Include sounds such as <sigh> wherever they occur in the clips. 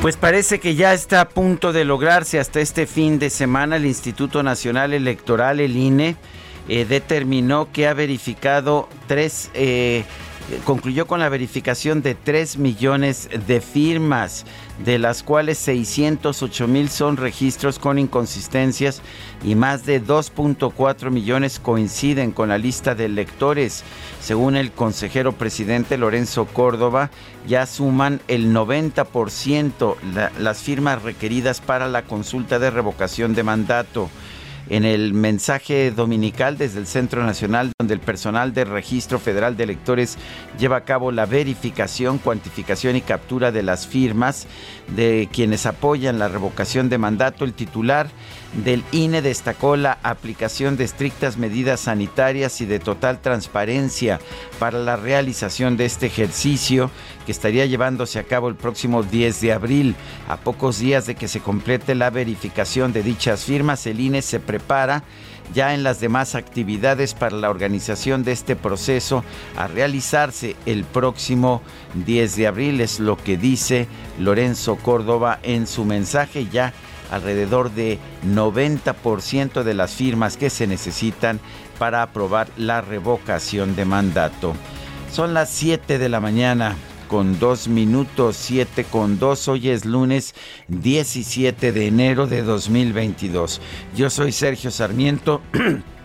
Pues parece que ya está a punto de lograrse hasta este fin de semana. El Instituto Nacional Electoral, el INE, eh, determinó que ha verificado tres, eh, concluyó con la verificación de 3 millones de firmas, de las cuales 608 mil son registros con inconsistencias y más de 2.4 millones coinciden con la lista de electores. Según el consejero presidente Lorenzo Córdoba, ya suman el 90% las firmas requeridas para la consulta de revocación de mandato en el mensaje dominical desde el Centro Nacional, donde el personal del Registro Federal de Electores lleva a cabo la verificación, cuantificación y captura de las firmas de quienes apoyan la revocación de mandato. El titular del INE destacó la aplicación de estrictas medidas sanitarias y de total transparencia para la realización de este ejercicio que estaría llevándose a cabo el próximo 10 de abril. A pocos días de que se complete la verificación de dichas firmas, el INE se prepara ya en las demás actividades para la organización de este proceso a realizarse el próximo 10 de abril, es lo que dice Lorenzo Córdoba en su mensaje ya alrededor de 90% de las firmas que se necesitan para aprobar la revocación de mandato. Son las 7 de la mañana con 2 minutos, 7 con 2. Hoy es lunes 17 de enero de 2022. Yo soy Sergio Sarmiento. <clears throat>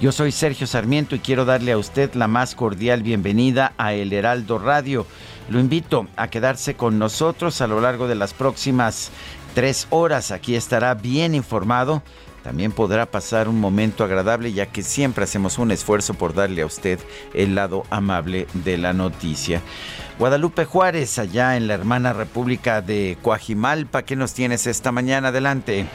Yo soy Sergio Sarmiento y quiero darle a usted la más cordial bienvenida a El Heraldo Radio. Lo invito a quedarse con nosotros a lo largo de las próximas tres horas. Aquí estará bien informado. También podrá pasar un momento agradable ya que siempre hacemos un esfuerzo por darle a usted el lado amable de la noticia. Guadalupe Juárez, allá en la hermana República de Coajimalpa, ¿qué nos tienes esta mañana? Adelante.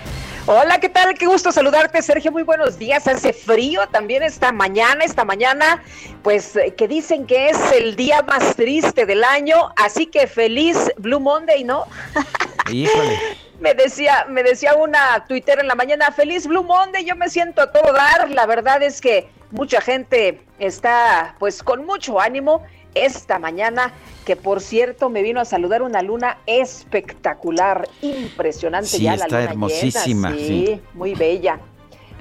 Hola, ¿qué tal? Qué gusto saludarte, Sergio. Muy buenos días. Hace frío también esta mañana, esta mañana, pues eh, que dicen que es el día más triste del año, así que feliz Blue Monday, ¿no? <laughs> Híjole. Me decía, me decía una Twitter en la mañana, feliz Blue Monday, yo me siento a todo dar. La verdad es que mucha gente está pues con mucho ánimo esta mañana, que por cierto me vino a saludar una luna espectacular, impresionante sí, ya está la luna hermosísima, llena, sí. muy bella.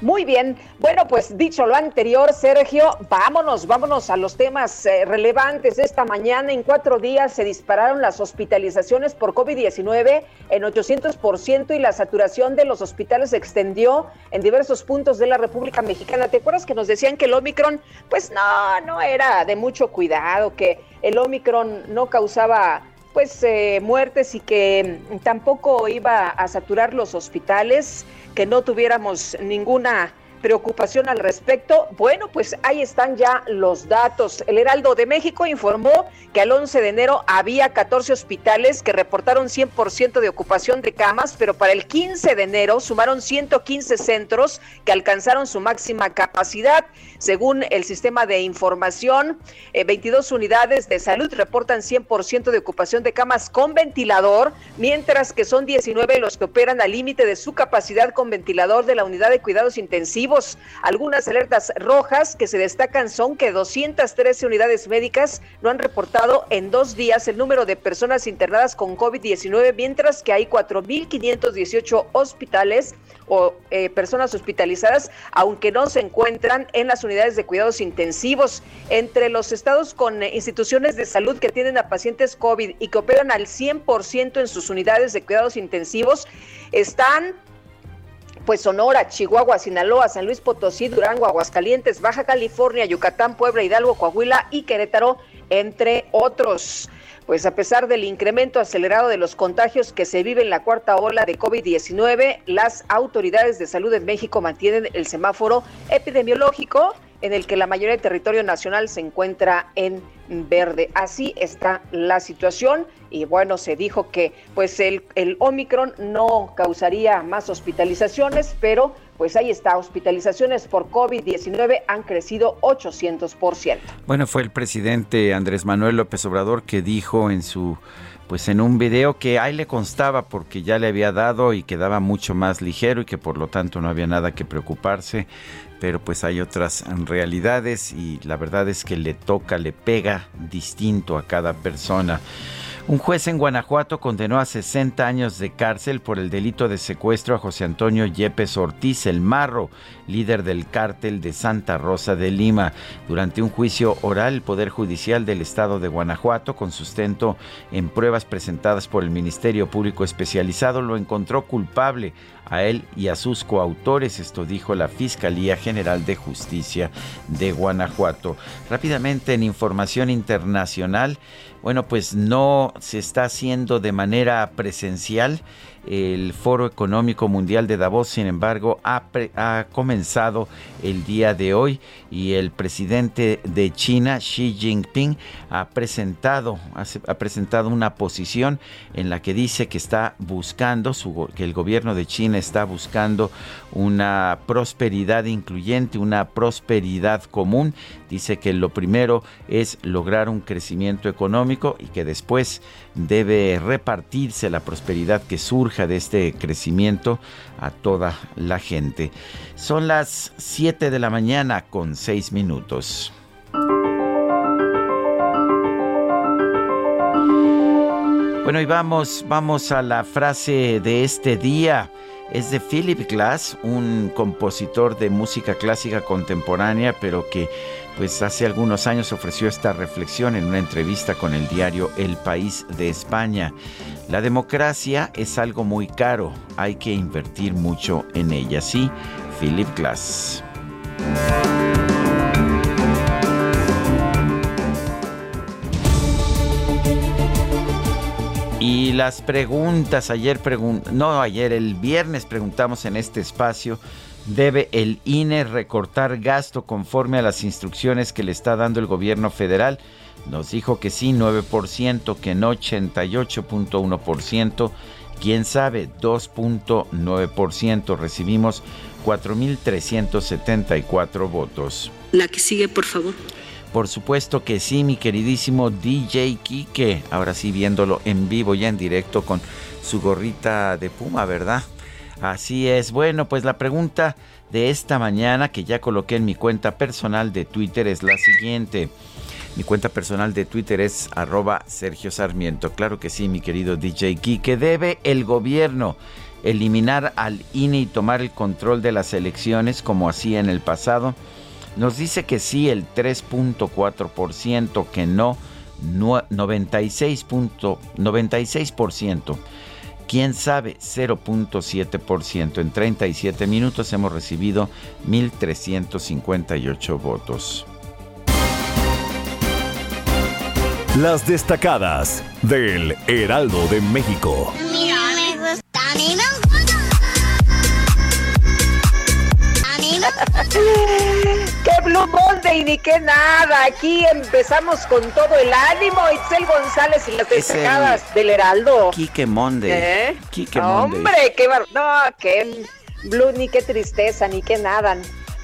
Muy bien, bueno, pues dicho lo anterior, Sergio, vámonos, vámonos a los temas eh, relevantes. Esta mañana, en cuatro días, se dispararon las hospitalizaciones por COVID-19 en 800% y la saturación de los hospitales se extendió en diversos puntos de la República Mexicana. ¿Te acuerdas que nos decían que el Omicron, pues no, no era de mucho cuidado, que el Omicron no causaba pues eh, muertes y que tampoco iba a saturar los hospitales? que no tuviéramos ninguna preocupación al respecto. Bueno, pues ahí están ya los datos. El Heraldo de México informó que al 11 de enero había 14 hospitales que reportaron 100% de ocupación de camas, pero para el 15 de enero sumaron 115 centros que alcanzaron su máxima capacidad. Según el sistema de información, eh, 22 unidades de salud reportan 100% de ocupación de camas con ventilador, mientras que son 19 los que operan al límite de su capacidad con ventilador de la unidad de cuidados intensivos. Algunas alertas rojas que se destacan son que 213 unidades médicas no han reportado en dos días el número de personas internadas con COVID-19, mientras que hay 4.518 hospitales o eh, personas hospitalizadas, aunque no se encuentran en las unidades de cuidados intensivos. Entre los estados con eh, instituciones de salud que tienen a pacientes COVID y que operan al 100% en sus unidades de cuidados intensivos, están pues Sonora, Chihuahua, Sinaloa, San Luis Potosí, Durango, Aguascalientes, Baja California, Yucatán, Puebla, Hidalgo, Coahuila y Querétaro, entre otros. Pues a pesar del incremento acelerado de los contagios que se vive en la cuarta ola de COVID-19, las autoridades de salud en México mantienen el semáforo epidemiológico en el que la mayoría del territorio nacional se encuentra en verde. Así está la situación y bueno, se dijo que pues el, el Omicron no causaría más hospitalizaciones, pero pues ahí está, hospitalizaciones por COVID-19 han crecido 800%. Bueno, fue el presidente Andrés Manuel López Obrador que dijo en su pues en un video que ahí le constaba porque ya le había dado y quedaba mucho más ligero y que por lo tanto no había nada que preocuparse, pero pues hay otras realidades y la verdad es que le toca, le pega distinto a cada persona. Un juez en Guanajuato condenó a 60 años de cárcel por el delito de secuestro a José Antonio Yepes Ortiz, el Marro, líder del cártel de Santa Rosa de Lima. Durante un juicio oral, el Poder Judicial del Estado de Guanajuato, con sustento en pruebas presentadas por el Ministerio Público Especializado, lo encontró culpable a él y a sus coautores, esto dijo la Fiscalía General de Justicia de Guanajuato. Rápidamente en información internacional, bueno, pues no se está haciendo de manera presencial el Foro Económico Mundial de Davos, sin embargo, ha, comenzado el día de hoy y el presidente de China, Xi Jinping, ha presentado, ha, presentado una posición en la que dice que está buscando, que el gobierno de China está buscando una prosperidad incluyente, una prosperidad común. Dice que lo primero es lograr un crecimiento económico y que después debe repartirse la prosperidad que de este crecimiento a toda la gente. Son las 7 de la mañana con 6 minutos. Bueno, y vamos, vamos a la frase de este día. Es de Philip Glass, un compositor de música clásica contemporánea, pero que pues hace algunos años ofreció esta reflexión en una entrevista con el diario El País de España. La democracia es algo muy caro, hay que invertir mucho en ella. Sí, Philip Glass. Y las preguntas, ayer no ayer, el viernes preguntamos en este espacio ¿Debe el INE recortar gasto conforme a las instrucciones que le está dando el gobierno federal? Nos dijo que sí, 9%, que no, 88.1%, quién sabe, 2.9%. Recibimos 4.374 votos. La que sigue, por favor. Por supuesto que sí, mi queridísimo DJ Kike. Ahora sí, viéndolo en vivo, ya en directo con su gorrita de puma, ¿verdad? Así es. Bueno, pues la pregunta de esta mañana que ya coloqué en mi cuenta personal de Twitter es la siguiente. Mi cuenta personal de Twitter es arroba Sergio Sarmiento. Claro que sí, mi querido DJ que debe el gobierno eliminar al INE y tomar el control de las elecciones como hacía en el pasado. Nos dice que sí el 3.4%, que no 96%. 96%. Quién sabe, 0.7%. En 37 minutos hemos recibido 1.358 votos. Las destacadas del Heraldo de México. ¡Qué Blue Monday! Ni qué nada. Aquí empezamos con todo el ánimo. Itzel González y las destacadas del Heraldo. Quique Monday. ¿Eh? Quique Monday. Hombre, qué bar... No, qué Blue, ni qué tristeza, ni qué nada.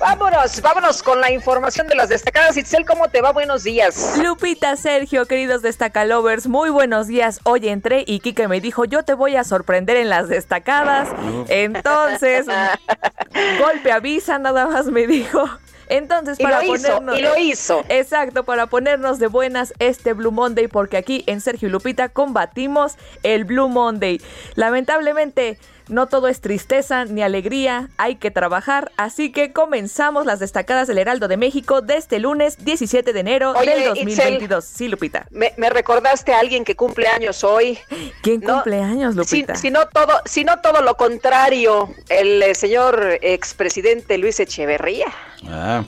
Vámonos, vámonos con la información de las destacadas. Itzel, ¿cómo te va? Buenos días. Lupita, Sergio, queridos destacalovers, muy buenos días. Hoy entré y Kike me dijo, yo te voy a sorprender en las destacadas. Entonces, <laughs> golpe avisa, nada más me dijo. Entonces, para ponernos. y lo hizo. Exacto, para ponernos de buenas este Blue Monday, porque aquí en Sergio y Lupita combatimos el Blue Monday. Lamentablemente no todo es tristeza ni alegría, hay que trabajar, así que comenzamos las destacadas del Heraldo de México de este lunes 17 de enero del 2022. sí, Lupita. Me, recordaste a alguien que cumple años hoy. ¿Quién cumple años, Lupita? Si, no todo, si no todo lo contrario, el eh, señor expresidente Luis Echeverría. Ah,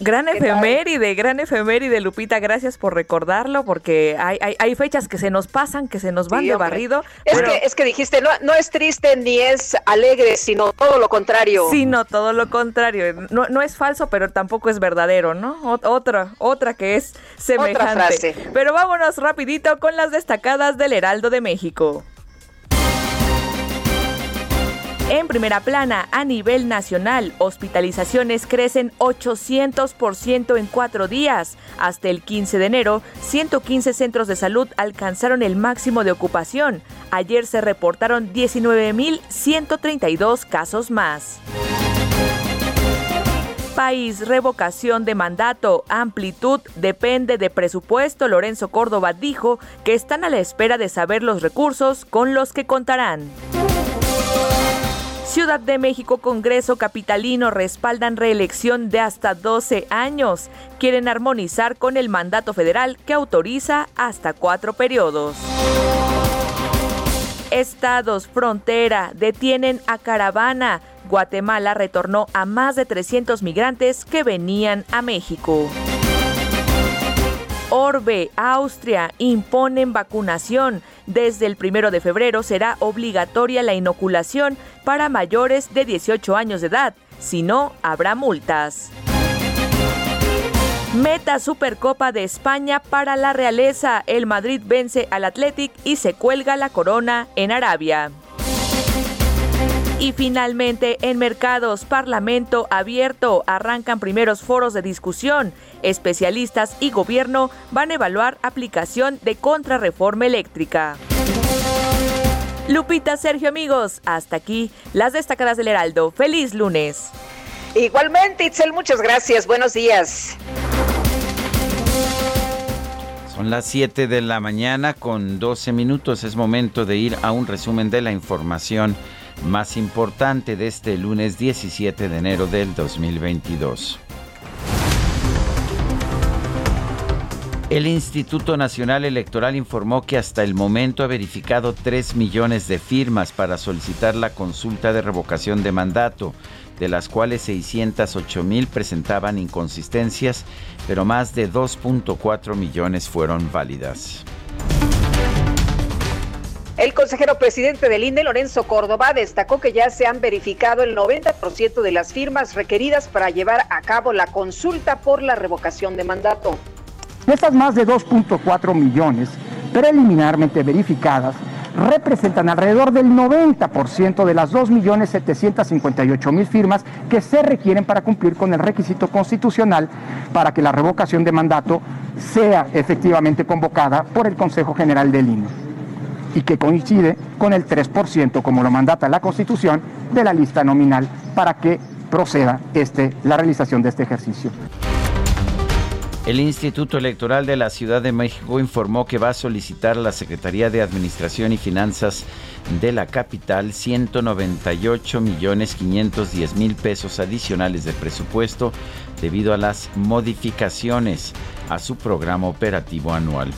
Gran efeméride, gran efeméride, Lupita. Gracias por recordarlo, porque hay, hay, fechas que se nos pasan, que se nos van de barrido. Es, que, es que dijiste, no, no es triste ni es alegre, sino todo lo contrario. Sino todo lo contrario. No, no es falso, pero tampoco es verdadero, ¿no? otra, otra que es semejante. Pero vámonos rapidito con las destacadas del Heraldo de México. En primera plana, a nivel nacional, hospitalizaciones crecen 800% en cuatro días. Hasta el 15 de enero, 115 centros de salud alcanzaron el máximo de ocupación. Ayer se reportaron 19.132 casos más. País, revocación de mandato, amplitud, depende de presupuesto. Lorenzo Córdoba dijo que están a la espera de saber los recursos con los que contarán. Ciudad de México, Congreso Capitalino respaldan reelección de hasta 12 años. Quieren armonizar con el mandato federal que autoriza hasta cuatro periodos. Estados frontera detienen a caravana. Guatemala retornó a más de 300 migrantes que venían a México. Orbe, Austria, imponen vacunación. Desde el primero de febrero será obligatoria la inoculación para mayores de 18 años de edad. Si no, habrá multas. Meta Supercopa de España para la realeza. El Madrid vence al Athletic y se cuelga la corona en Arabia. Y finalmente, en mercados, Parlamento abierto, arrancan primeros foros de discusión. Especialistas y gobierno van a evaluar aplicación de contrarreforma eléctrica. Lupita, Sergio, amigos, hasta aquí las destacadas del Heraldo. Feliz lunes. Igualmente, Itzel, muchas gracias. Buenos días. Son las 7 de la mañana con 12 minutos. Es momento de ir a un resumen de la información más importante de este lunes 17 de enero del 2022. El Instituto Nacional Electoral informó que hasta el momento ha verificado 3 millones de firmas para solicitar la consulta de revocación de mandato, de las cuales 608 mil presentaban inconsistencias, pero más de 2.4 millones fueron válidas. El consejero presidente del INE, Lorenzo Córdoba, destacó que ya se han verificado el 90% de las firmas requeridas para llevar a cabo la consulta por la revocación de mandato. De esas más de 2.4 millones preliminarmente verificadas, representan alrededor del 90% de las 2.758.000 firmas que se requieren para cumplir con el requisito constitucional para que la revocación de mandato sea efectivamente convocada por el Consejo General del INE y que coincide con el 3%, como lo mandata la Constitución, de la lista nominal para que proceda este, la realización de este ejercicio. El Instituto Electoral de la Ciudad de México informó que va a solicitar a la Secretaría de Administración y Finanzas de la capital 198 millones 510 mil pesos adicionales de presupuesto debido a las modificaciones a su programa operativo anual.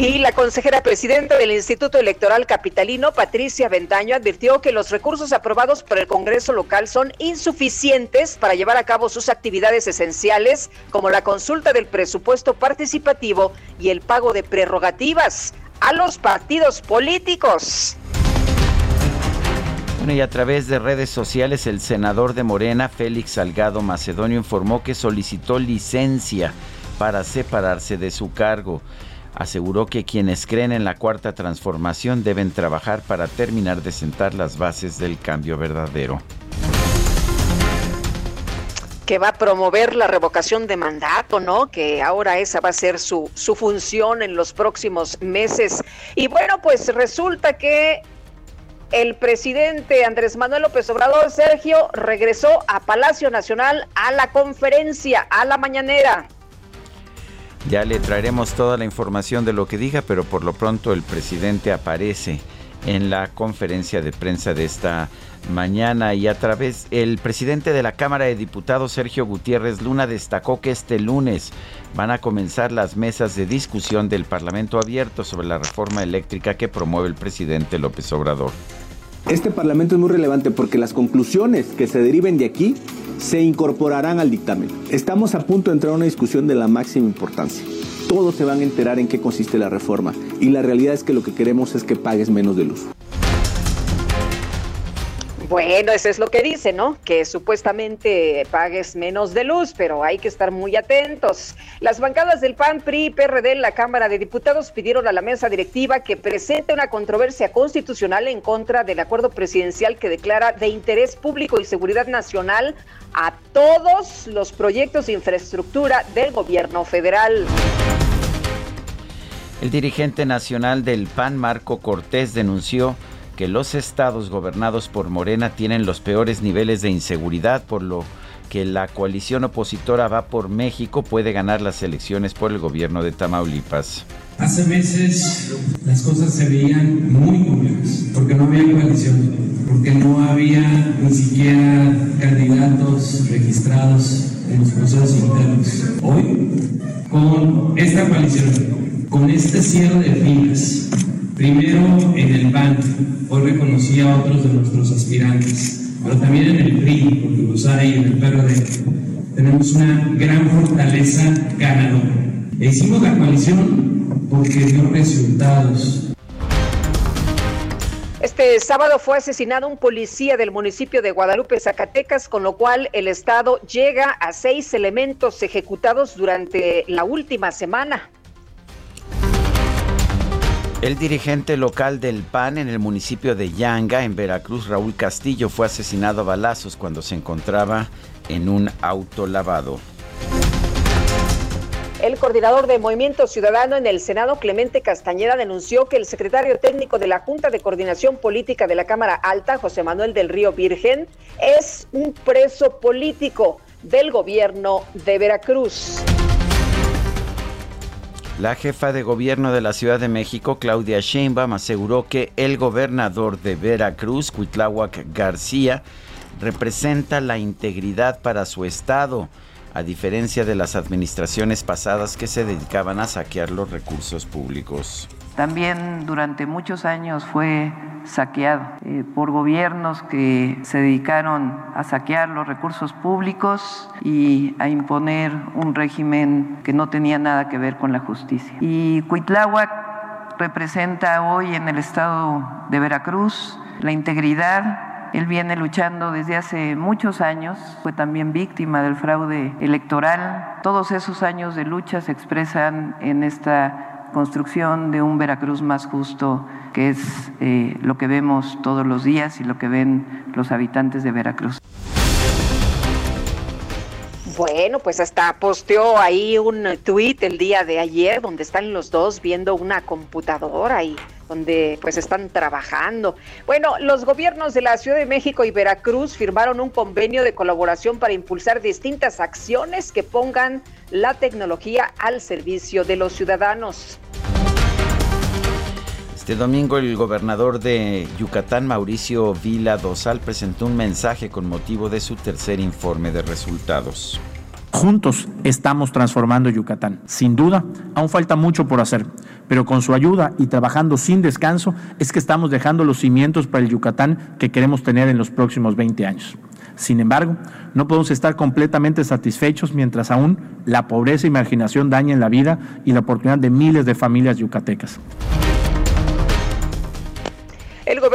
Y la consejera presidenta del Instituto Electoral Capitalino, Patricia Ventaño, advirtió que los recursos aprobados por el Congreso local son insuficientes para llevar a cabo sus actividades esenciales, como la consulta del presupuesto participativo y el pago de prerrogativas a los partidos políticos. Y a través de redes sociales, el senador de Morena, Félix Salgado Macedonio, informó que solicitó licencia para separarse de su cargo aseguró que quienes creen en la cuarta transformación deben trabajar para terminar de sentar las bases del cambio verdadero. Que va a promover la revocación de mandato, ¿no? Que ahora esa va a ser su, su función en los próximos meses. Y bueno, pues resulta que el presidente Andrés Manuel López Obrador, Sergio, regresó a Palacio Nacional a la conferencia, a la mañanera. Ya le traeremos toda la información de lo que diga, pero por lo pronto el presidente aparece en la conferencia de prensa de esta mañana y a través el presidente de la Cámara de Diputados Sergio Gutiérrez Luna destacó que este lunes van a comenzar las mesas de discusión del Parlamento abierto sobre la reforma eléctrica que promueve el presidente López Obrador. Este Parlamento es muy relevante porque las conclusiones que se deriven de aquí se incorporarán al dictamen. Estamos a punto de entrar a una discusión de la máxima importancia. Todos se van a enterar en qué consiste la reforma y la realidad es que lo que queremos es que pagues menos de luz. Bueno, eso es lo que dice, ¿no? Que supuestamente pagues menos de luz, pero hay que estar muy atentos. Las bancadas del PAN, PRI y PRD en la Cámara de Diputados pidieron a la mesa directiva que presente una controversia constitucional en contra del acuerdo presidencial que declara de interés público y seguridad nacional a todos los proyectos de infraestructura del gobierno federal. El dirigente nacional del PAN, Marco Cortés, denunció que los estados gobernados por Morena tienen los peores niveles de inseguridad, por lo que la coalición opositora Va por México puede ganar las elecciones por el gobierno de Tamaulipas. Hace meses las cosas se veían muy complejas, porque no había coalición, porque no había ni siquiera candidatos registrados en los procesos internos. Hoy, con esta coalición, con este cierre de filas, Primero en el PAN, hoy reconocí a otros de nuestros aspirantes, pero también en el PRI, porque los hay en el PRD. Tenemos una gran fortaleza ganadora. E hicimos la coalición porque dio resultados. Este sábado fue asesinado un policía del municipio de Guadalupe, Zacatecas, con lo cual el Estado llega a seis elementos ejecutados durante la última semana. El dirigente local del PAN en el municipio de Yanga, en Veracruz, Raúl Castillo, fue asesinado a balazos cuando se encontraba en un auto lavado. El coordinador de Movimiento Ciudadano en el Senado, Clemente Castañeda, denunció que el secretario técnico de la Junta de Coordinación Política de la Cámara Alta, José Manuel del Río Virgen, es un preso político del gobierno de Veracruz. La jefa de gobierno de la Ciudad de México, Claudia Sheinbaum, aseguró que el gobernador de Veracruz, Cuitláhuac García, representa la integridad para su estado, a diferencia de las administraciones pasadas que se dedicaban a saquear los recursos públicos. También durante muchos años fue saqueado eh, por gobiernos que se dedicaron a saquear los recursos públicos y a imponer un régimen que no tenía nada que ver con la justicia. Y Cuitláhuac representa hoy en el estado de Veracruz la integridad él viene luchando desde hace muchos años, fue también víctima del fraude electoral. Todos esos años de lucha se expresan en esta construcción de un Veracruz más justo que es eh, lo que vemos todos los días y lo que ven los habitantes de Veracruz. Bueno, pues hasta posteó ahí un tuit el día de ayer donde están los dos viendo una computadora y donde pues están trabajando. Bueno, los gobiernos de la Ciudad de México y Veracruz firmaron un convenio de colaboración para impulsar distintas acciones que pongan la tecnología al servicio de los ciudadanos. Este domingo el gobernador de Yucatán, Mauricio Vila Dosal, presentó un mensaje con motivo de su tercer informe de resultados. Juntos estamos transformando Yucatán. Sin duda, aún falta mucho por hacer, pero con su ayuda y trabajando sin descanso es que estamos dejando los cimientos para el Yucatán que queremos tener en los próximos 20 años. Sin embargo, no podemos estar completamente satisfechos mientras aún la pobreza y marginación dañen la vida y la oportunidad de miles de familias yucatecas.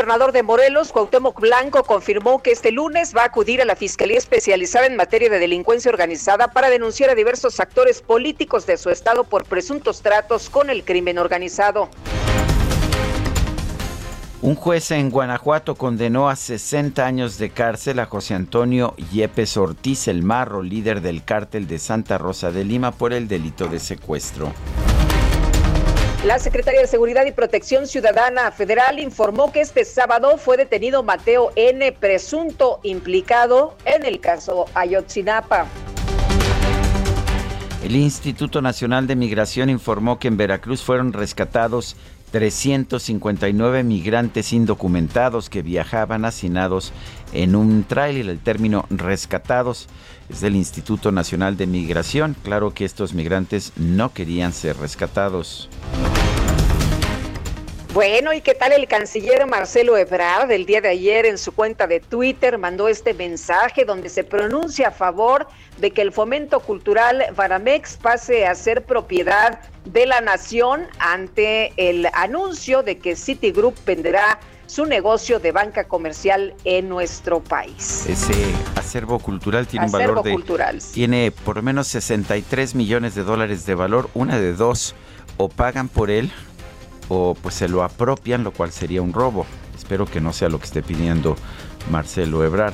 Gobernador de Morelos, Cuauhtémoc Blanco, confirmó que este lunes va a acudir a la Fiscalía Especializada en Materia de Delincuencia Organizada para denunciar a diversos actores políticos de su estado por presuntos tratos con el crimen organizado. Un juez en Guanajuato condenó a 60 años de cárcel a José Antonio Yepes Ortiz, el marro, líder del cártel de Santa Rosa de Lima, por el delito de secuestro. La Secretaría de Seguridad y Protección Ciudadana Federal informó que este sábado fue detenido Mateo N., presunto implicado en el caso Ayotzinapa. El Instituto Nacional de Migración informó que en Veracruz fueron rescatados 359 migrantes indocumentados que viajaban hacinados en un tráiler. El término rescatados es del Instituto Nacional de Migración. Claro que estos migrantes no querían ser rescatados. Bueno, ¿y qué tal el canciller Marcelo Ebrard? El día de ayer en su cuenta de Twitter mandó este mensaje donde se pronuncia a favor de que el fomento cultural Baramex pase a ser propiedad de la nación ante el anuncio de que Citigroup venderá su negocio de banca comercial en nuestro país. Ese acervo cultural tiene un valor de cultural, tiene por lo menos 63 millones de dólares de valor, una de dos o pagan por él o pues se lo apropian, lo cual sería un robo. Espero que no sea lo que esté pidiendo Marcelo Ebrard.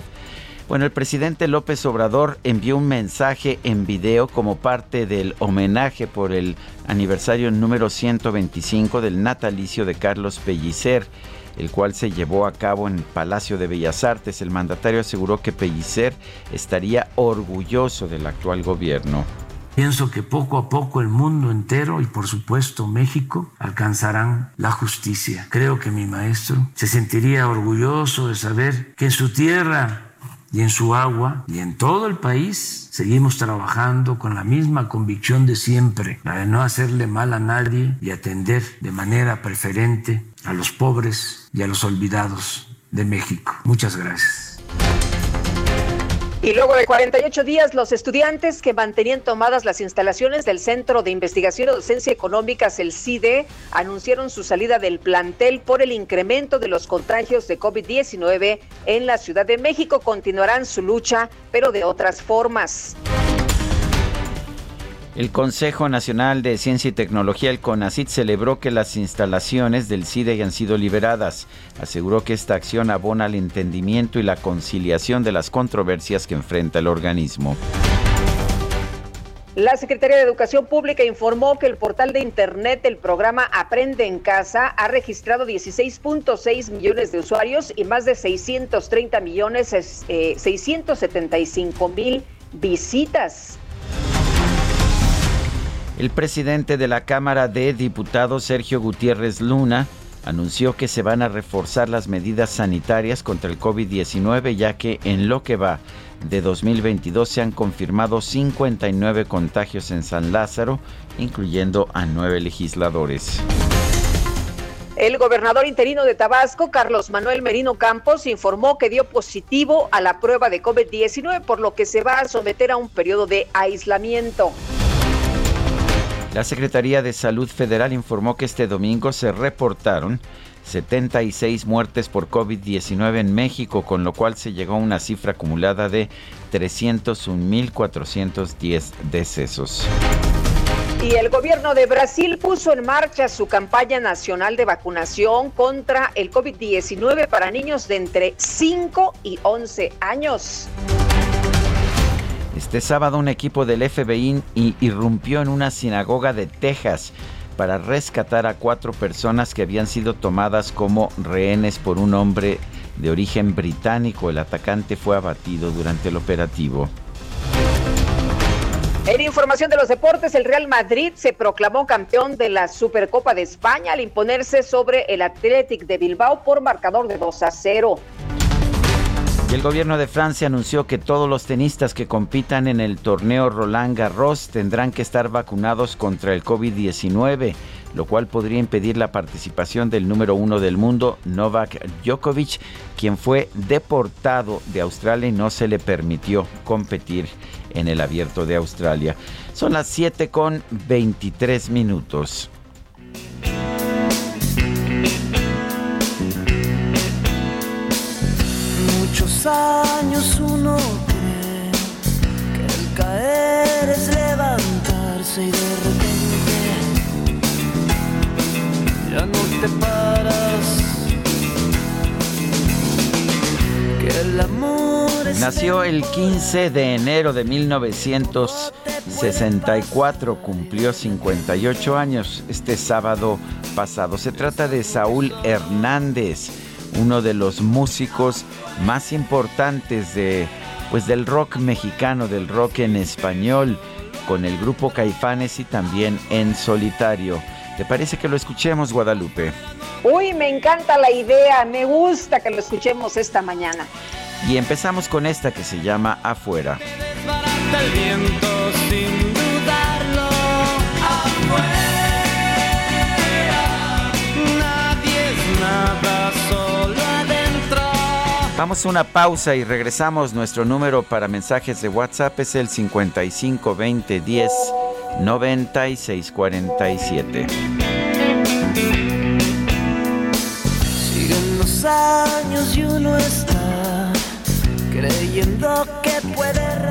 Bueno, el presidente López Obrador envió un mensaje en video como parte del homenaje por el aniversario número 125 del natalicio de Carlos Pellicer, el cual se llevó a cabo en el Palacio de Bellas Artes. El mandatario aseguró que Pellicer estaría orgulloso del actual gobierno. Pienso que poco a poco el mundo entero y por supuesto México alcanzarán la justicia. Creo que mi maestro se sentiría orgulloso de saber que en su tierra y en su agua y en todo el país seguimos trabajando con la misma convicción de siempre, la de no hacerle mal a nadie y atender de manera preferente a los pobres y a los olvidados de México. Muchas gracias. Y luego de 48 días, los estudiantes que mantenían tomadas las instalaciones del Centro de Investigación y Docencia Económicas, el CIDE, anunciaron su salida del plantel por el incremento de los contagios de COVID-19 en la Ciudad de México. Continuarán su lucha, pero de otras formas. El Consejo Nacional de Ciencia y Tecnología, el CONACIT, celebró que las instalaciones del CIDE hayan sido liberadas. Aseguró que esta acción abona el entendimiento y la conciliación de las controversias que enfrenta el organismo. La Secretaría de Educación Pública informó que el portal de Internet del programa Aprende en Casa ha registrado 16.6 millones de usuarios y más de 630 millones, 675 eh, mil visitas. El presidente de la Cámara de Diputados, Sergio Gutiérrez Luna, anunció que se van a reforzar las medidas sanitarias contra el COVID-19, ya que en lo que va de 2022 se han confirmado 59 contagios en San Lázaro, incluyendo a nueve legisladores. El gobernador interino de Tabasco, Carlos Manuel Merino Campos, informó que dio positivo a la prueba de COVID-19, por lo que se va a someter a un periodo de aislamiento. La Secretaría de Salud Federal informó que este domingo se reportaron 76 muertes por COVID-19 en México, con lo cual se llegó a una cifra acumulada de 301.410 decesos. Y el gobierno de Brasil puso en marcha su campaña nacional de vacunación contra el COVID-19 para niños de entre 5 y 11 años. Este sábado un equipo del FBI irrumpió en una sinagoga de Texas para rescatar a cuatro personas que habían sido tomadas como rehenes por un hombre de origen británico. El atacante fue abatido durante el operativo. En información de los deportes, el Real Madrid se proclamó campeón de la Supercopa de España al imponerse sobre el Athletic de Bilbao por marcador de 2 a 0. Y el gobierno de Francia anunció que todos los tenistas que compitan en el torneo Roland Garros tendrán que estar vacunados contra el COVID-19, lo cual podría impedir la participación del número uno del mundo, Novak Djokovic, quien fue deportado de Australia y no se le permitió competir en el abierto de Australia. Son las 7 con 23 minutos. Años uno cree que el caer es levantarse y de repente ya no te paras. Que el amor Nació el 15 de enero de 1964, cumplió 58 años este sábado pasado. Se trata de Saúl Hernández uno de los músicos más importantes de, pues, del rock mexicano, del rock en español, con el grupo Caifanes y también en solitario. ¿Te parece que lo escuchemos, Guadalupe? Uy, me encanta la idea, me gusta que lo escuchemos esta mañana. Y empezamos con esta que se llama Afuera. El viento sin dudarlo afuera. Nadie es nada. Vamos a una pausa y regresamos. Nuestro número para mensajes de WhatsApp es el 5520 10 9647. Siguen los años y uno está creyendo que puede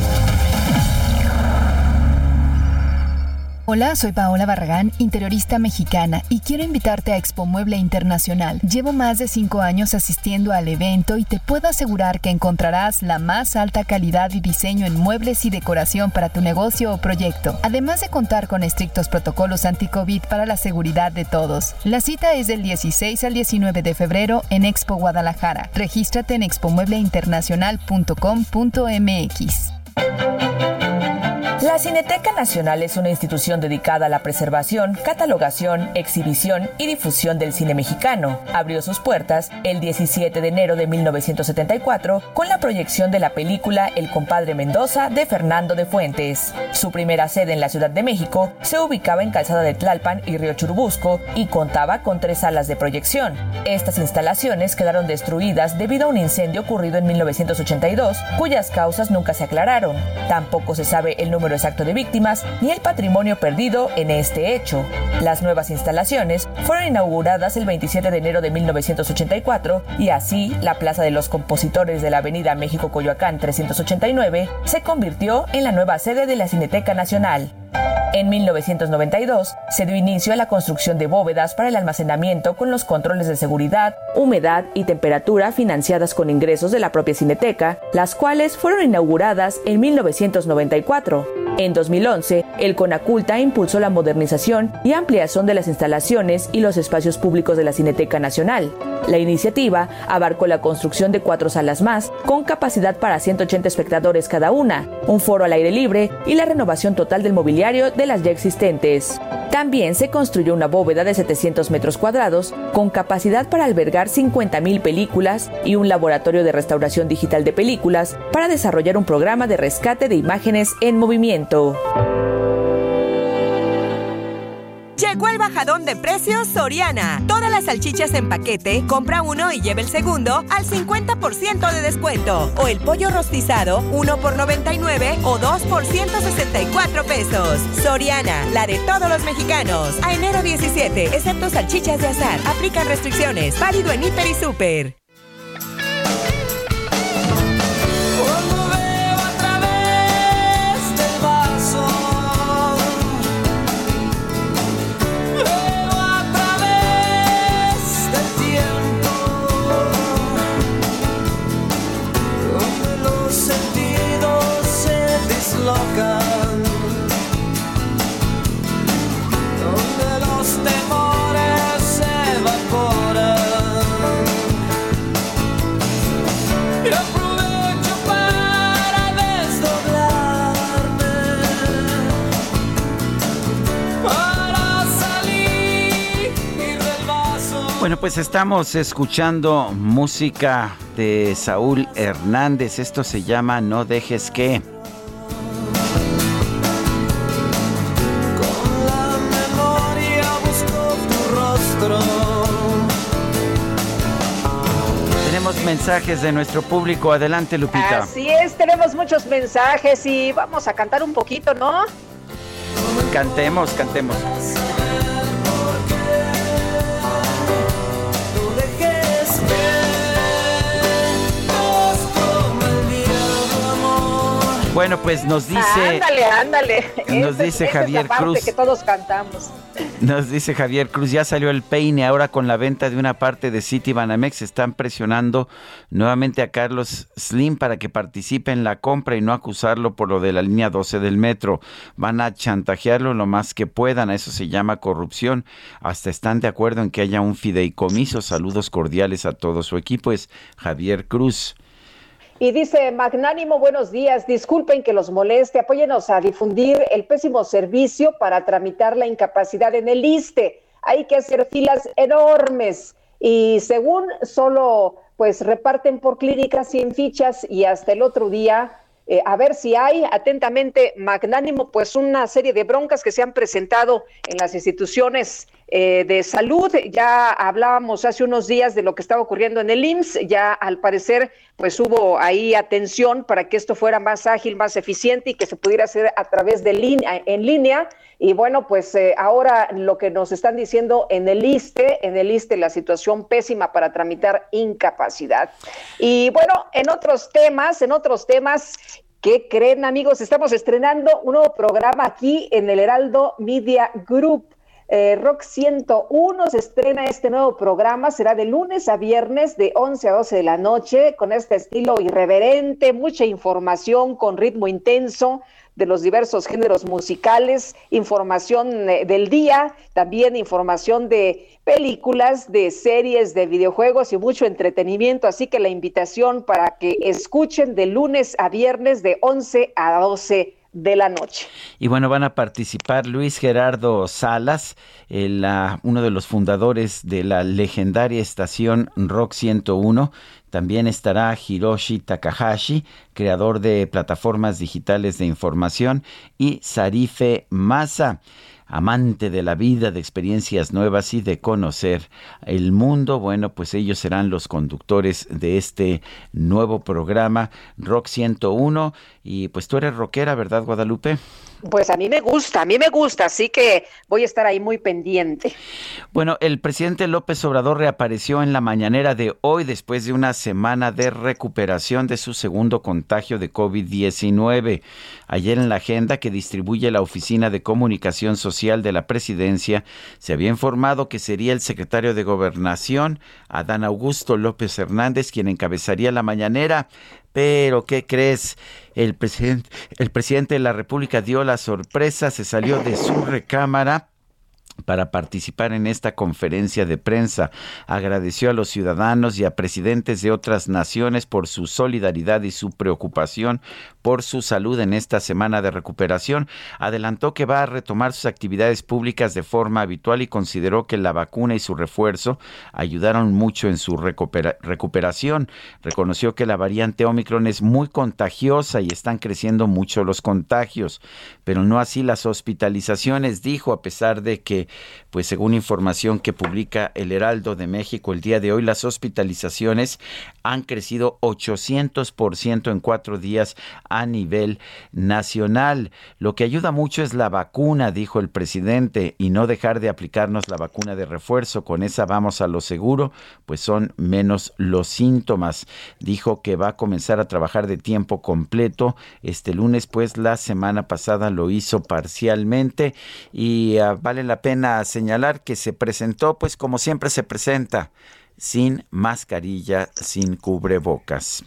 Hola, soy Paola Barragán, interiorista mexicana, y quiero invitarte a Expo Mueble Internacional. Llevo más de cinco años asistiendo al evento y te puedo asegurar que encontrarás la más alta calidad y diseño en muebles y decoración para tu negocio o proyecto, además de contar con estrictos protocolos anti-COVID para la seguridad de todos. La cita es del 16 al 19 de febrero en Expo Guadalajara. Regístrate en expomeubleinternacional.com.mx. La Cineteca Nacional es una institución dedicada a la preservación, catalogación, exhibición y difusión del cine mexicano. Abrió sus puertas el 17 de enero de 1974 con la proyección de la película El compadre Mendoza de Fernando de Fuentes. Su primera sede en la Ciudad de México se ubicaba en Calzada de Tlalpan y Río Churubusco y contaba con tres salas de proyección. Estas instalaciones quedaron destruidas debido a un incendio ocurrido en 1982, cuyas causas nunca se aclararon. Tampoco se sabe el número exacto de víctimas ni el patrimonio perdido en este hecho. Las nuevas instalaciones fueron inauguradas el 27 de enero de 1984 y así la Plaza de los Compositores de la Avenida México Coyoacán 389 se convirtió en la nueva sede de la Cineteca Nacional. En 1992 se dio inicio a la construcción de bóvedas para el almacenamiento con los controles de seguridad, humedad y temperatura financiadas con ingresos de la propia Cineteca, las cuales fueron inauguradas en 1994. En 2011, el Conaculta impulsó la modernización y ampliación de las instalaciones y los espacios públicos de la Cineteca Nacional. La iniciativa abarcó la construcción de cuatro salas más, con capacidad para 180 espectadores cada una, un foro al aire libre y la renovación total del mobiliario de las ya existentes. También se construyó una bóveda de 700 metros cuadrados con capacidad para albergar 50.000 películas y un laboratorio de restauración digital de películas para desarrollar un programa de rescate de imágenes en movimiento. Llegó el bajadón de precios Soriana. Todas las salchichas en paquete, compra uno y lleve el segundo al 50% de descuento. O el pollo rostizado, uno por 99 o 2 por 164 pesos. Soriana, la de todos los mexicanos. A enero 17, excepto salchichas de azar. Aplican restricciones. Válido en Hiper y Super. Bueno, pues estamos escuchando música de Saúl Hernández. Esto se llama No dejes que. La memoria busco tu rostro. Tenemos mensajes de nuestro público. Adelante, Lupita. Así es, tenemos muchos mensajes y vamos a cantar un poquito, ¿no? Cantemos, cantemos. Bueno, pues nos dice. Ándale, ándale. Nos dice Javier Cruz. que todos cantamos. Nos dice Javier Cruz, ya salió el peine, ahora con la venta de una parte de City Banamex están presionando nuevamente a Carlos Slim para que participe en la compra y no acusarlo por lo de la línea 12 del metro. Van a chantajearlo lo más que puedan, a eso se llama corrupción. Hasta están de acuerdo en que haya un fideicomiso. Saludos cordiales a todo su equipo. Es Javier Cruz. Y dice Magnánimo, buenos días, disculpen que los moleste, apóyenos a difundir el pésimo servicio para tramitar la incapacidad en el ISTE. Hay que hacer filas enormes y según solo pues reparten por clínicas 100 fichas y hasta el otro día eh, a ver si hay atentamente magnánimo, pues una serie de broncas que se han presentado en las instituciones eh, de salud. Ya hablábamos hace unos días de lo que estaba ocurriendo en el IMSS, ya al parecer pues hubo ahí atención para que esto fuera más ágil, más eficiente y que se pudiera hacer a través de línea, en línea. Y bueno, pues eh, ahora lo que nos están diciendo en el ISTE, en el ISTE la situación pésima para tramitar incapacidad. Y bueno, en otros temas, en otros temas, ¿Qué creen amigos? Estamos estrenando un nuevo programa aquí en el Heraldo Media Group. Eh, Rock 101 se estrena este nuevo programa, será de lunes a viernes de 11 a 12 de la noche, con este estilo irreverente, mucha información con ritmo intenso, de los diversos géneros musicales, información eh, del día, también información de películas, de series, de videojuegos y mucho entretenimiento. Así que la invitación para que escuchen de lunes a viernes de 11 a 12 de la noche. Y bueno, van a participar Luis Gerardo Salas, el, uno de los fundadores de la legendaria estación Rock 101. También estará Hiroshi Takahashi, creador de plataformas digitales de información, y Sarife Masa amante de la vida, de experiencias nuevas y de conocer el mundo. Bueno, pues ellos serán los conductores de este nuevo programa Rock 101. Y pues tú eres rockera, ¿verdad, Guadalupe? Pues a mí me gusta, a mí me gusta, así que voy a estar ahí muy pendiente. Bueno, el presidente López Obrador reapareció en la mañanera de hoy después de una semana de recuperación de su segundo contagio de COVID-19. Ayer en la agenda que distribuye la Oficina de Comunicación Social de la Presidencia, se había informado que sería el secretario de Gobernación, Adán Augusto López Hernández, quien encabezaría la mañanera. Pero, ¿qué crees? El presidente, el presidente de la República dio la sorpresa, se salió de su recámara para participar en esta conferencia de prensa. Agradeció a los ciudadanos y a presidentes de otras naciones por su solidaridad y su preocupación por su salud en esta semana de recuperación. Adelantó que va a retomar sus actividades públicas de forma habitual y consideró que la vacuna y su refuerzo ayudaron mucho en su recuperación. Reconoció que la variante Omicron es muy contagiosa y están creciendo mucho los contagios, pero no así las hospitalizaciones, dijo, a pesar de que pues según información que publica el Heraldo de México el día de hoy, las hospitalizaciones han crecido 800% en cuatro días a nivel nacional. Lo que ayuda mucho es la vacuna, dijo el presidente, y no dejar de aplicarnos la vacuna de refuerzo. Con esa vamos a lo seguro, pues son menos los síntomas. Dijo que va a comenzar a trabajar de tiempo completo este lunes, pues la semana pasada lo hizo parcialmente y uh, vale la pena señalar que se presentó, pues como siempre se presenta, sin mascarilla, sin cubrebocas.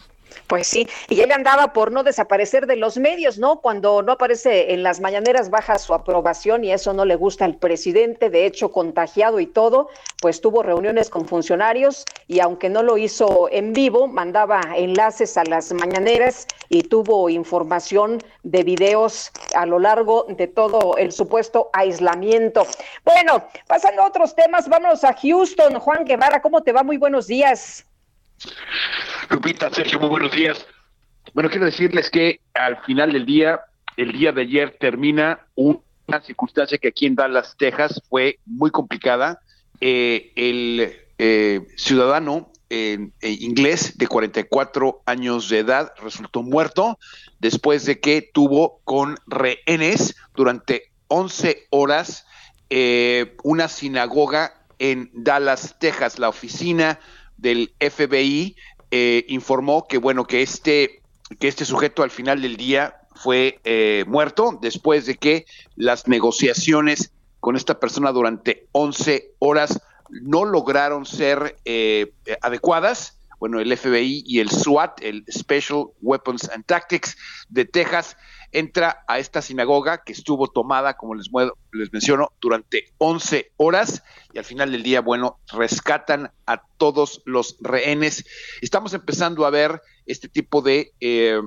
Pues sí, y él andaba por no desaparecer de los medios, ¿no? Cuando no aparece en las mañaneras baja su aprobación y eso no le gusta al presidente, de hecho contagiado y todo, pues tuvo reuniones con funcionarios y aunque no lo hizo en vivo, mandaba enlaces a las mañaneras y tuvo información de videos a lo largo de todo el supuesto aislamiento. Bueno, pasando a otros temas, vámonos a Houston. Juan Guevara, ¿cómo te va? Muy buenos días. Lupita, Sergio, muy buenos días. Bueno, quiero decirles que al final del día, el día de ayer termina una circunstancia que aquí en Dallas, Texas, fue muy complicada. Eh, el eh, ciudadano eh, inglés de 44 años de edad resultó muerto después de que tuvo con rehenes durante 11 horas una sinagoga en Dallas, Texas. La oficina del FBI eh, informó que bueno que este que este sujeto al final del día fue eh, muerto después de que las negociaciones con esta persona durante 11 horas no lograron ser eh, adecuadas. Bueno, el FBI y el SWAT, el Special Weapons and Tactics de Texas, entra a esta sinagoga que estuvo tomada, como les, les menciono, durante 11 horas y al final del día, bueno, rescatan a todos los rehenes. Estamos empezando a ver este tipo de eh,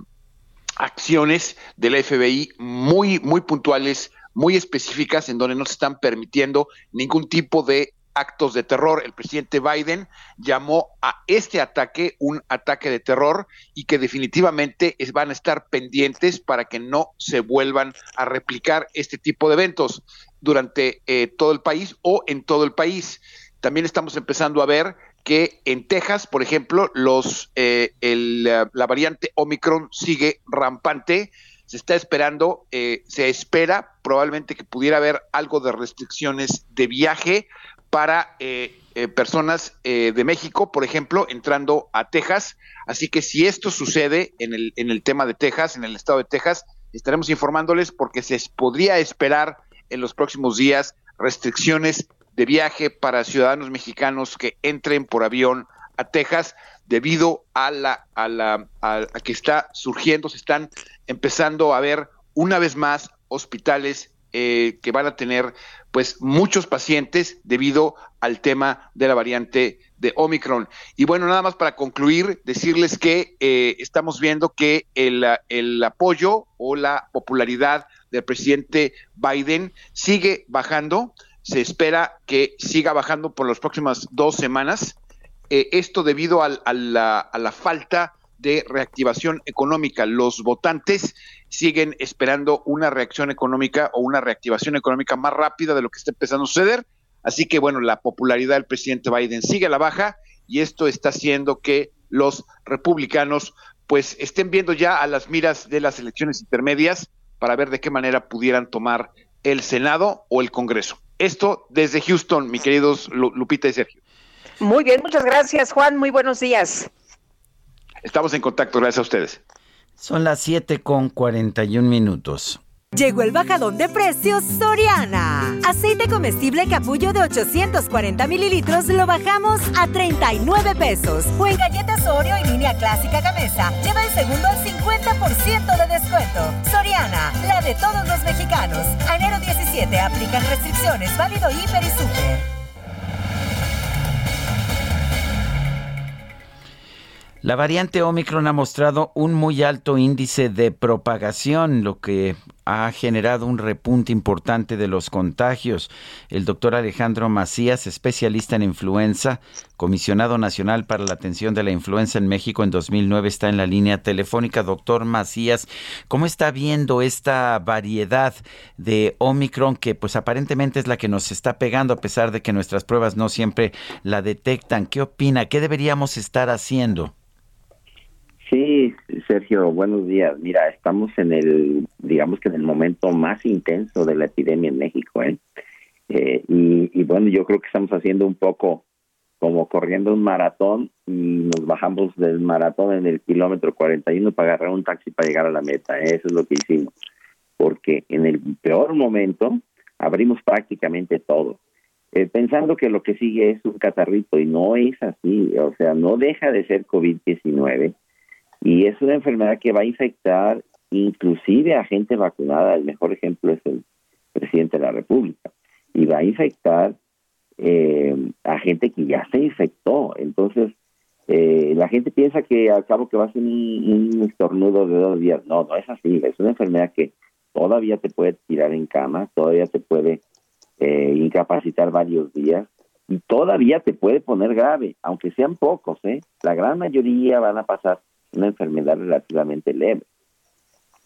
acciones del FBI muy, muy puntuales, muy específicas, en donde no se están permitiendo ningún tipo de actos de terror. El presidente Biden llamó a este ataque un ataque de terror y que definitivamente van a estar pendientes para que no se vuelvan a replicar este tipo de eventos durante eh, todo el país o en todo el país. También estamos empezando a ver que en Texas, por ejemplo, los eh, la variante Omicron sigue rampante. Se está esperando, eh, se espera probablemente que pudiera haber algo de restricciones de viaje para eh, eh, personas eh, de México, por ejemplo, entrando a Texas. Así que si esto sucede en el, en el tema de Texas, en el estado de Texas, estaremos informándoles porque se podría esperar en los próximos días restricciones de viaje para ciudadanos mexicanos que entren por avión a Texas debido a la a la a que está surgiendo, se están empezando a ver una vez más hospitales eh, que van a tener pues muchos pacientes debido al tema de la variante de Omicron. Y bueno, nada más para concluir, decirles que eh, estamos viendo que el, el apoyo o la popularidad del presidente Biden sigue bajando. Se espera que siga bajando por las próximas dos semanas. Eh, esto debido a, la, a la falta de reactivación económica. Los votantes siguen esperando una reacción económica o una reactivación económica más rápida de lo que está empezando a suceder. Así que bueno, la popularidad del presidente Biden sigue a la baja y esto está haciendo que los republicanos pues estén viendo ya a las miras de las elecciones intermedias para ver de qué manera pudieran tomar el Senado o el Congreso. Esto desde Houston, mi queridos Lupita y Sergio. Muy bien, muchas gracias Juan, muy buenos días. Estamos en contacto, gracias a ustedes. Son las 7 con 41 minutos. Llegó el bajadón de precios Soriana. Aceite comestible capullo de 840 mililitros lo bajamos a 39 pesos. O en galletas Oreo y línea clásica cabeza, lleva el segundo al 50% de descuento. Soriana, la de todos los mexicanos. enero 17 aplican restricciones, válido hiper y super. La variante Omicron ha mostrado un muy alto índice de propagación, lo que ha generado un repunte importante de los contagios. El doctor Alejandro Macías, especialista en influenza, comisionado nacional para la atención de la influenza en México en 2009, está en la línea telefónica. Doctor Macías, ¿cómo está viendo esta variedad de Omicron que pues aparentemente es la que nos está pegando a pesar de que nuestras pruebas no siempre la detectan? ¿Qué opina? ¿Qué deberíamos estar haciendo? Sí, Sergio, buenos días. Mira, estamos en el, digamos que en el momento más intenso de la epidemia en México, ¿eh? eh y, bueno, yo creo que estamos haciendo un poco como corriendo un maratón y nos bajamos del maratón en el kilómetro 41 para agarrar un taxi para llegar a la meta. ¿eh? Eso es lo que hicimos. Porque en el peor momento abrimos prácticamente todo. Eh, pensando que lo que sigue es un catarrito y no es así, o sea, no deja de ser COVID-19 y es una enfermedad que va a infectar inclusive a gente vacunada. El mejor ejemplo es el presidente de la República. Y va a infectar eh, a gente que ya se infectó. Entonces, eh, la gente piensa que al cabo que va a ser un, estornudo de dos días. No, no es así. Es una enfermedad que todavía te puede tirar en cama, todavía te puede eh, incapacitar varios días y todavía te puede poner grave, aunque sean pocos. ¿eh? La gran mayoría van a pasar una enfermedad relativamente leve.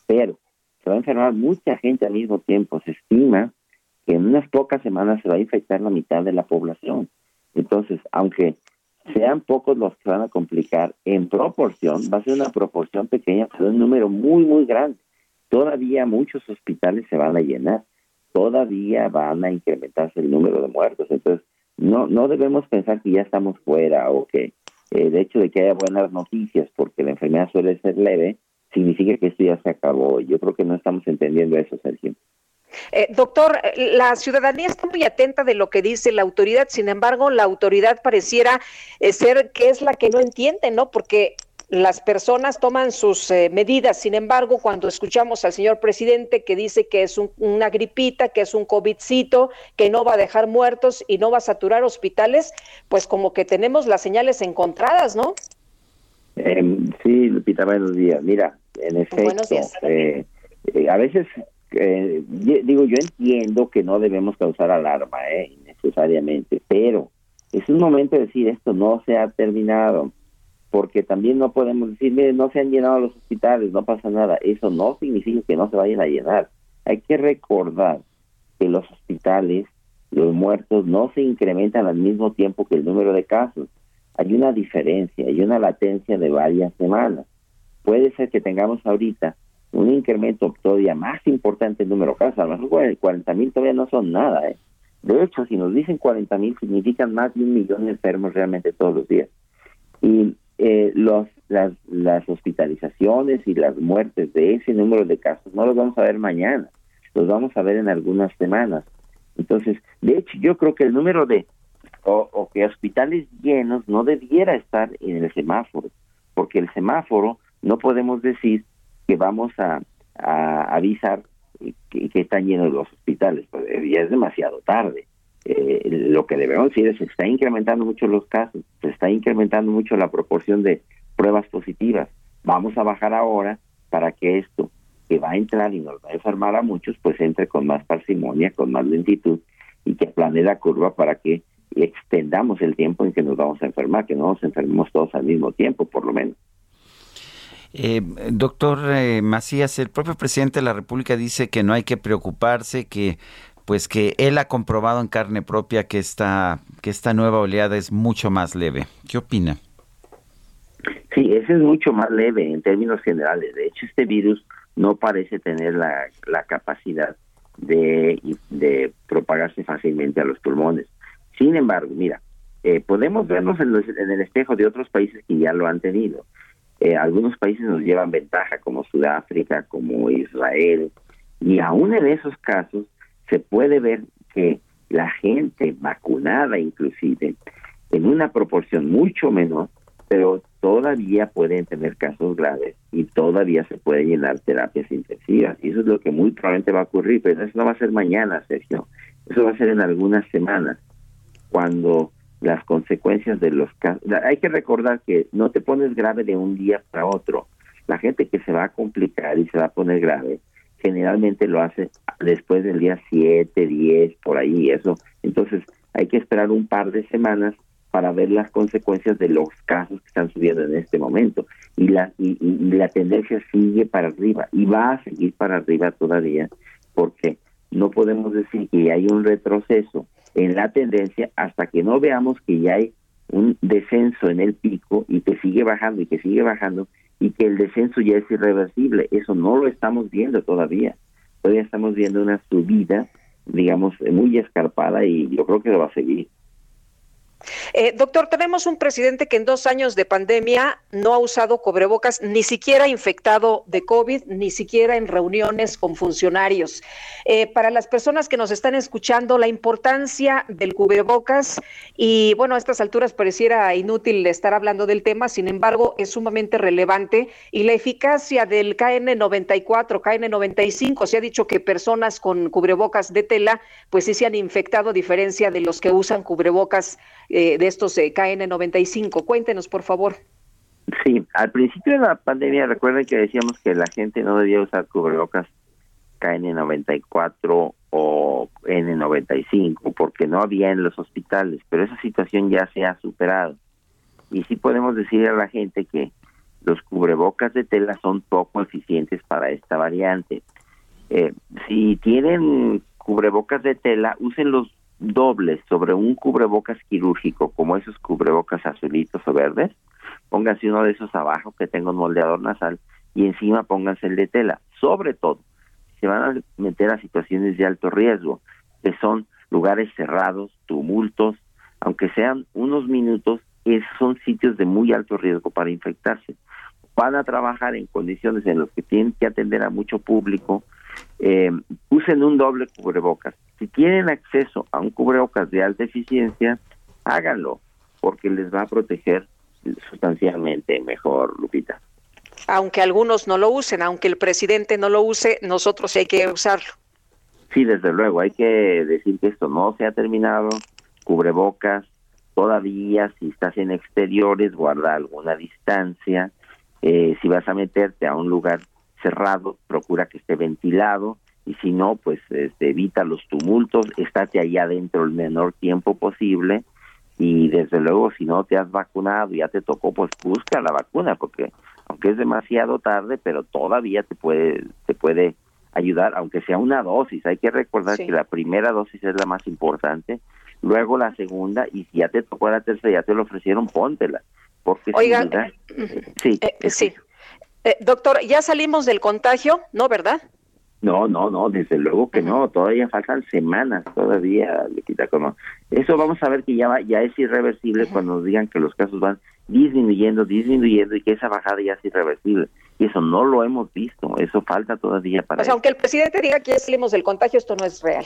Pero se va a enfermar mucha gente al mismo tiempo. Se estima que en unas pocas semanas se va a infectar la mitad de la población. Entonces, aunque sean pocos los que van a complicar, en proporción, va a ser una proporción pequeña, pero un número muy, muy grande. Todavía muchos hospitales se van a llenar, todavía van a incrementarse el número de muertos. Entonces, no, no debemos pensar que ya estamos fuera o que el hecho de que haya buenas noticias porque la enfermedad suele ser leve, significa que esto ya se acabó. Yo creo que no estamos entendiendo eso, Sergio. Eh, doctor, eh, la ciudadanía está muy atenta de lo que dice la autoridad, sin embargo, la autoridad pareciera eh, ser que es la que no entiende, ¿no? Porque las personas toman sus medidas, sin embargo, cuando escuchamos al señor presidente que dice que es una gripita, que es un COVIDcito, que no va a dejar muertos y no va a saturar hospitales, pues como que tenemos las señales encontradas, ¿no? Em, sí, Lupita, buenos días. Mira, en efecto, a veces eh, digo, yo entiendo que no debemos causar alarma, eh, necesariamente, pero es un momento de decir esto no se ha terminado, porque también no podemos decir, mire, no se han llenado los hospitales, no pasa nada. Eso no significa que no se vayan a llenar. Hay que recordar que los hospitales, los muertos, no se incrementan al mismo tiempo que el número de casos. Hay una diferencia, hay una latencia de varias semanas. Puede ser que tengamos ahorita un incremento todavía más importante en número de casos. A lo mejor 40 mil todavía no son nada. ¿eh? De hecho, si nos dicen 40 mil, significan más de un millón de enfermos realmente todos los días. Y eh, los, las, las hospitalizaciones y las muertes de ese número de casos no los vamos a ver mañana, los vamos a ver en algunas semanas. Entonces, de hecho, yo creo que el número de o, que hospitales llenos no debiera estar en el semáforo, porque el semáforo no podemos decir que vamos a, avisar que, están llenos los hospitales. Pues, ya es demasiado tarde. Eh, lo que debemos decir es se está incrementando mucho los casos, se está incrementando mucho la proporción de pruebas positivas. Vamos a bajar ahora para que esto que va a entrar y nos va a enfermar a muchos, pues entre con más parsimonia, con más lentitud y que plane la curva para que extendamos el tiempo en que nos vamos a enfermar, que no nos enfermemos todos al mismo tiempo, por lo menos. Eh, doctor eh, Macías, el propio presidente de la República dice que no hay que preocuparse, que pues que él ha comprobado en carne propia que esta, que esta nueva oleada es mucho más leve. ¿Qué opina? Sí, ese es mucho más leve en términos generales. De hecho, este virus no parece tener la, la capacidad de, de propagarse fácilmente a los pulmones. Sin embargo, mira, eh, podemos vernos en, el espejo de otros países que ya lo han tenido. Eh, algunos países nos llevan ventaja, como Sudáfrica, como Israel, y aún en esos casos se puede ver que la gente vacunada inclusive, en una proporción mucho menor, pero todavía pueden tener casos graves y todavía se pueden llenar terapias intensivas. Y eso es lo que muy probablemente va a ocurrir, pero eso no va a ser mañana, Sergio. Eso va a ser en algunas semanas, cuando las consecuencias de los casos. Hay que recordar que no te pones grave de un día para otro. La gente que se va a complicar y se va a poner grave, generalmente lo hace después del día 7, 10, por ahí, eso. Entonces, hay que esperar un par de semanas para ver las consecuencias de los casos que están subiendo en este momento. Y la, y la tendencia sigue para arriba y va a seguir para arriba todavía, porque no podemos decir que hay un retroceso en la tendencia hasta que no veamos que ya hay un descenso en el pico y que sigue bajando y que sigue bajando y que el descenso ya es irreversible. Eso no lo estamos viendo todavía. Todavía estamos viendo una subida, digamos, muy escarpada y yo creo que lo va a seguir. Eh, doctor, tenemos un presidente que en dos años de pandemia no ha usado cubrebocas, ni siquiera infectado de COVID, ni siquiera en reuniones con funcionarios. Eh, para las personas que nos están escuchando, la importancia del cubrebocas, y bueno, a estas alturas pareciera inútil estar hablando del tema, sin embargo, es sumamente relevante, y la eficacia del KN94, KN95, se ha dicho que personas con cubrebocas de tela, pues sí se han infectado, a diferencia de los que usan cubrebocas eh, de estos eh, KN95. Cuéntenos, por favor. Sí, al principio de la pandemia, recuerden que decíamos que la gente no debía usar cubrebocas KN94 o N95 porque no había en los hospitales, pero esa situación ya se ha superado. Y sí podemos decir a la gente que los cubrebocas de tela son poco eficientes para esta variante. Eh, si tienen cubrebocas de tela, úsenlos dobles sobre un cubrebocas quirúrgico, como esos cubrebocas azulitos o verdes, pónganse uno de esos abajo que tenga un moldeador nasal y encima pónganse el de tela. Sobre todo, se van a meter a situaciones de alto riesgo, que son lugares cerrados, tumultos, aunque sean unos minutos, esos son sitios de muy alto riesgo para infectarse. van a trabajar en condiciones en las que tienen que atender a mucho público, eh, usen un doble cubrebocas. Si tienen acceso a un cubrebocas de alta eficiencia, háganlo, porque les va a proteger sustancialmente mejor, Lupita. Aunque algunos no lo usen, aunque el presidente no lo use, nosotros hay que usarlo. Sí, desde luego, hay que decir que esto no se ha terminado, cubrebocas, todavía si estás en exteriores, guarda alguna distancia, eh, si vas a meterte a un lugar cerrado, procura que esté ventilado, y si no, pues este, evita los tumultos, estate ahí adentro el menor tiempo posible, y desde luego si no te has vacunado, ya te tocó, pues busca la vacuna, porque aunque es demasiado tarde, pero todavía te puede, te puede ayudar, aunque sea una dosis. Hay que recordar que la primera dosis es la más importante, luego la segunda, y si ya te tocó la tercera, ya te lo ofrecieron, póntela. Porque Oigan, sí, eh, sí. Eh, doctor, ya salimos del contagio, ¿no, verdad? No, no, no, desde luego que no, todavía faltan semanas, todavía le quita como. Eso vamos a ver que ya ya es irreversible cuando nos digan que los casos van disminuyendo, disminuyendo y que esa bajada ya es irreversible. Y eso no lo hemos visto, eso falta todavía para... O sea, aunque el presidente diga que ya salimos del contagio, esto no es real.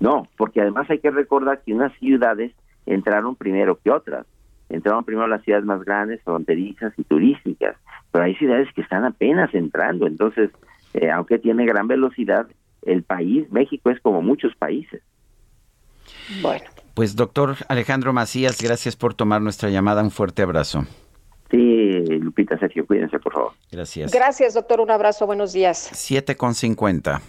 No, porque además hay que recordar que unas ciudades entraron primero que otras. Entraron primero las ciudades más grandes, fronterizas y turísticas, pero hay ciudades que están apenas entrando, entonces eh, aunque tiene gran velocidad, el país, México es como muchos países. Bueno. Pues doctor Alejandro Macías, gracias por tomar nuestra llamada. Un fuerte abrazo. Sí, Lupita, Sergio, cuídense, por favor. Gracias. Gracias, doctor. Un abrazo. Buenos días. 7 con 50.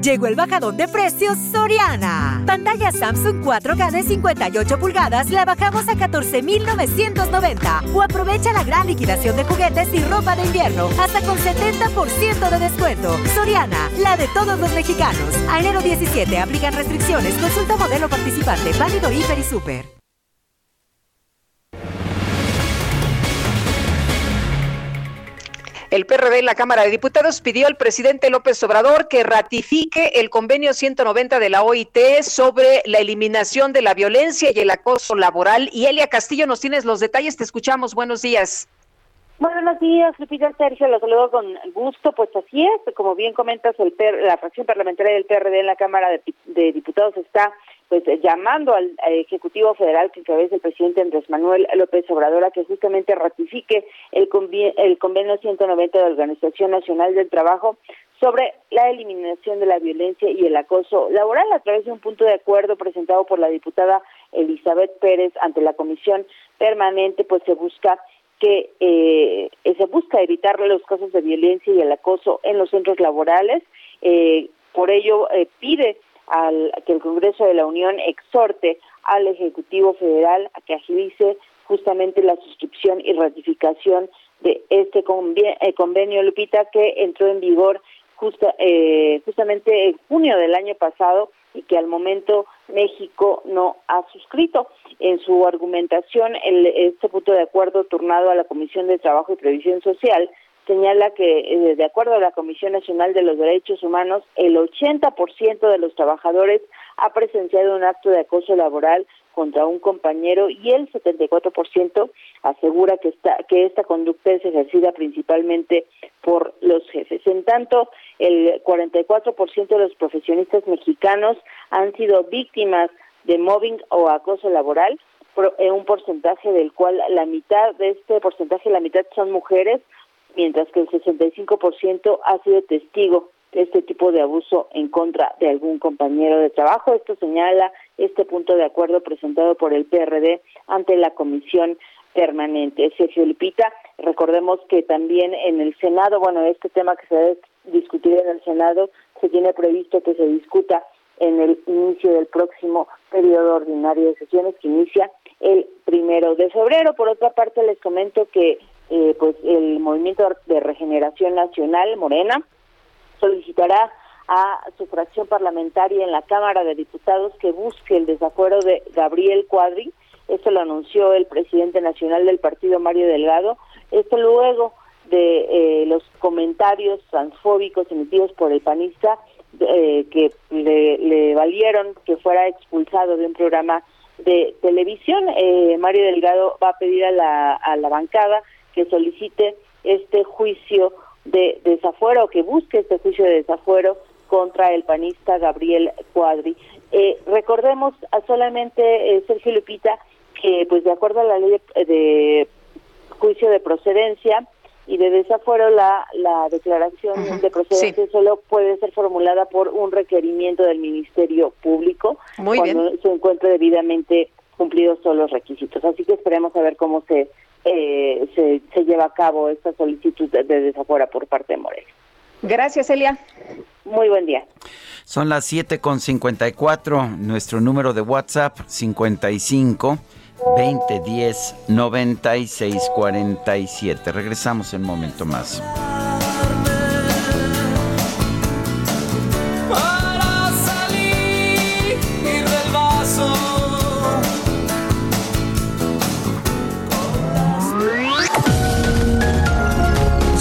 Llegó el bajadón de precios Soriana. Pantalla Samsung 4K de 58 pulgadas la bajamos a 14,990. O aprovecha la gran liquidación de juguetes y ropa de invierno hasta con 70% de descuento. Soriana, la de todos los mexicanos. A enero 17 aplican restricciones. Consulta modelo participante. Válido Hiper y Super. El PRD en la Cámara de Diputados pidió al presidente López Obrador que ratifique el convenio 190 de la OIT sobre la eliminación de la violencia y el acoso laboral. Y Elia Castillo, nos tienes los detalles, te escuchamos. Buenos días. Buenos días, Lupita Sergio, los saludo con gusto. Pues así es, como bien comentas, el la fracción parlamentaria del PRD en la Cámara de Diputados está pues eh, llamando al, Ejecutivo Federal que encabeza el presidente Andrés Manuel López Obrador a que justamente ratifique el, el convenio 190 de la Organización Nacional del Trabajo sobre la eliminación de la violencia y el acoso laboral a través de un punto de acuerdo presentado por la diputada Elizabeth Pérez ante la comisión permanente, pues se busca que eh, se busca evitar los casos de violencia y el acoso en los centros laborales. Eh, por ello, eh, pide al, que el Congreso de la Unión exhorte al Ejecutivo Federal a que agilice justamente la suscripción y ratificación de este eh, convenio, Lupita, que entró en vigor justa, eh, justamente en junio del año pasado y que al momento México no ha suscrito. En su argumentación, el, este punto de acuerdo turnado a la Comisión de Trabajo y Previsión Social señala que, eh, de acuerdo a la Comisión Nacional de los Derechos Humanos, el 80% de los trabajadores ha presenciado un acto de acoso laboral contra un compañero y el 74% asegura que esta, que esta conducta es ejercida principalmente por los jefes. En tanto, el 44% de los profesionistas mexicanos han sido víctimas de mobbing o acoso laboral, en un porcentaje del cual la mitad de este porcentaje, la mitad son mujeres, mientras que el 65% ha sido testigo de este tipo de abuso en contra de algún compañero de trabajo. Esto señala este punto de acuerdo presentado por el PRD ante la Comisión Permanente. Sergio Lupita, recordemos que también en el Senado, bueno, este tema que se debe discutir en el Senado, se tiene previsto que se discuta en el inicio del próximo periodo ordinario de sesiones que inicia el primero de febrero. Por otra parte, les comento que eh, pues el Movimiento de Regeneración Nacional, Morena, solicitará a su fracción parlamentaria en la Cámara de Diputados que busque el desacuerdo de Gabriel Cuadri. Esto lo anunció el presidente nacional del partido, Mario Delgado. Esto luego de eh, los comentarios transfóbicos emitidos por el panista eh, que le, valieron que fuera expulsado de un programa de televisión. Mario Delgado va a pedir a la, a la bancada que solicite este juicio de desafuero, que busque este juicio de desafuero contra el panista Gabriel Cuadri. Eh, recordemos a solamente eh, Sergio Lupita que pues de acuerdo a la ley de, juicio de procedencia y de desafuero la, la declaración de procedencia solo puede ser formulada por un requerimiento del Ministerio Público cuando se encuentre debidamente cumplidos todos los requisitos. Así que esperemos a ver cómo se, eh, se, se, lleva a cabo esta solicitud de, desafuera por parte de Morelos. Gracias, Elia. Muy buen día. Son las 7.54. Nuestro número de WhatsApp 55 2010 9647. Regresamos en un momento más.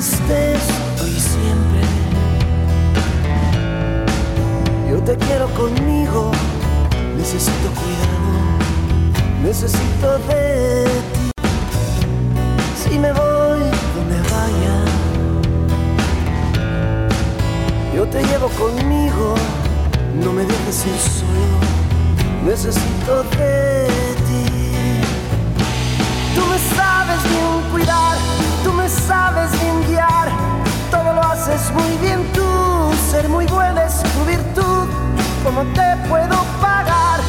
Estés hoy siempre. Yo te quiero conmigo, necesito cuidado, necesito de ti. Si me voy donde vaya, yo te llevo conmigo, no me dejes ir solo, necesito de ti. Tú me sabes bien cuidar Tú me sabes bien guiar, todo lo haces muy bien tú. Ser muy buena es tu virtud. ¿Cómo te puedo pagar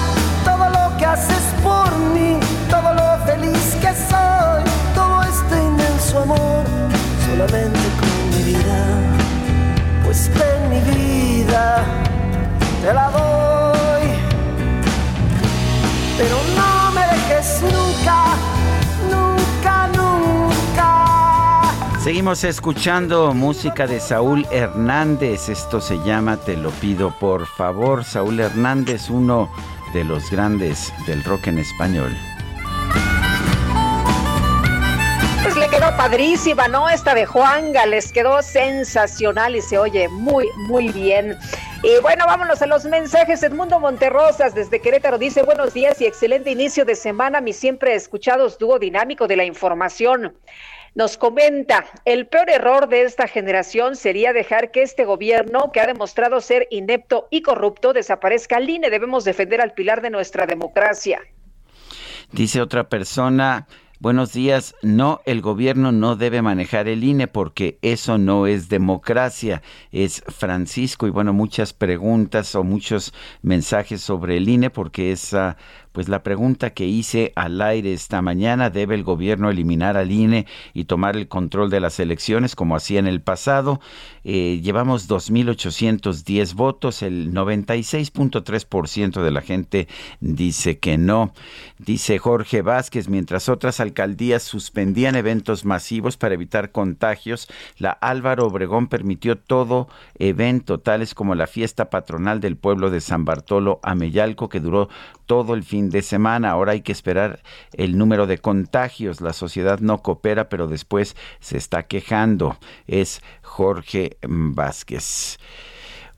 todo lo que haces por mí? Todo lo feliz que soy, todo este inmenso amor, solamente con mi vida. Pues ven mi vida, te la doy. Pero no Seguimos escuchando música de Saúl Hernández. Esto se llama Te lo pido por favor. Saúl Hernández, uno de los grandes del rock en español. Pues le quedó padrísima, ¿no? Esta de Juanga les quedó sensacional y se oye muy, muy bien. Y bueno, vámonos a los mensajes. Edmundo Monterrosas desde Querétaro dice buenos días y excelente inicio de semana, mi siempre escuchados dúo dinámico de la información. Nos comenta, el peor error de esta generación sería dejar que este gobierno, que ha demostrado ser inepto y corrupto, desaparezca al INE. Debemos defender al pilar de nuestra democracia. Dice otra persona, Buenos días. No, el gobierno no debe manejar el INE porque eso no es democracia, es Francisco. Y bueno, muchas preguntas o muchos mensajes sobre el INE porque esa pues la pregunta que hice al aire esta mañana, ¿debe el gobierno eliminar al INE y tomar el control de las elecciones como hacía en el pasado? Eh, llevamos 2.810 votos, el 96.3% de la gente dice que no. Dice Jorge Vázquez, mientras otras alcaldías suspendían eventos masivos para evitar contagios, la Álvaro Obregón permitió todo evento, tales como la fiesta patronal del pueblo de San Bartolo Ameyalco, que duró todo el fin de semana. Ahora hay que esperar el número de contagios. La sociedad no coopera, pero después se está quejando. Es Jorge Vázquez.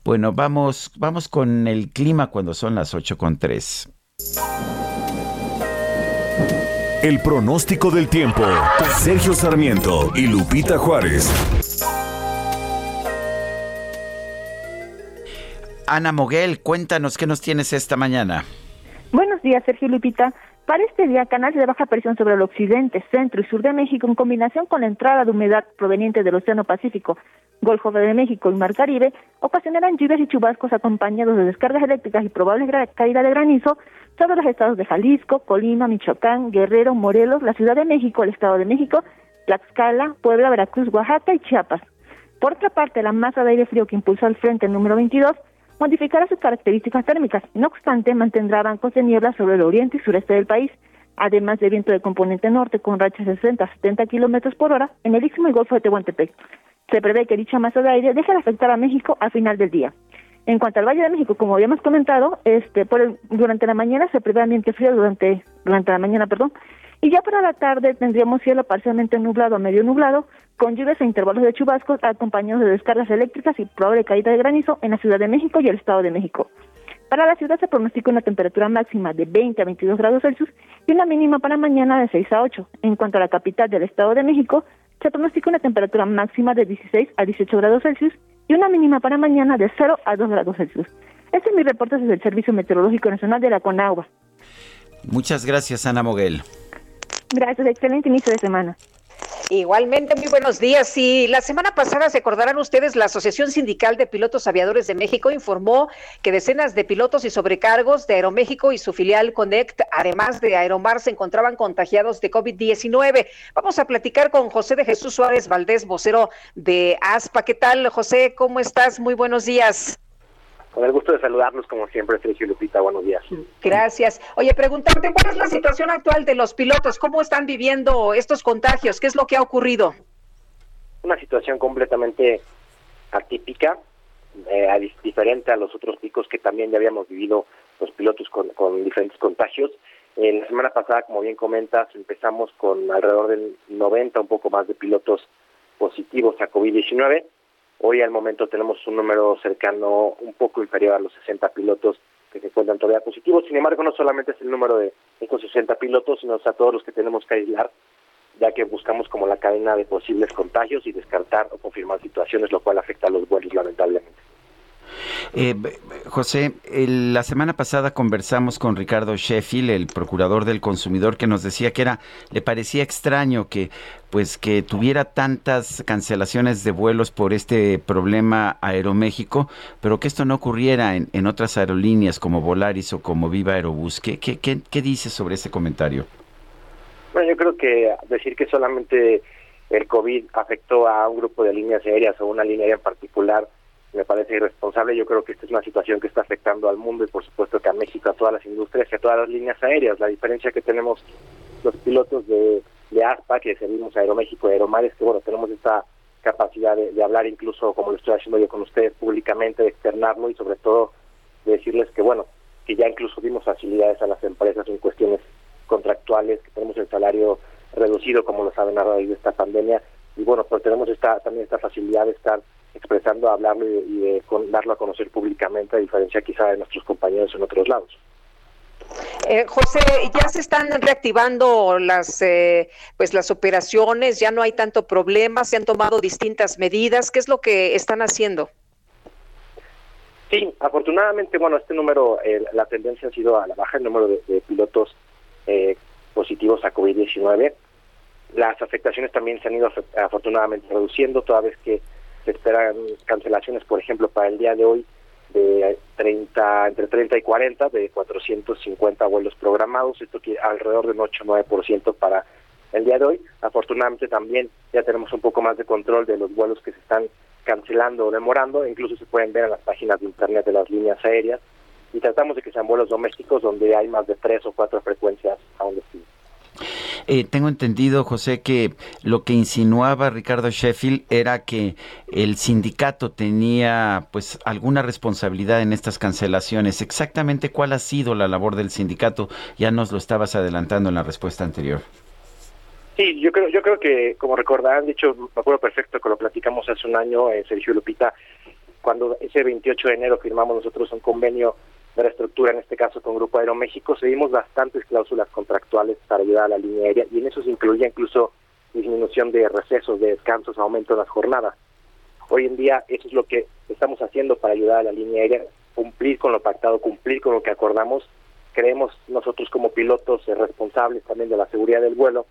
Bueno, vamos, vamos con el clima cuando son las 8 con 3. El pronóstico del tiempo. Sergio Sarmiento y Lupita Juárez. Ana Moguel, cuéntanos qué nos tienes esta mañana. Buenos días, Sergio Lupita. Para este día, canales de baja presión sobre el occidente, centro y sur de México, en combinación con la entrada de humedad proveniente del Océano Pacífico, Golfo de México y Mar Caribe, ocasionarán lluvias y chubascos acompañados de descargas eléctricas y probable caída de granizo sobre los estados de Jalisco, Colima, Michoacán, Guerrero, Morelos, la Ciudad de México, el Estado de México, Tlaxcala, Puebla, Veracruz, Oaxaca y Chiapas. Por otra parte, la masa de aire frío que impulsó el frente número 22 modificará sus características térmicas. No obstante, mantendrá bancos de niebla sobre el oriente y sureste del país, además de viento de componente norte con rachas de 60 a 70 kilómetros por hora en el Istmo y Golfo de Tehuantepec. Se prevé que dicha masa de aire deje de afectar a México a final del día. En cuanto al Valle de México, como habíamos comentado, este, por durante la mañana se prevé ambiente frío durante, durante la mañana, perdón, y ya para la tarde tendríamos cielo parcialmente nublado a medio nublado, con lluvias e intervalos de chubascos acompañados de descargas eléctricas y probable caída de granizo en la Ciudad de México y el Estado de México. Para la ciudad se pronostica una temperatura máxima de 20 a 22 grados Celsius y una mínima para mañana de 6 a 8. En cuanto a la capital del Estado de México, se pronostica una temperatura máxima de 16 a 18 grados Celsius y una mínima para mañana de 0 a 2 grados Celsius. Este es mi reporte desde el Servicio Meteorológico Nacional de la Conagua. Muchas gracias, Ana Moguel. Gracias, excelente inicio de semana. Igualmente, muy buenos días. Y la semana pasada, se acordarán ustedes, la Asociación Sindical de Pilotos Aviadores de México informó que decenas de pilotos y sobrecargos de Aeroméxico y su filial Connect, además de Aeromar, se encontraban contagiados de COVID-19. Vamos a platicar con José de Jesús Suárez Valdés, vocero de ASPA. ¿Qué tal, José? ¿Cómo estás? Muy buenos días. Con el gusto de saludarlos, como siempre, Sergio Lupita. Buenos días. Gracias. Oye, preguntarte, ¿cuál es la situación actual de los pilotos? ¿Cómo están viviendo estos contagios? ¿Qué es lo que ha ocurrido? Una situación completamente atípica, eh, diferente a los otros picos que también ya habíamos vivido los pilotos con, con diferentes contagios. En la semana pasada, como bien comentas, empezamos con alrededor del 90, un poco más de pilotos positivos a COVID-19 Hoy al momento tenemos un número cercano, un poco inferior a los 60 pilotos que se encuentran todavía positivos. Sin embargo, no solamente es el número de estos 60 pilotos, sino a todos los que tenemos que aislar, ya que buscamos como la cadena de posibles contagios y descartar o confirmar situaciones, lo cual afecta a los vuelos lamentablemente. Eh, José, la semana pasada conversamos con Ricardo Sheffield, el procurador del consumidor, que nos decía que era, le parecía extraño que, pues, que tuviera tantas cancelaciones de vuelos por este problema Aeroméxico, pero que esto no ocurriera en, otras aerolíneas como Volaris o como Viva Aerobús. ¿Qué, qué, qué, qué dices sobre ese comentario? Bueno, yo creo que decir que solamente el COVID afectó a un grupo de líneas aéreas o una línea aérea en particular me parece irresponsable. Yo creo que esta es una situación que está afectando al mundo y por supuesto que a México, a todas las industrias y a todas las líneas aéreas. La diferencia que tenemos los pilotos de, de ASPA, que servimos a Aeroméxico y Aeromar, es que bueno, tenemos esta capacidad de, hablar incluso como lo estoy haciendo yo con ustedes públicamente, de externarlo y sobre todo de decirles que bueno, que ya incluso dimos facilidades a las empresas en cuestiones contractuales, que tenemos el salario reducido, como lo saben a raíz de esta pandemia, y bueno, pues tenemos esta también esta facilidad de estar expresando, hablarlo y, de, darlo a conocer públicamente, a diferencia quizá de nuestros compañeros en otros lados. Eh, José, ya se están reactivando las eh, pues las operaciones, ya no hay tanto problema, se han tomado distintas medidas. ¿Qué es lo que están haciendo? Sí, afortunadamente, bueno, este número, eh, la tendencia ha sido a la baja el número de, pilotos eh, positivos a COVID-19. Las afectaciones también se han ido afortunadamente reduciendo, toda vez que se esperan cancelaciones, por ejemplo, para el día de hoy de 30, entre 30 y 40 de 450 vuelos programados, esto quiere alrededor de un 8 9% para el día de hoy. Afortunadamente también ya tenemos un poco más de control de los vuelos que se están cancelando o demorando, incluso se pueden ver en las páginas de internet de las líneas aéreas y tratamos de que sean vuelos domésticos donde hay más de tres o cuatro frecuencias a un destino. Eh, tengo entendido, José, que lo que insinuaba Ricardo Sheffield era que el sindicato tenía pues alguna responsabilidad en estas cancelaciones. Exactamente cuál ha sido la labor del sindicato, ya nos lo estabas adelantando en la respuesta anterior. Sí, yo creo, yo creo que, como recordarán, dicho, me acuerdo perfecto que lo platicamos hace un año, en Sergio Lupita, cuando ese 28 de enero firmamos nosotros un convenio de reestructura, en este caso con Grupo Aeroméxico, seguimos bastantes cláusulas contractuales para ayudar a la línea aérea y en eso se incluía incluso disminución de recesos, de descansos, aumento en las jornadas. Hoy en día eso es lo que estamos haciendo para ayudar a la línea aérea, cumplir con lo pactado, cumplir con lo que acordamos. Creemos nosotros como pilotos eh, responsables también de la seguridad del vuelo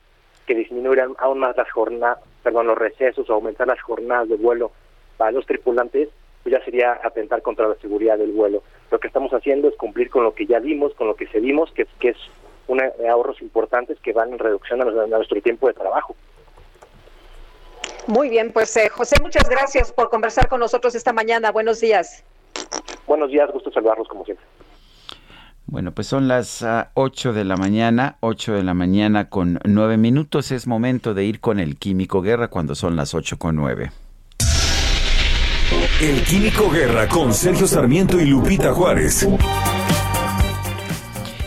que disminuyan aún más las jornadas, perdón, los recesos aumentar las jornadas de vuelo para los tripulantes pues ya sería atentar contra la seguridad del vuelo. Lo que estamos haciendo es cumplir con lo que ya dimos, con lo que cedimos, que, que es una, ahorros importantes que van en reducción a nuestro, tiempo de trabajo. Muy bien, pues eh, José, muchas gracias por conversar con nosotros esta mañana. Buenos días. Buenos días, gusto saludarlos como siempre. Bueno, pues son las 8 ah, de la mañana, 8 de la mañana con 9 minutos. Es momento de ir con el Químico Guerra cuando son las 8 con 9. El Químico Guerra con Sergio Sarmiento y Lupita Juárez.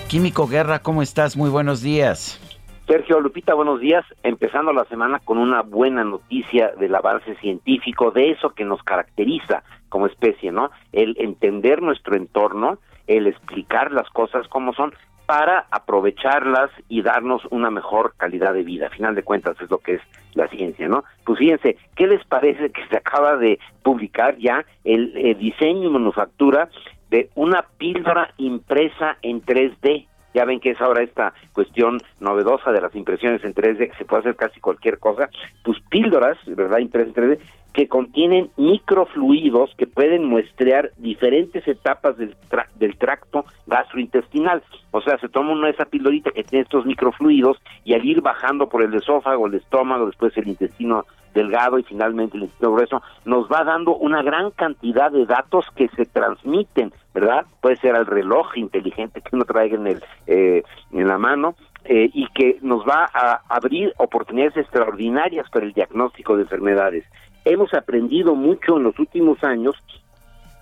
Químico Guerra, ¿cómo estás? Muy buenos días. Sergio Lupita, buenos días. Empezando la semana con una buena noticia del avance científico, de eso que nos caracteriza como especie, ¿no? El entender nuestro entorno, el explicar las cosas como son para aprovecharlas y darnos una mejor calidad de vida. A final de cuentas es lo que es la ciencia, ¿no? Pues fíjense, ¿qué les parece que se acaba de publicar ya el, el diseño y manufactura de una píldora impresa en 3D? Ya ven que es ahora esta cuestión novedosa de las impresiones en 3D, que se puede hacer casi cualquier cosa, pues píldoras, ¿verdad? Impresas en 3D, que contienen microfluidos que pueden muestrear diferentes etapas del, del tracto gastrointestinal. O sea, se toma una de esa pildorita que tiene estos microfluidos y al ir bajando por el esófago, el estómago, después el intestino delgado y finalmente el intestino grueso, nos va dando una gran cantidad de datos que se transmiten, ¿verdad? Puede ser al reloj inteligente que uno traiga en, el, eh, en la mano, eh, y que nos va a abrir oportunidades extraordinarias para el diagnóstico de enfermedades hemos aprendido mucho en los últimos años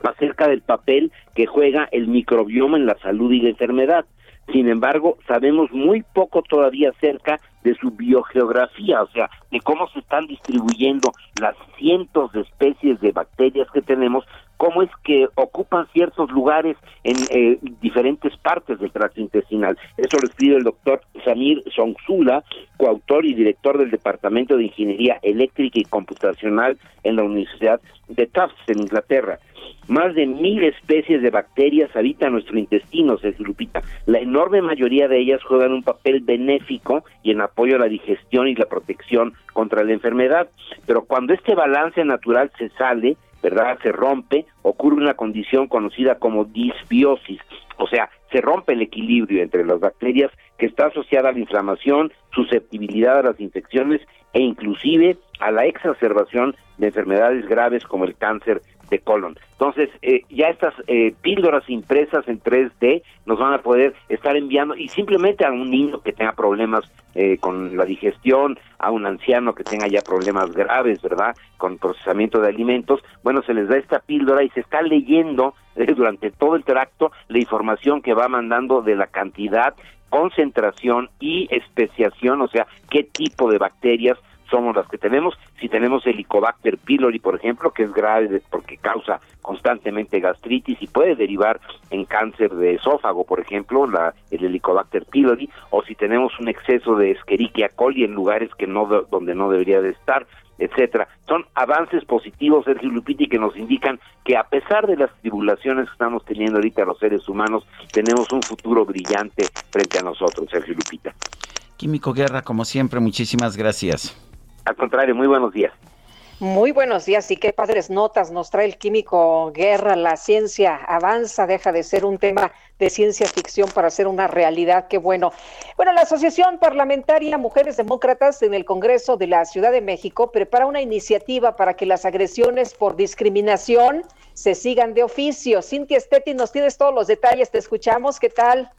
acerca del papel que juega el microbioma en la salud y la enfermedad. Sin embargo, sabemos muy poco todavía acerca de su biogeografía, o sea, de cómo se están distribuyendo las cientos de especies de bacterias que tenemos, cómo es que ocupan ciertos lugares en eh, diferentes partes del tracto intestinal. Eso lo escribe el doctor Samir Songsula, coautor y director del Departamento de Ingeniería Eléctrica y Computacional en la Universidad de Tufts, en Inglaterra. Más de mil especies de bacterias habitan nuestro intestino, se Lupita. La enorme mayoría de ellas juegan un papel benéfico y en apoyo a la digestión y la protección contra la enfermedad. Pero cuando este balance natural se sale, ¿verdad? Se rompe, ocurre una condición conocida como disbiosis, o sea, se rompe el equilibrio entre las bacterias que está asociada a la inflamación, susceptibilidad a las infecciones e inclusive a la exacerbación de enfermedades graves como el cáncer de colon. Entonces, eh, ya estas eh, píldoras impresas en 3D nos van a poder estar enviando y simplemente a un niño que tenga problemas eh, con la digestión, a un anciano que tenga ya problemas graves, ¿verdad? Con procesamiento de alimentos, bueno, se les da esta píldora y se está leyendo <laughs> durante todo el tracto la información que va mandando de la cantidad, concentración y especiación, o sea, qué tipo de bacterias somos las que tenemos. Si tenemos Helicobacter pylori, por ejemplo, que es grave porque causa constantemente gastritis y puede derivar en cáncer de esófago, por ejemplo, la, el Helicobacter pylori, o si tenemos un exceso de Escherichia coli en lugares que no donde no debería de estar, etcétera. Son avances positivos, Sergio Lupiti, que nos indican que a pesar de las tribulaciones que estamos teniendo ahorita los seres humanos, tenemos un futuro brillante frente a nosotros, Sergio Lupita. Químico Guerra, como siempre, muchísimas gracias. Al contrario, muy buenos días. Muy buenos días y qué padres notas nos trae el químico guerra. La ciencia avanza, deja de ser un tema de ciencia ficción para ser una realidad. Qué bueno. Bueno, la Asociación Parlamentaria Mujeres Demócratas en el Congreso de la Ciudad de México prepara una iniciativa para que las agresiones por discriminación se sigan de oficio. Cintia Stetti, nos tienes todos los detalles. Te escuchamos. ¿Qué tal?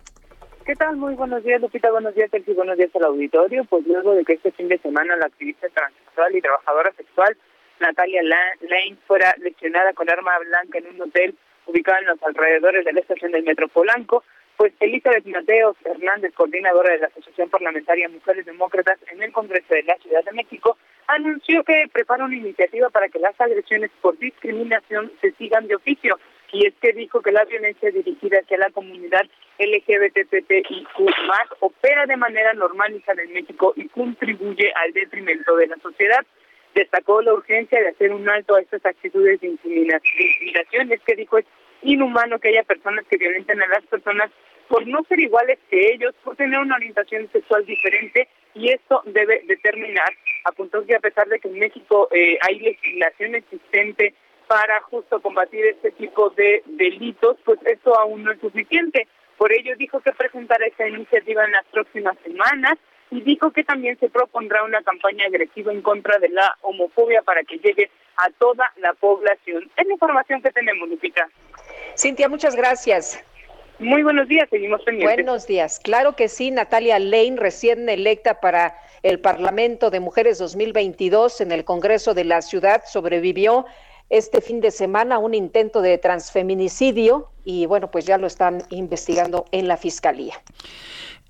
¿Qué tal? Muy buenos días, Lupita. Buenos días, Sergio. Buenos días al auditorio. Pues luego de que este fin de semana la activista transexual y trabajadora sexual Natalia Lane fuera lesionada con arma blanca en un hotel ubicado en los alrededores de la estación del Metro Polanco, pues Elizabeth Mateos Hernández, coordinadora de la Asociación Parlamentaria Mujeres Demócratas en el Congreso de la Ciudad de México, anunció que prepara una iniciativa para que las agresiones por discriminación se sigan de oficio y es que dijo que la violencia dirigida hacia la comunidad LGBTTIQ opera de manera normalizada en México y contribuye al detrimento de la sociedad. Destacó la urgencia de hacer un alto a estas actitudes de intimidación. Es que dijo es inhumano que haya personas que violenten a las personas por no ser iguales que ellos, por tener una orientación sexual diferente y esto debe determinar, apuntó que a pesar de que en México eh, hay legislación existente para justo combatir este tipo de delitos, pues eso aún no es suficiente. Por ello dijo que presentará esta iniciativa en las próximas semanas y dijo que también se propondrá una campaña agresiva en contra de la homofobia para que llegue a toda la población. Es la información que tenemos, Lupita. Cintia, muchas gracias. Muy buenos días, seguimos pendientes. Buenos días. Claro que sí, Natalia Lane, recién electa para el Parlamento de Mujeres 2022 en el Congreso de la Ciudad, sobrevivió este fin de semana un intento de transfeminicidio y bueno, pues ya lo están investigando en la Fiscalía.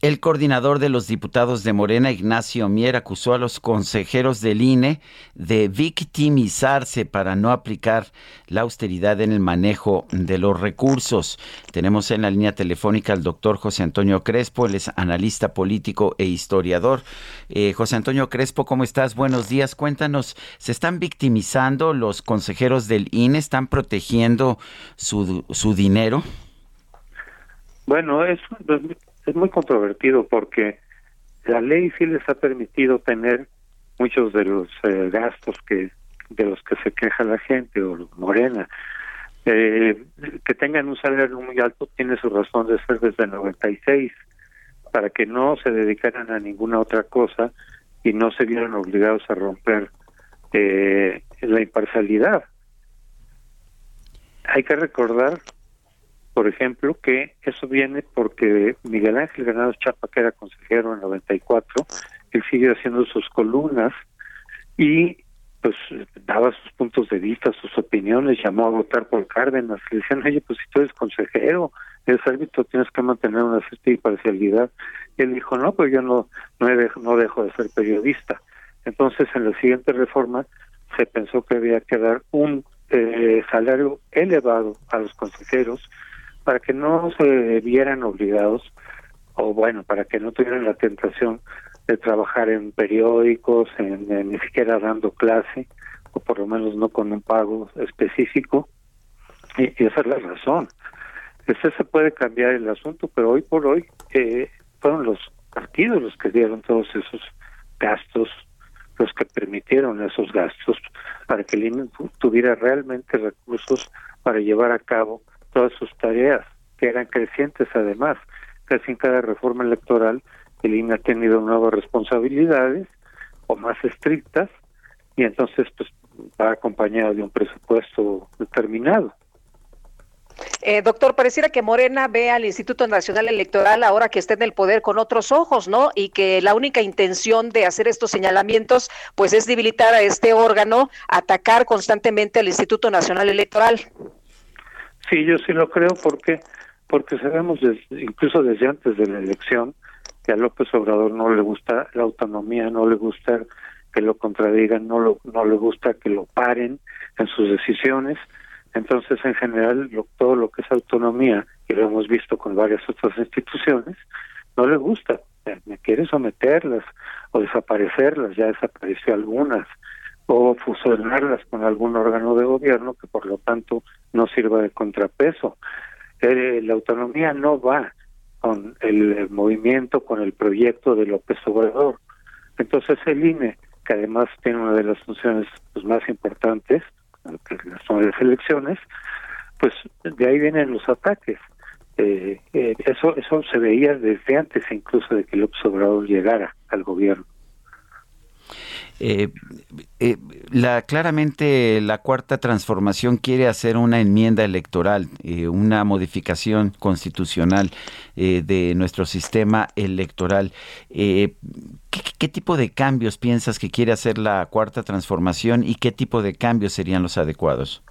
El coordinador de los diputados de Morena, Ignacio Mier, acusó a los consejeros del INE de victimizarse para no aplicar la austeridad en el manejo de los recursos. Tenemos en la línea telefónica al doctor José Antonio Crespo, él es analista político e historiador. Eh, José Antonio Crespo, ¿cómo estás? Buenos días. Cuéntanos, ¿se están victimizando los consejeros del INE? ¿Están protegiendo su, su dinero? Bueno, es es muy controvertido porque la ley sí les ha permitido tener muchos de los eh, gastos que de los que se queja la gente o Morena. Eh, que tengan un salario muy alto tiene su razón de ser desde el 96 para que no se dedicaran a ninguna otra cosa y no se vieran obligados a romper eh, la imparcialidad. Hay que recordar por ejemplo, que eso viene porque Miguel Ángel Granados Chapa, que era consejero en 94, él sigue haciendo sus columnas y pues daba sus puntos de vista, sus opiniones, llamó a votar por Cárdenas, le decían, oye, pues si tú eres consejero, eres árbitro, tienes que mantener una cierta imparcialidad. Él dijo, no, pues yo no, no, dejo, no dejo de ser periodista. Entonces, en la siguiente reforma se pensó que había que dar un eh, salario elevado a los consejeros para que no se vieran obligados, o bueno, para que no tuvieran la tentación de trabajar en periódicos, en, ni siquiera dando clase, o por lo menos no con un pago específico. Y, esa es la razón. Ese se puede cambiar el asunto, pero hoy por hoy eh, fueron los partidos los que dieron todos esos gastos, los que permitieron esos gastos para que el INE tuviera realmente recursos para llevar a cabo todas sus tareas, que eran crecientes además. Casi en cada reforma electoral el INE ha tenido nuevas responsabilidades o más estrictas y entonces pues va acompañado de un presupuesto determinado. Eh, doctor, pareciera que Morena ve al Instituto Nacional Electoral ahora que está en el poder con otros ojos, ¿no? Y que la única intención de hacer estos señalamientos, pues es debilitar a este órgano, atacar constantemente al Instituto Nacional Electoral. Sí, yo sí lo creo porque porque sabemos incluso desde antes de la elección que a López Obrador no le gusta la autonomía, no le gusta que lo contradigan, no lo, no le gusta que lo paren en sus decisiones. Entonces, en general, todo lo que es autonomía, y lo hemos visto con varias otras instituciones, no le gusta. Me quiere someterlas o desaparecerlas, ya desapareció algunas o fusionarlas con algún órgano de gobierno que por lo tanto no sirva de contrapeso. La autonomía no va con el movimiento, con el proyecto de López Obrador. Entonces el INE, que además tiene una de las funciones pues, más importantes, son las elecciones, pues de ahí vienen los ataques. Eh, eh, eso eso se veía desde antes incluso de que López Obrador llegara al gobierno. Eh, eh, la, claramente la cuarta transformación quiere hacer una enmienda electoral, eh, una modificación constitucional eh, de nuestro sistema electoral. ¿qué, ¿qué, tipo de cambios piensas que quiere hacer la cuarta transformación y qué tipo de cambios serían los adecuados?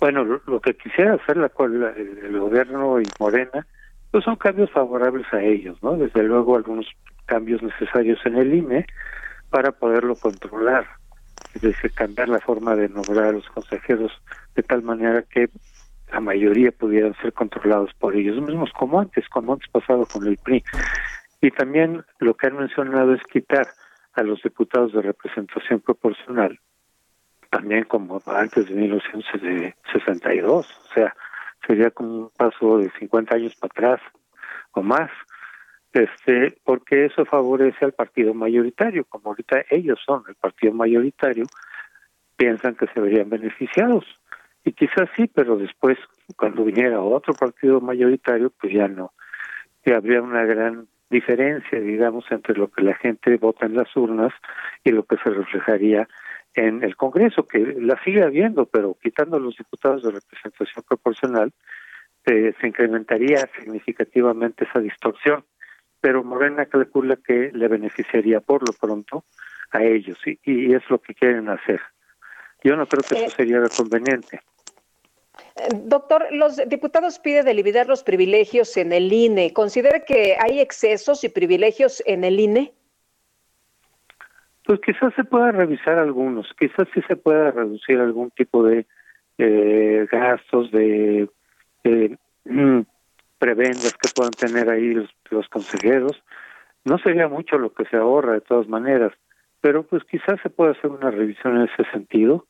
Bueno, lo, que quisiera hacer la, el gobierno y Morena, pues son cambios favorables a ellos, ¿no? Desde luego algunos cambios necesarios en el INE, para poderlo controlar, es decir, cambiar la forma de nombrar a los consejeros de tal manera que la mayoría pudieran ser controlados por ellos mismos, como antes, como antes pasado con el PRI. Y también lo que han mencionado es quitar a los diputados de representación proporcional, también como antes de 1962, o sea, sería como un paso de 50 años para atrás o más este porque eso favorece al partido mayoritario como ahorita ellos son el partido mayoritario piensan que se verían beneficiados y quizás sí pero después cuando viniera otro partido mayoritario pues ya no habría una gran diferencia digamos entre lo que la gente vota en las urnas y lo que se reflejaría en el Congreso, que la sigue habiendo, pero quitando los diputados de representación proporcional, eh, se incrementaría significativamente esa distorsión. Pero Morena calcula que le beneficiaría por lo pronto a ellos y, y es lo que quieren hacer. Yo no creo que eso sería conveniente. Doctor, los diputados piden delimitar los privilegios en el INE. ¿Considera que hay excesos y privilegios en el INE? Pues quizás se pueda revisar algunos, quizás sí se pueda reducir algún tipo de eh, gastos, de <clears throat> mm, prebendas que puedan tener ahí los, los consejeros. No sería mucho lo que se ahorra de todas maneras, pero pues quizás se pueda hacer una revisión en ese sentido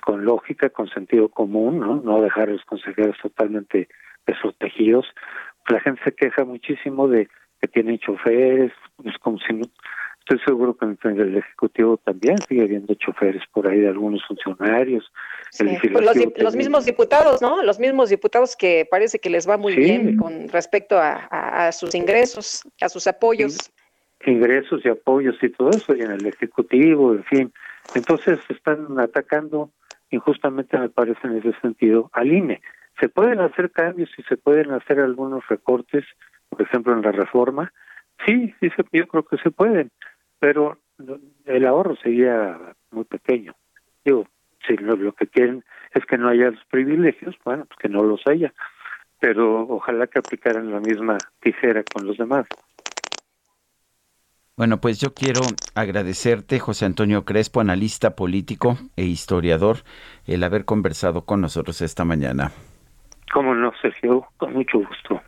con lógica, con sentido común, ¿no? No dejar a los consejeros totalmente desprotegidos. La gente se queja muchísimo de que tienen choferes, es como si no, estoy seguro que en el Ejecutivo también sigue habiendo choferes por ahí de algunos funcionarios. Pues los, mismos diputados, ¿no? Los mismos diputados que parece que les va muy bien con respecto a, sus ingresos, a sus apoyos. Ingresos y apoyos y todo eso, y en el Ejecutivo, en fin. Entonces están atacando injustamente me parece en ese sentido al INE. Se pueden hacer cambios y se pueden hacer algunos recortes, por ejemplo en la reforma, sí, sí yo creo que se pueden, pero el ahorro sería muy pequeño. Digo, si lo, que quieren es que no haya los privilegios, bueno, pues que no los haya, pero ojalá que aplicaran la misma tijera con los demás. Bueno, pues yo quiero agradecerte, José Antonio Crespo, analista político e historiador, el haber conversado con nosotros esta mañana. Cómo no, Sergio, con mucho gusto.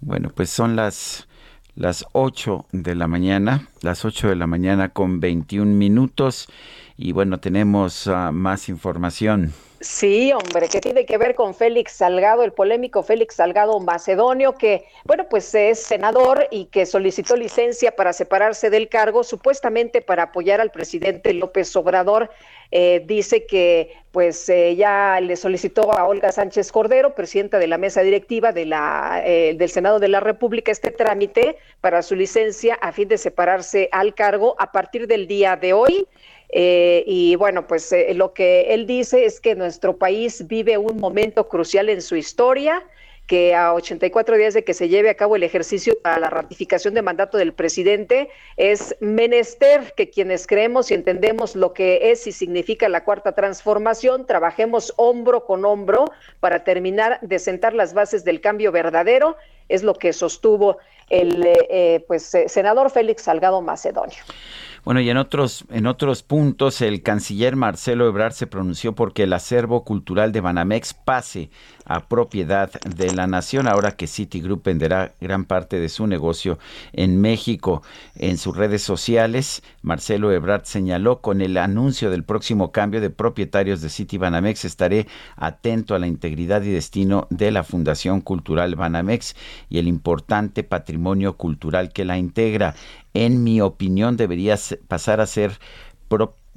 Bueno, pues son las las 8 de la mañana, las 8 de la mañana con 21 minutos y bueno, tenemos uh, más información. Sí, hombre, que tiene que ver con Félix Salgado, el polémico Félix Salgado Macedonio, que, bueno, pues es senador y que solicitó licencia para separarse del cargo, supuestamente para apoyar al presidente López Obrador. Eh, dice que, pues, eh, ya le solicitó a Olga Sánchez Cordero, presidenta de la mesa directiva de la, eh, del Senado de la República, este trámite para su licencia a fin de separarse al cargo a partir del día de hoy. Eh, y bueno, pues lo que él dice es que nuestro país vive un momento crucial en su historia, que a 84 días de que se lleve a cabo el ejercicio para la ratificación de mandato del presidente, es menester que quienes creemos y entendemos lo que es y significa la cuarta transformación, trabajemos hombro con hombro para terminar de sentar las bases del cambio verdadero, es lo que sostuvo el eh, pues, senador Félix Salgado Macedonio. Bueno, y en otros, en otros puntos, el canciller Marcelo Ebrard se pronunció porque el acervo cultural de Banamex pase a propiedad de la nación, ahora que Citigroup venderá gran parte de su negocio en México. En sus redes sociales, Marcelo Ebrard señaló con el anuncio del próximo cambio de propietarios de City Banamex, estaré atento a la integridad y destino de la Fundación Cultural Banamex y el importante patrimonio cultural que la integra. En mi opinión, debería pasar a ser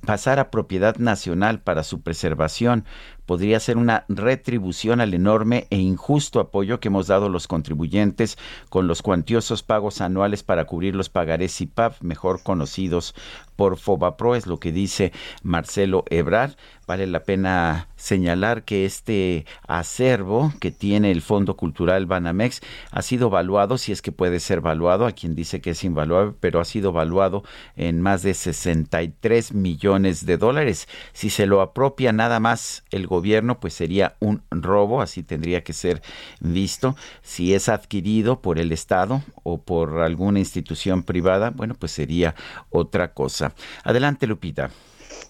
pasar a propiedad nacional para su preservación podría ser una retribución al enorme e injusto apoyo que hemos dado los contribuyentes con los cuantiosos pagos anuales para cubrir los pagarés IPAP, mejor conocidos por Fobapro, es lo que dice Marcelo Ebrard. Vale la pena señalar que este acervo que tiene el Fondo Cultural Banamex ha sido valuado, si es que puede ser valuado, a quien dice que es invaluable, pero ha sido valuado en más de 63 millones de dólares. Si se lo apropia nada más el gobierno, pues sería un robo, así tendría que ser visto. Si es adquirido por el Estado o por alguna institución privada, bueno, pues sería otra cosa. Adelante, Lupita.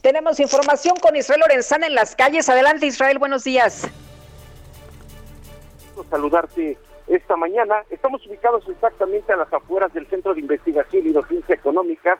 Tenemos información con Israel Lorenzana en las calles. Adelante, Israel, buenos días. Saludarte esta mañana. Estamos ubicados exactamente a las afueras del Centro de Investigación y Docencia Económica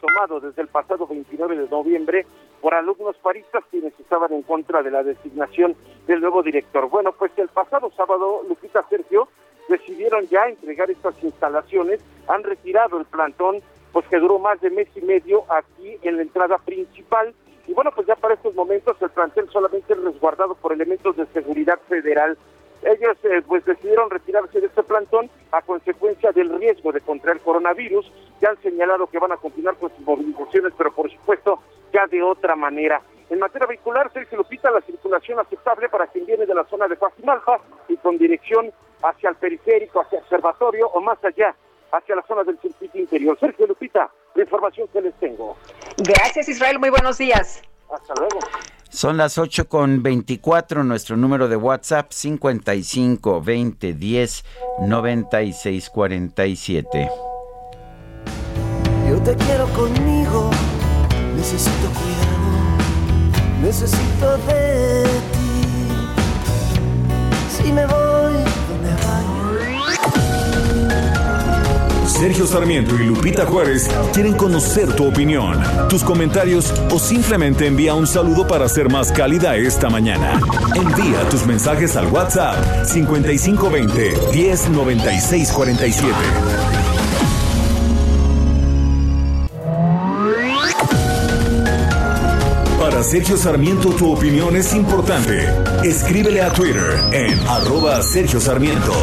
tomado desde el pasado 29 de noviembre por alumnos paristas quienes estaban en contra de la designación del nuevo director. Bueno, pues el pasado sábado, Lupita Sergio, decidieron ya entregar estas instalaciones, han retirado el plantón, pues que duró más de mes y medio aquí en la entrada principal. Y bueno, pues ya para estos momentos el plantel solamente es resguardado por elementos de seguridad federal ellos eh, pues decidieron retirarse de este plantón a consecuencia del riesgo de contraer coronavirus. Ya han señalado que van a continuar con sus movilizaciones, pero por supuesto ya de otra manera. En materia vehicular, Sergio Lupita, la circulación aceptable para quien viene de la zona de Coajimalpa y con dirección hacia el periférico, hacia el observatorio o más allá, hacia la zona del circuito interior. Sergio Lupita, la información que les tengo. Gracias, Israel. Muy buenos días. Hasta luego. Son las 8 con 24, nuestro número de WhatsApp 55 20 10 96 47. Yo te quiero conmigo, necesito cuidado, necesito de Sergio Sarmiento y Lupita Juárez quieren conocer tu opinión, tus comentarios o simplemente envía un saludo para ser más cálida esta mañana. Envía tus mensajes al WhatsApp 5520 109647. Para Sergio Sarmiento tu opinión es importante. Escríbele a Twitter en arroba Sergio Sarmiento.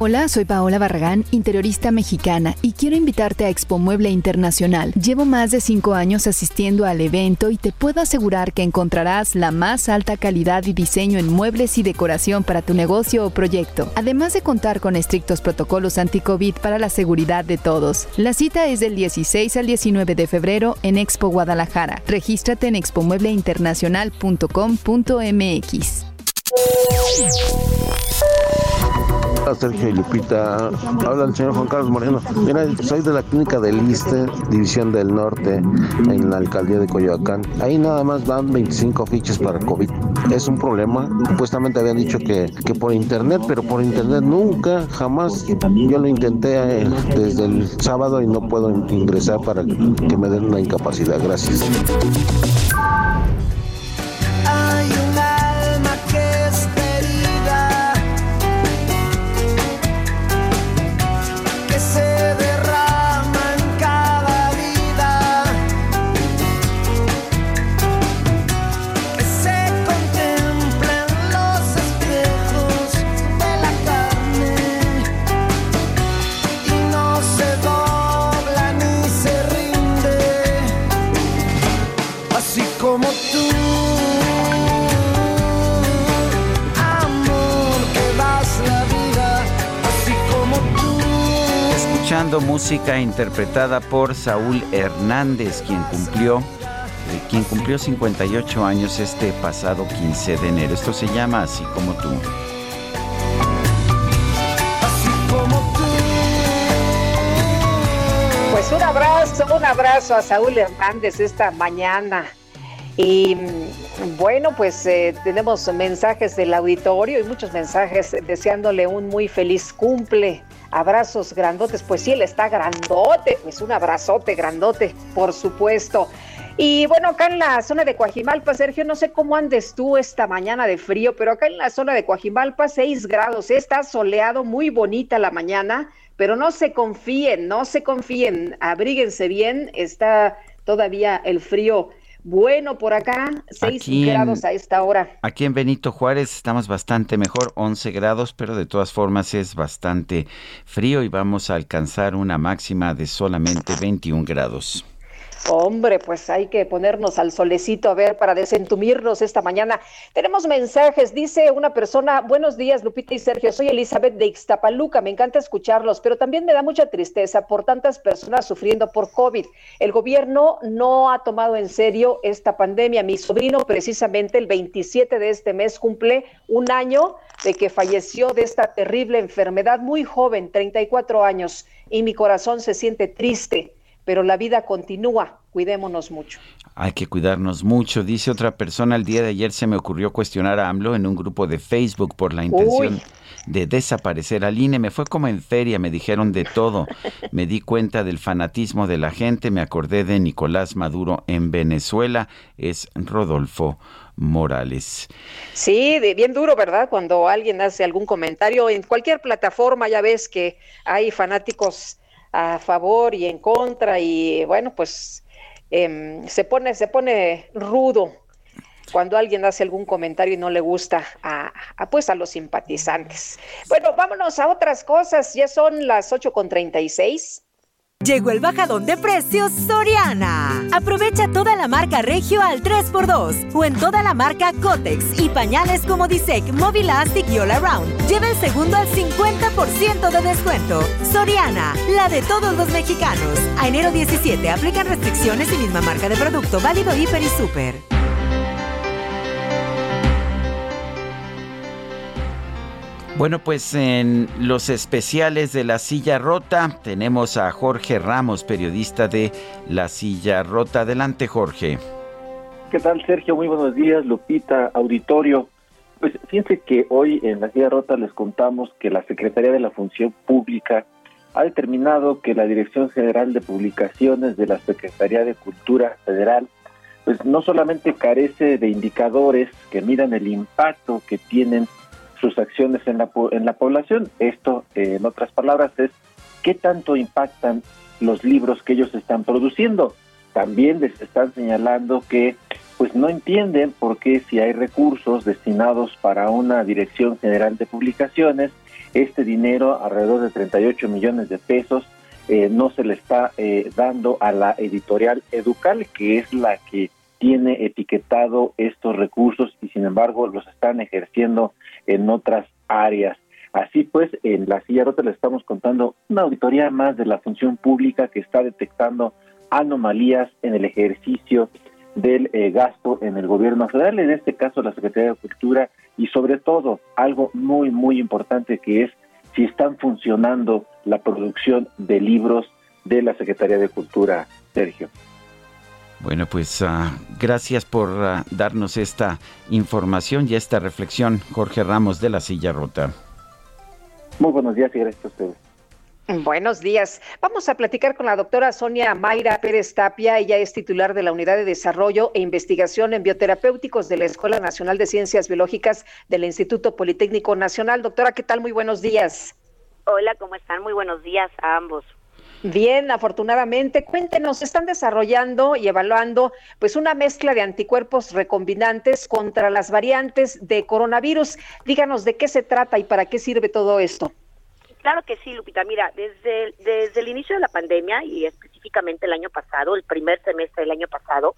Hola, soy Paola Barragán, interiorista mexicana, y quiero invitarte a Expo Mueble Internacional. Llevo más de cinco años asistiendo al evento y te puedo asegurar que encontrarás la más alta calidad y diseño en muebles y decoración para tu negocio o proyecto, además de contar con estrictos protocolos anti-COVID para la seguridad de todos. La cita es del 16 al 19 de febrero en Expo Guadalajara. Regístrate en expomuebleinternacional.com.mx. Hola Sergio y Lupita, habla el señor Juan Carlos Moreno. Mira, soy de la clínica del ISTE, División del Norte, en la alcaldía de Coyoacán. Ahí nada más dan 25 fichas para COVID. Es un problema. Supuestamente habían dicho que, que por internet, pero por internet nunca, jamás. Yo lo intenté eh, desde el sábado y no puedo ingresar para que me den una incapacidad. Gracias. Escuchando música interpretada por Saúl Hernández, quien cumplió, eh, quien cumplió 58 años este pasado 15 de enero. Esto se llama Así como tú. Pues un abrazo, un abrazo a Saúl Hernández esta mañana. Y mm, bueno, pues eh, tenemos mensajes del auditorio y muchos mensajes deseándole un muy feliz cumple. Abrazos grandotes, pues sí, él está grandote, pues un abrazote grandote, por supuesto. Y bueno, acá en la zona de Coajimalpa, Sergio, no sé cómo andes tú esta mañana de frío, pero acá en la zona de Coajimalpa, 6 grados, está soleado, muy bonita la mañana, pero no se confíen, no se confíen, abríguense bien, está todavía el frío bueno por acá, 6 Aquí en- grados a esta hora. Aquí en Benito Juárez estamos bastante mejor, 11 grados, pero de todas formas es bastante frío y vamos a alcanzar una máxima de solamente 21 grados. Hombre, pues hay que ponernos al solecito a ver para desentumirnos esta mañana. Tenemos mensajes, dice una persona, buenos días Lupita y Sergio, soy Elizabeth de Ixtapaluca, me encanta escucharlos, pero también me da mucha tristeza por tantas personas sufriendo por COVID. El gobierno no ha tomado en serio esta pandemia. Mi sobrino precisamente el 27 de este mes cumple un año de que falleció de esta terrible enfermedad, muy joven, 34 años, y mi corazón se siente triste pero la vida continúa. Cuidémonos mucho. Hay que cuidarnos mucho. Dice otra persona, el día de ayer se me ocurrió cuestionar a AMLO en un grupo de Facebook por la intención de desaparecer al INE. Me fue como en feria, me dijeron de todo. Me di cuenta del fanatismo de la gente, me acordé de Nicolás Maduro en Venezuela. Es Rodolfo Morales. Sí, de, bien duro, ¿verdad? Cuando alguien hace algún comentario en cualquier plataforma, ya ves que hay fanáticos a favor y en contra y bueno, pues Em, se pone, se pone rudo cuando alguien hace algún comentario y no le gusta a, pues a los simpatizantes. Bueno, vámonos a otras cosas. Ya son las 8 con 36. Llegó el bajadón de precios Soriana. Aprovecha toda la marca Regio al 3x2 o en toda la marca Cotex y pañales como Disec, Movilastic y All Around. Lleva el segundo al 50% de descuento. Soriana, la de todos los mexicanos. A enero 17 aplican restricciones y misma marca de producto válido hiper y super. Bueno, pues en los especiales de La Silla Rota tenemos a Jorge Ramos, periodista de La Silla Rota. Adelante, Jorge. ¿Qué tal, Sergio? Muy buenos días, Lupita, auditorio. Pues fíjense que hoy en La Silla Rota les contamos que la Secretaría de la Función Pública ha determinado que la Dirección General de Publicaciones de la Secretaría de Cultura Federal pues no solamente carece de indicadores que midan el impacto que tienen sus acciones en la, en la población. Esto, eh, en otras palabras, es qué tanto impactan los libros que ellos están produciendo. También les están señalando que pues no entienden por qué si hay recursos destinados para una dirección general de publicaciones, este dinero, alrededor de 38 millones de pesos, eh, no se le está eh, dando a la editorial Educal, que es la que tiene etiquetado estos recursos y sin embargo los están ejerciendo en otras áreas. Así pues, en la silla rota le estamos contando una auditoría más de la función pública que está detectando anomalías en el ejercicio del eh, gasto en el gobierno federal, en este caso la Secretaría de Cultura, y sobre todo algo muy, muy importante que es si están funcionando la producción de libros de la Secretaría de Cultura, Sergio. Bueno, pues ah, gracias por ah, darnos esta información y esta reflexión, Jorge Ramos de la Silla Rota. Muy buenos días y gracias a ustedes. Buenos días. Vamos a platicar con la doctora Sonia Mayra Pérez Tapia. Ella es titular de la Unidad de Desarrollo e Investigación en Bioterapéuticos de la Escuela Nacional de Ciencias Biológicas del Instituto Politécnico Nacional. Doctora, ¿qué tal? Muy buenos días. Hola, ¿cómo están? Muy buenos días a ambos. Bien, afortunadamente, cuéntenos, están desarrollando y evaluando pues una mezcla de anticuerpos recombinantes contra las variantes de coronavirus. Díganos de qué se trata y para qué sirve todo esto. Claro que sí, Lupita. Mira, desde, desde el inicio de la pandemia y específicamente el año pasado, el primer semestre del año pasado,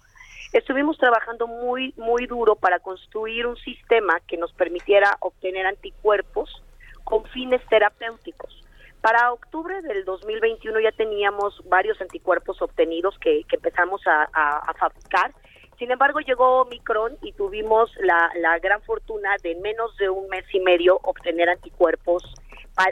estuvimos trabajando muy, muy duro para construir un sistema que nos permitiera obtener anticuerpos con fines terapéuticos. Para octubre del 2021 ya teníamos varios anticuerpos obtenidos que, empezamos a, fabricar. Sin embargo, llegó Omicron y tuvimos la, gran fortuna de en menos de un mes y medio obtener anticuerpos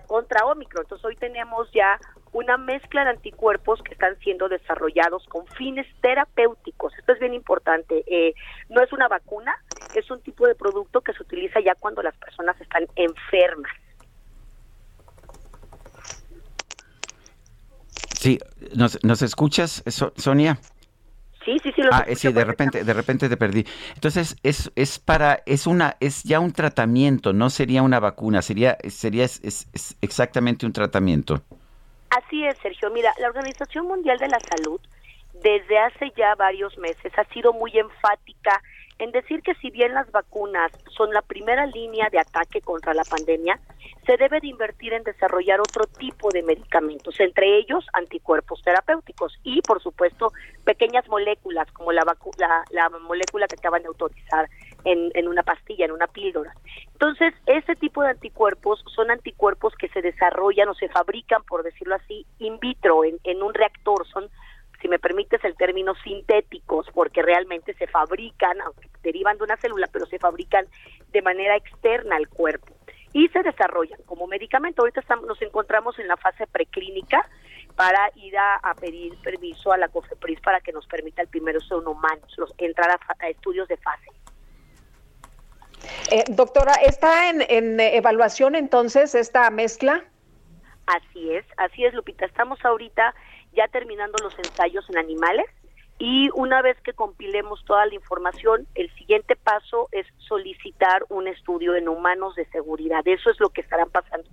contra Omicron. Entonces hoy tenemos ya una mezcla de anticuerpos que están siendo desarrollados con fines terapéuticos. Esto es bien importante. Eh, no es una vacuna, es un tipo de producto que se utiliza ya cuando las personas están enfermas. Sí, ¿nos, nos escuchas, Sonia? Sí, sí, sí. Lo ah, sí, de repente, de repente te perdí. Entonces es, es para, es una, es ya un tratamiento, no sería una vacuna, sería, sería es, exactamente un tratamiento. Así es, Sergio. Mira, la Organización Mundial de la Salud desde hace ya varios meses ha sido muy enfática en decir que si bien las vacunas son la primera línea de ataque contra la pandemia, se debe de invertir en desarrollar otro tipo de medicamentos, entre ellos anticuerpos terapéuticos y, por supuesto, pequeñas moléculas como la, la, molécula que acaban de autorizar en, en, una pastilla, en una píldora. Entonces, este tipo de anticuerpos son anticuerpos que se desarrollan o se fabrican, por decirlo así, in vitro, en, en un reactor, son si me permites el término, sintéticos, porque realmente se fabrican, aunque derivan de una célula, pero se fabrican de manera externa al cuerpo y se desarrollan como medicamento. Ahorita estamos, nos encontramos en la fase preclínica para ir a, pedir permiso a la COFEPRIS para que nos permita el primer uso en humanos, los, entrar a, estudios de fase. Eh, doctora, ¿está en, en evaluación entonces esta mezcla? Así es, así es, Lupita. Estamos ahorita ya terminando los ensayos en animales y una vez que compilemos toda la información, el siguiente paso es solicitar un estudio en humanos de seguridad. Eso es lo que estarán pasando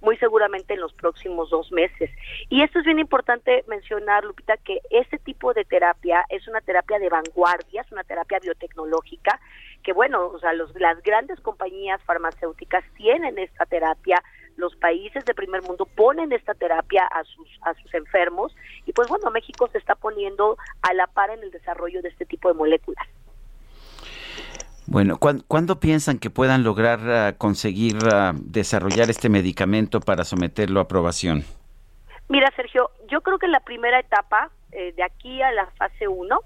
muy seguramente en los próximos dos meses. Y esto es bien importante mencionar, Lupita, que este tipo de terapia es una terapia de vanguardia, es una terapia biotecnológica, que bueno, o sea, los, las grandes compañías farmacéuticas tienen esta terapia los países de primer mundo ponen esta terapia a sus a sus enfermos y pues bueno México se está poniendo a la par en el desarrollo de este tipo de moléculas. Bueno, ¿cuándo, piensan que puedan lograr ah, conseguir ah, desarrollar este medicamento para someterlo a aprobación? Mira, Sergio, yo creo que la primera etapa, eh, de aquí a la fase 1,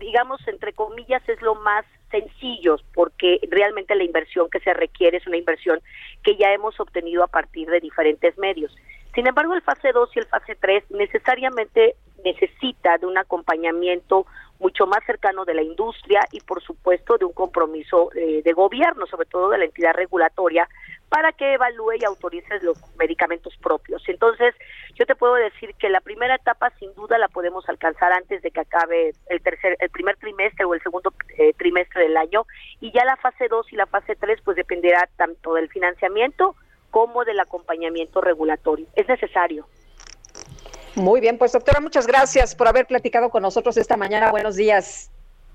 digamos, entre comillas, es lo más sencillo, porque realmente la inversión que se requiere es una inversión que ya hemos obtenido a partir de diferentes medios. Sin embargo, el fase 2 y el fase 3 necesariamente necesita de un acompañamiento mucho más cercano de la industria y por supuesto de un compromiso eh, de gobierno, sobre todo de la entidad regulatoria, para que evalúe y autorice los medicamentos propios. Entonces, yo te puedo decir que la primera etapa sin duda la podemos alcanzar antes de que acabe el tercer el primer trimestre o el segundo eh, trimestre del año y ya la fase 2 y la fase 3 pues dependerá tanto del financiamiento como del acompañamiento regulatorio. Es necesario. Muy bien, pues doctora, muchas gracias por haber platicado con nosotros esta mañana. Buenos días.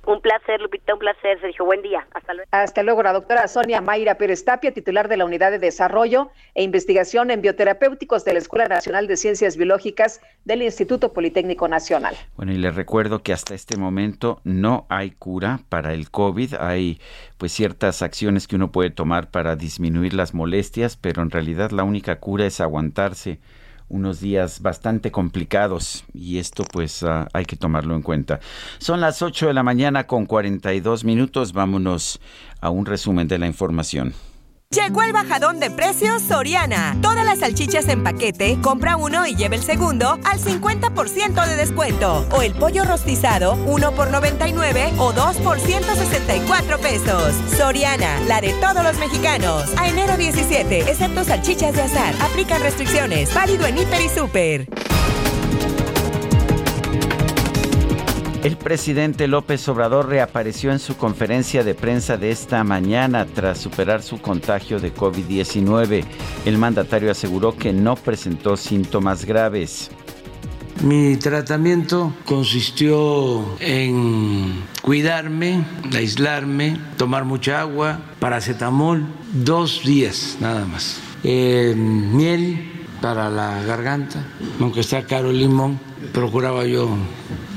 Un placer, Lupita, un placer, Sergio. Buen día. Hasta luego. Hasta luego, la doctora Sonia Mayra Pérez Tapia, titular de la Unidad de Desarrollo e Investigación en Bioterapéuticos de la Escuela Nacional de Ciencias Biológicas del Instituto Politécnico Nacional. Bueno, y les recuerdo que hasta este momento no hay cura para el COVID. Hay pues ciertas acciones que uno puede tomar para disminuir las molestias, pero en realidad la única cura es aguantarse unos días bastante complicados y esto pues ah, hay que tomarlo en cuenta. Son las 8 de la mañana con 42 minutos. Vámonos a un resumen de la información. Llegó el bajadón de precios Soriana. Todas las salchichas en paquete, compra uno y lleve el segundo al 50% de descuento. O el pollo rostizado, uno por 99 o dos por 164 pesos. Soriana, la de todos los mexicanos. A enero 17, excepto salchichas de azar. Aplican restricciones. Válido en Hiper y Super. El presidente López Obrador reapareció en su conferencia de prensa de esta mañana tras superar su contagio de COVID-19. El mandatario aseguró que no presentó síntomas graves. Mi tratamiento consistió en cuidarme, aislarme, tomar mucha agua, paracetamol, dos días nada más. Eh, miel para la garganta, aunque está caro el limón, procuraba yo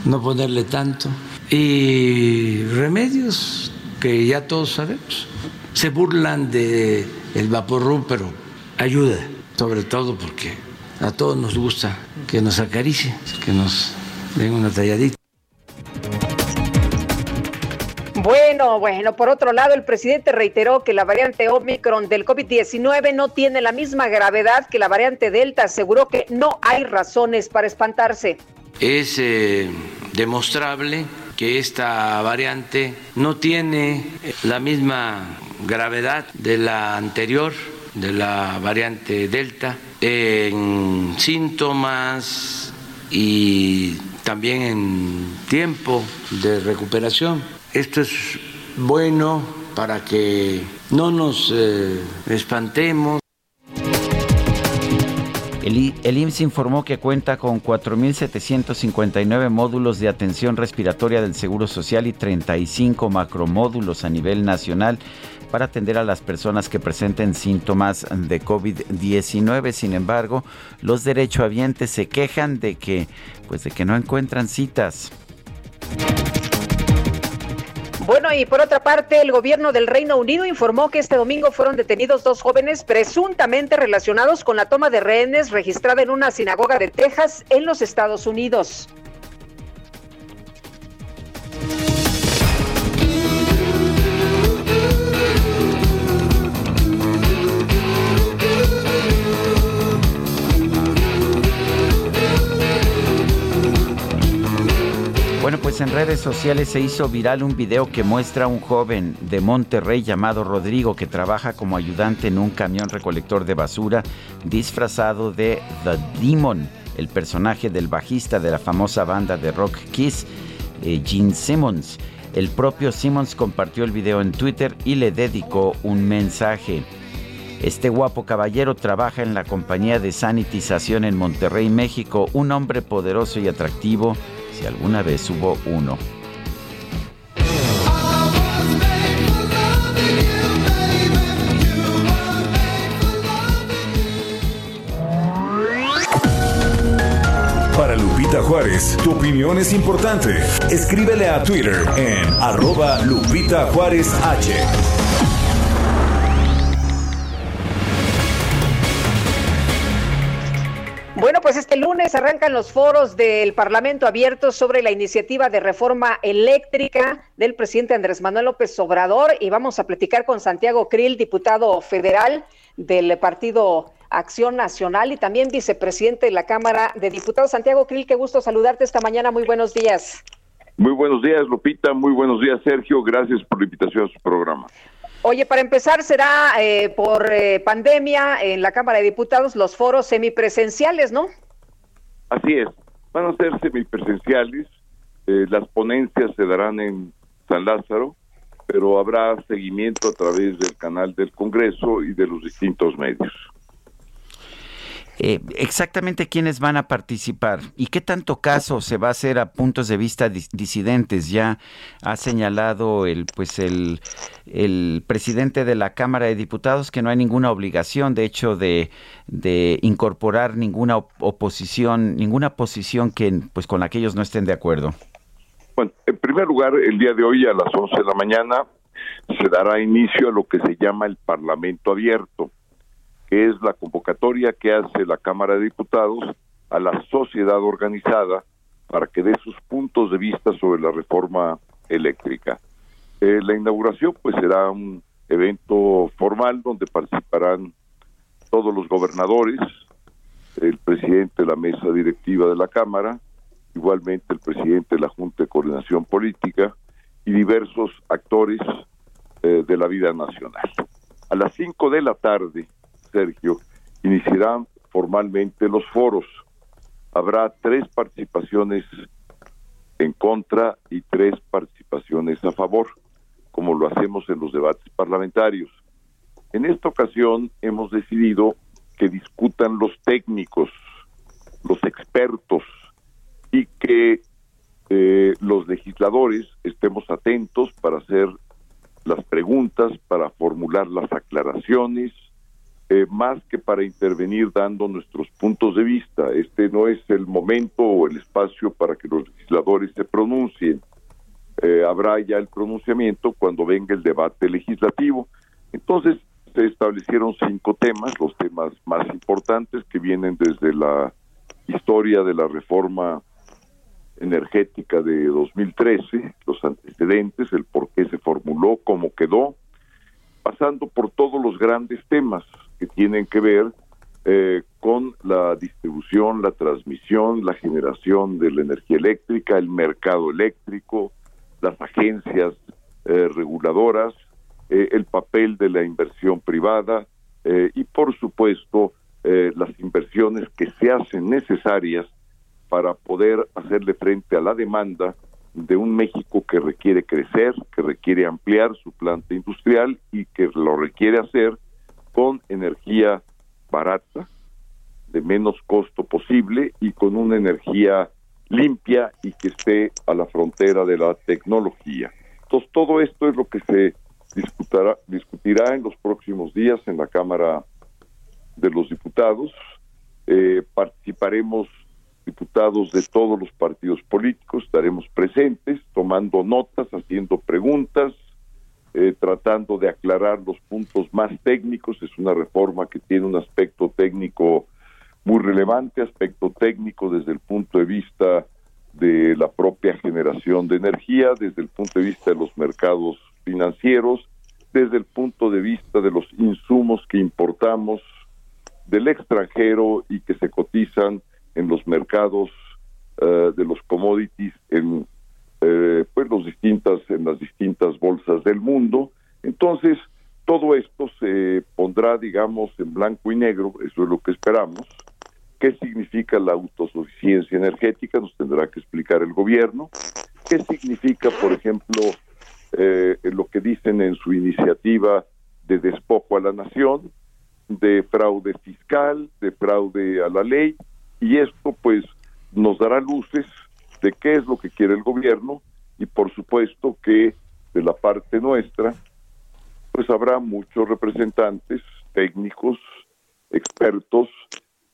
no ponerle tanto. Y remedios que ya todos sabemos. Se burlan de el vaporru, pero ayuda, sobre todo porque a todos nos gusta que nos acaricie, que nos den una talladita. Bueno, bueno, por otro lado, el presidente reiteró que la variante Omicron del COVID-19 no tiene la misma gravedad que la variante Delta. Aseguró que no hay razones para espantarse. Es eh, demostrable que esta variante no tiene la misma gravedad de la anterior, de la variante Delta, en síntomas y también en tiempo de recuperación. Esto es bueno para que no nos eh, espantemos. El, el, IMSS informó que cuenta con 4.759 módulos de atención respiratoria del Seguro Social y 35 macromódulos a nivel nacional para atender a las personas que presenten síntomas de COVID-19. Sin embargo, los derechohabientes se quejan de que, pues de que no encuentran citas. Bueno, y por otra parte, el gobierno del Reino Unido informó que este domingo fueron detenidos dos jóvenes presuntamente relacionados con la toma de rehenes registrada en una sinagoga de Texas en los Estados Unidos. Pues en redes sociales se hizo viral un video que muestra a un joven de Monterrey llamado Rodrigo que trabaja como ayudante en un camión recolector de basura disfrazado de The Demon, el personaje del bajista de la famosa banda de rock Kiss, eh, Gene Simmons. El propio Simmons compartió el video en Twitter y le dedicó un mensaje. Este guapo caballero trabaja en la compañía de sanitización en Monterrey, México, un hombre poderoso y atractivo, si alguna vez hubo uno. Para Lupita Juárez, tu opinión es importante. Escríbele a Twitter en arroba Lupita Juárez H. Bueno, pues este lunes arrancan los foros del Parlamento abierto sobre la iniciativa de reforma eléctrica del presidente Andrés Manuel López Obrador y vamos a platicar con Santiago Krill, diputado federal del Partido Acción Nacional y también vicepresidente de la Cámara de Diputados. Santiago Krill, qué gusto saludarte esta mañana. Muy buenos días. Muy buenos días, Lupita. Muy buenos días, Sergio. Gracias por la invitación a su programa. Oye, para empezar, será eh, por eh, pandemia en la Cámara de Diputados los foros semipresenciales, ¿no? Así es, van a ser semipresenciales, eh, las ponencias se darán en San Lázaro, pero habrá seguimiento a través del canal del Congreso y de los distintos medios. Eh, exactamente quiénes van a participar y qué tanto caso se va a hacer a puntos de vista disidentes. Ya ha señalado el, pues el, el, presidente de la Cámara de Diputados que no hay ninguna obligación, de hecho, de, incorporar ninguna oposición, ninguna posición que, pues, con la que ellos no estén de acuerdo. Bueno, en primer lugar, el día de hoy a las 11 de la mañana se dará inicio a lo que se llama el Parlamento Abierto es la convocatoria que hace la Cámara de Diputados a la sociedad organizada para que dé sus puntos de vista sobre la reforma eléctrica. Eh, la inauguración pues será un evento formal donde participarán todos los gobernadores, el presidente de la mesa directiva de la Cámara, igualmente el presidente de la Junta de Coordinación Política y diversos actores eh, de la vida nacional. A las 5 de la tarde Sergio, iniciarán formalmente los foros. Habrá tres participaciones en contra y tres participaciones a favor, como lo hacemos en los debates parlamentarios. En esta ocasión hemos decidido que discutan los técnicos, los expertos y que eh, los legisladores estemos atentos para hacer las preguntas, para formular las aclaraciones, eh, más que para intervenir dando nuestros puntos de vista. Este no es el momento o el espacio para que los legisladores se pronuncien. Eh, habrá ya el pronunciamiento cuando venga el debate legislativo. Entonces se establecieron cinco temas, los temas más importantes que vienen desde la historia de la reforma energética de 2013, los antecedentes, el por qué se formuló, cómo quedó, pasando por todos los grandes temas, que tienen que ver eh, con la distribución, la transmisión, la generación de la energía eléctrica, el mercado eléctrico, las agencias eh, reguladoras, eh, el papel de la inversión privada y, por supuesto, las inversiones que se hacen necesarias para poder hacerle frente a la demanda de un México que requiere crecer, que requiere ampliar su planta industrial y que lo requiere hacer con energía barata, de menos costo posible y con una energía limpia y que esté a la frontera de la tecnología. Entonces, todo esto es lo que se discutirá, discutirá en los próximos días en la Cámara de los Diputados. Eh, participaremos diputados de todos los partidos políticos, estaremos presentes, tomando notas, haciendo preguntas, eh, tratando de aclarar los puntos más técnicos. Es una reforma que tiene un aspecto técnico muy relevante, aspecto técnico desde el punto de vista de la propia generación de energía, desde el punto de vista de los mercados financieros, desde el punto de vista de los insumos que importamos del extranjero y que se cotizan en los mercados eh, de los commodities en eh, pues en las distintas bolsas del mundo. Entonces, todo esto se pondrá, digamos, en blanco y negro, eso es lo que esperamos. ¿Qué significa la autosuficiencia energética? Nos tendrá que explicar el gobierno. ¿Qué significa, por ejemplo, eh, lo que dicen en su iniciativa de despojo a la nación, de fraude fiscal, de fraude a la ley? Y esto, pues, nos dará luces de qué es lo que quiere el gobierno y por supuesto que de la parte nuestra pues habrá muchos representantes técnicos, expertos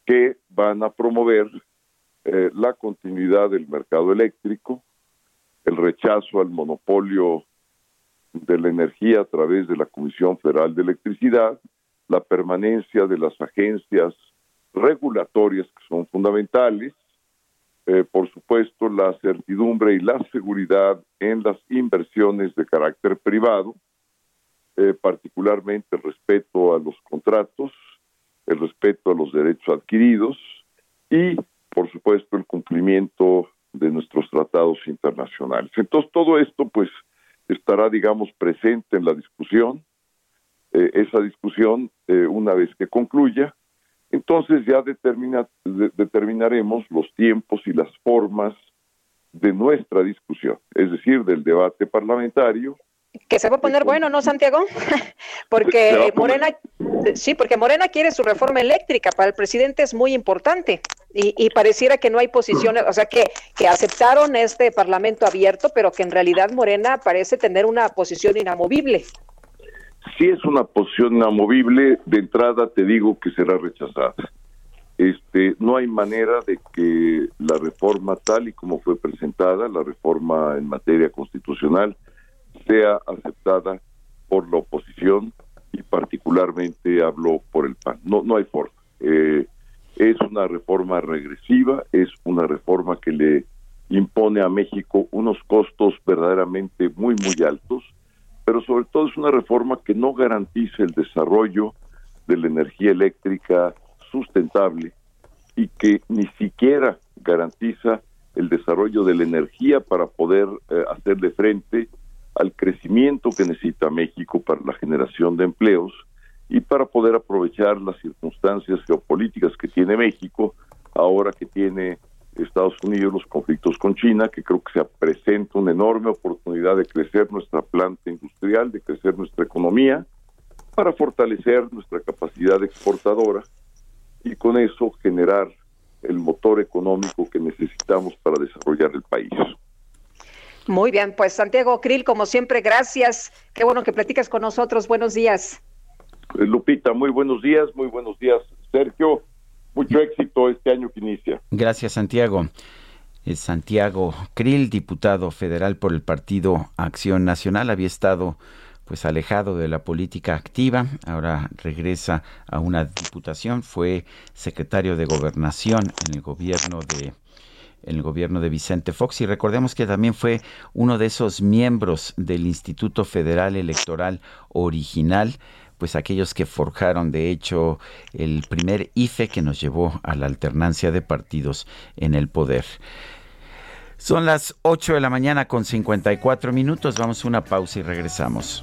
que van a promover eh, la continuidad del mercado eléctrico, el rechazo al monopolio de la energía a través de la Comisión Federal de Electricidad, la permanencia de las agencias regulatorias que son fundamentales, eh, por supuesto, la certidumbre y la seguridad en las inversiones de carácter privado, eh, particularmente el respeto a los contratos, el respeto a los derechos adquiridos y, por supuesto, el cumplimiento de nuestros tratados internacionales. Entonces, todo esto, pues, estará, digamos, presente en la discusión. Eh, esa discusión, una vez que concluya, entonces ya determina, determinaremos los tiempos y las formas de nuestra discusión, es decir, del debate parlamentario. Que se va a poner bueno, ¿no, Santiago? <laughs> porque Morena, sí, porque Morena quiere su reforma eléctrica, para el presidente es muy importante y, y pareciera que no hay posiciones, o sea, que, que aceptaron este parlamento abierto, pero que en realidad Morena parece tener una posición inamovible si es una posición inamovible, de entrada te digo que será rechazada. Este, no hay manera de que la reforma tal y como fue presentada, la reforma en materia constitucional, sea aceptada por la oposición y particularmente hablo por el PAN. No, no hay forma. Eh, es una reforma regresiva, es una reforma que le impone a México unos costos verdaderamente muy, muy altos pero sobre todo es una reforma que no garantiza el desarrollo de la energía eléctrica sustentable y que ni siquiera garantiza el desarrollo de la energía para poder eh, hacerle frente al crecimiento que necesita México para la generación de empleos y para poder aprovechar las circunstancias geopolíticas que tiene México ahora que tiene Estados Unidos, los conflictos con China, que creo que se presenta una enorme oportunidad de crecer nuestra planta industrial, de crecer nuestra economía, para fortalecer nuestra capacidad exportadora y con eso generar el motor económico que necesitamos para desarrollar el país. Muy bien, pues Santiago Krill, como siempre, gracias. Qué bueno que platicas con nosotros. Buenos días. Lupita, muy buenos días, muy buenos días, Sergio mucho éxito este año que inicia. Gracias, Santiago. Es Santiago Krill, diputado federal por el Partido Acción Nacional, había estado pues alejado de la política activa, ahora regresa a una diputación, fue secretario de Gobernación en el gobierno de en el gobierno de Vicente Fox y recordemos que también fue uno de esos miembros del Instituto Federal Electoral original pues aquellos que forjaron de hecho el primer IFE que nos llevó a la alternancia de partidos en el poder. Son las 8 de la mañana con 54 minutos, vamos a una pausa y regresamos.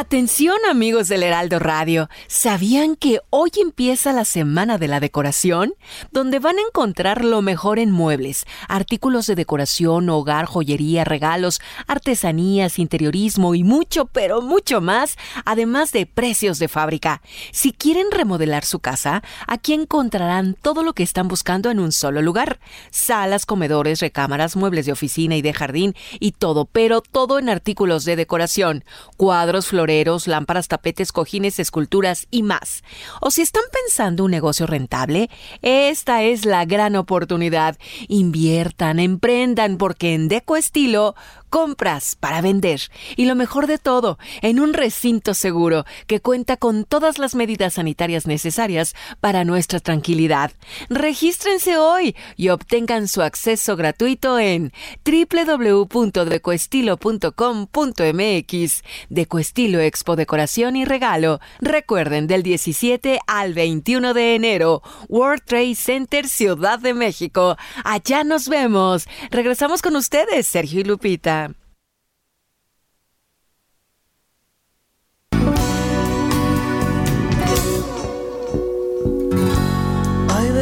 Atención amigos del Heraldo Radio, ¿sabían que hoy empieza la Semana de la Decoración? Donde van a encontrar lo mejor en muebles, artículos de decoración, hogar, joyería, regalos, artesanías, interiorismo y mucho, pero mucho más, además de precios de fábrica. Si quieren remodelar su casa, aquí encontrarán todo lo que están buscando en un solo lugar. Salas, comedores, recámaras, muebles de oficina y de jardín y todo, pero todo en artículos de decoración, cuadros, flores, lámparas, tapetes, cojines, esculturas y más. O si están pensando un negocio rentable, esta es la gran oportunidad. Inviertan, emprendan, porque en Deco Estilo compras para vender. Y lo mejor de todo, en un recinto seguro que cuenta con todas las medidas sanitarias necesarias para nuestra tranquilidad. Regístrense hoy y obtengan su acceso gratuito en www.decoestilo.com.mx. Decoestilo Expo Decoración y Regalo. Recuerden del 17 al 21 de enero, World Trade Center Ciudad de México. Allá nos vemos. Regresamos con ustedes, Sergio y Lupita.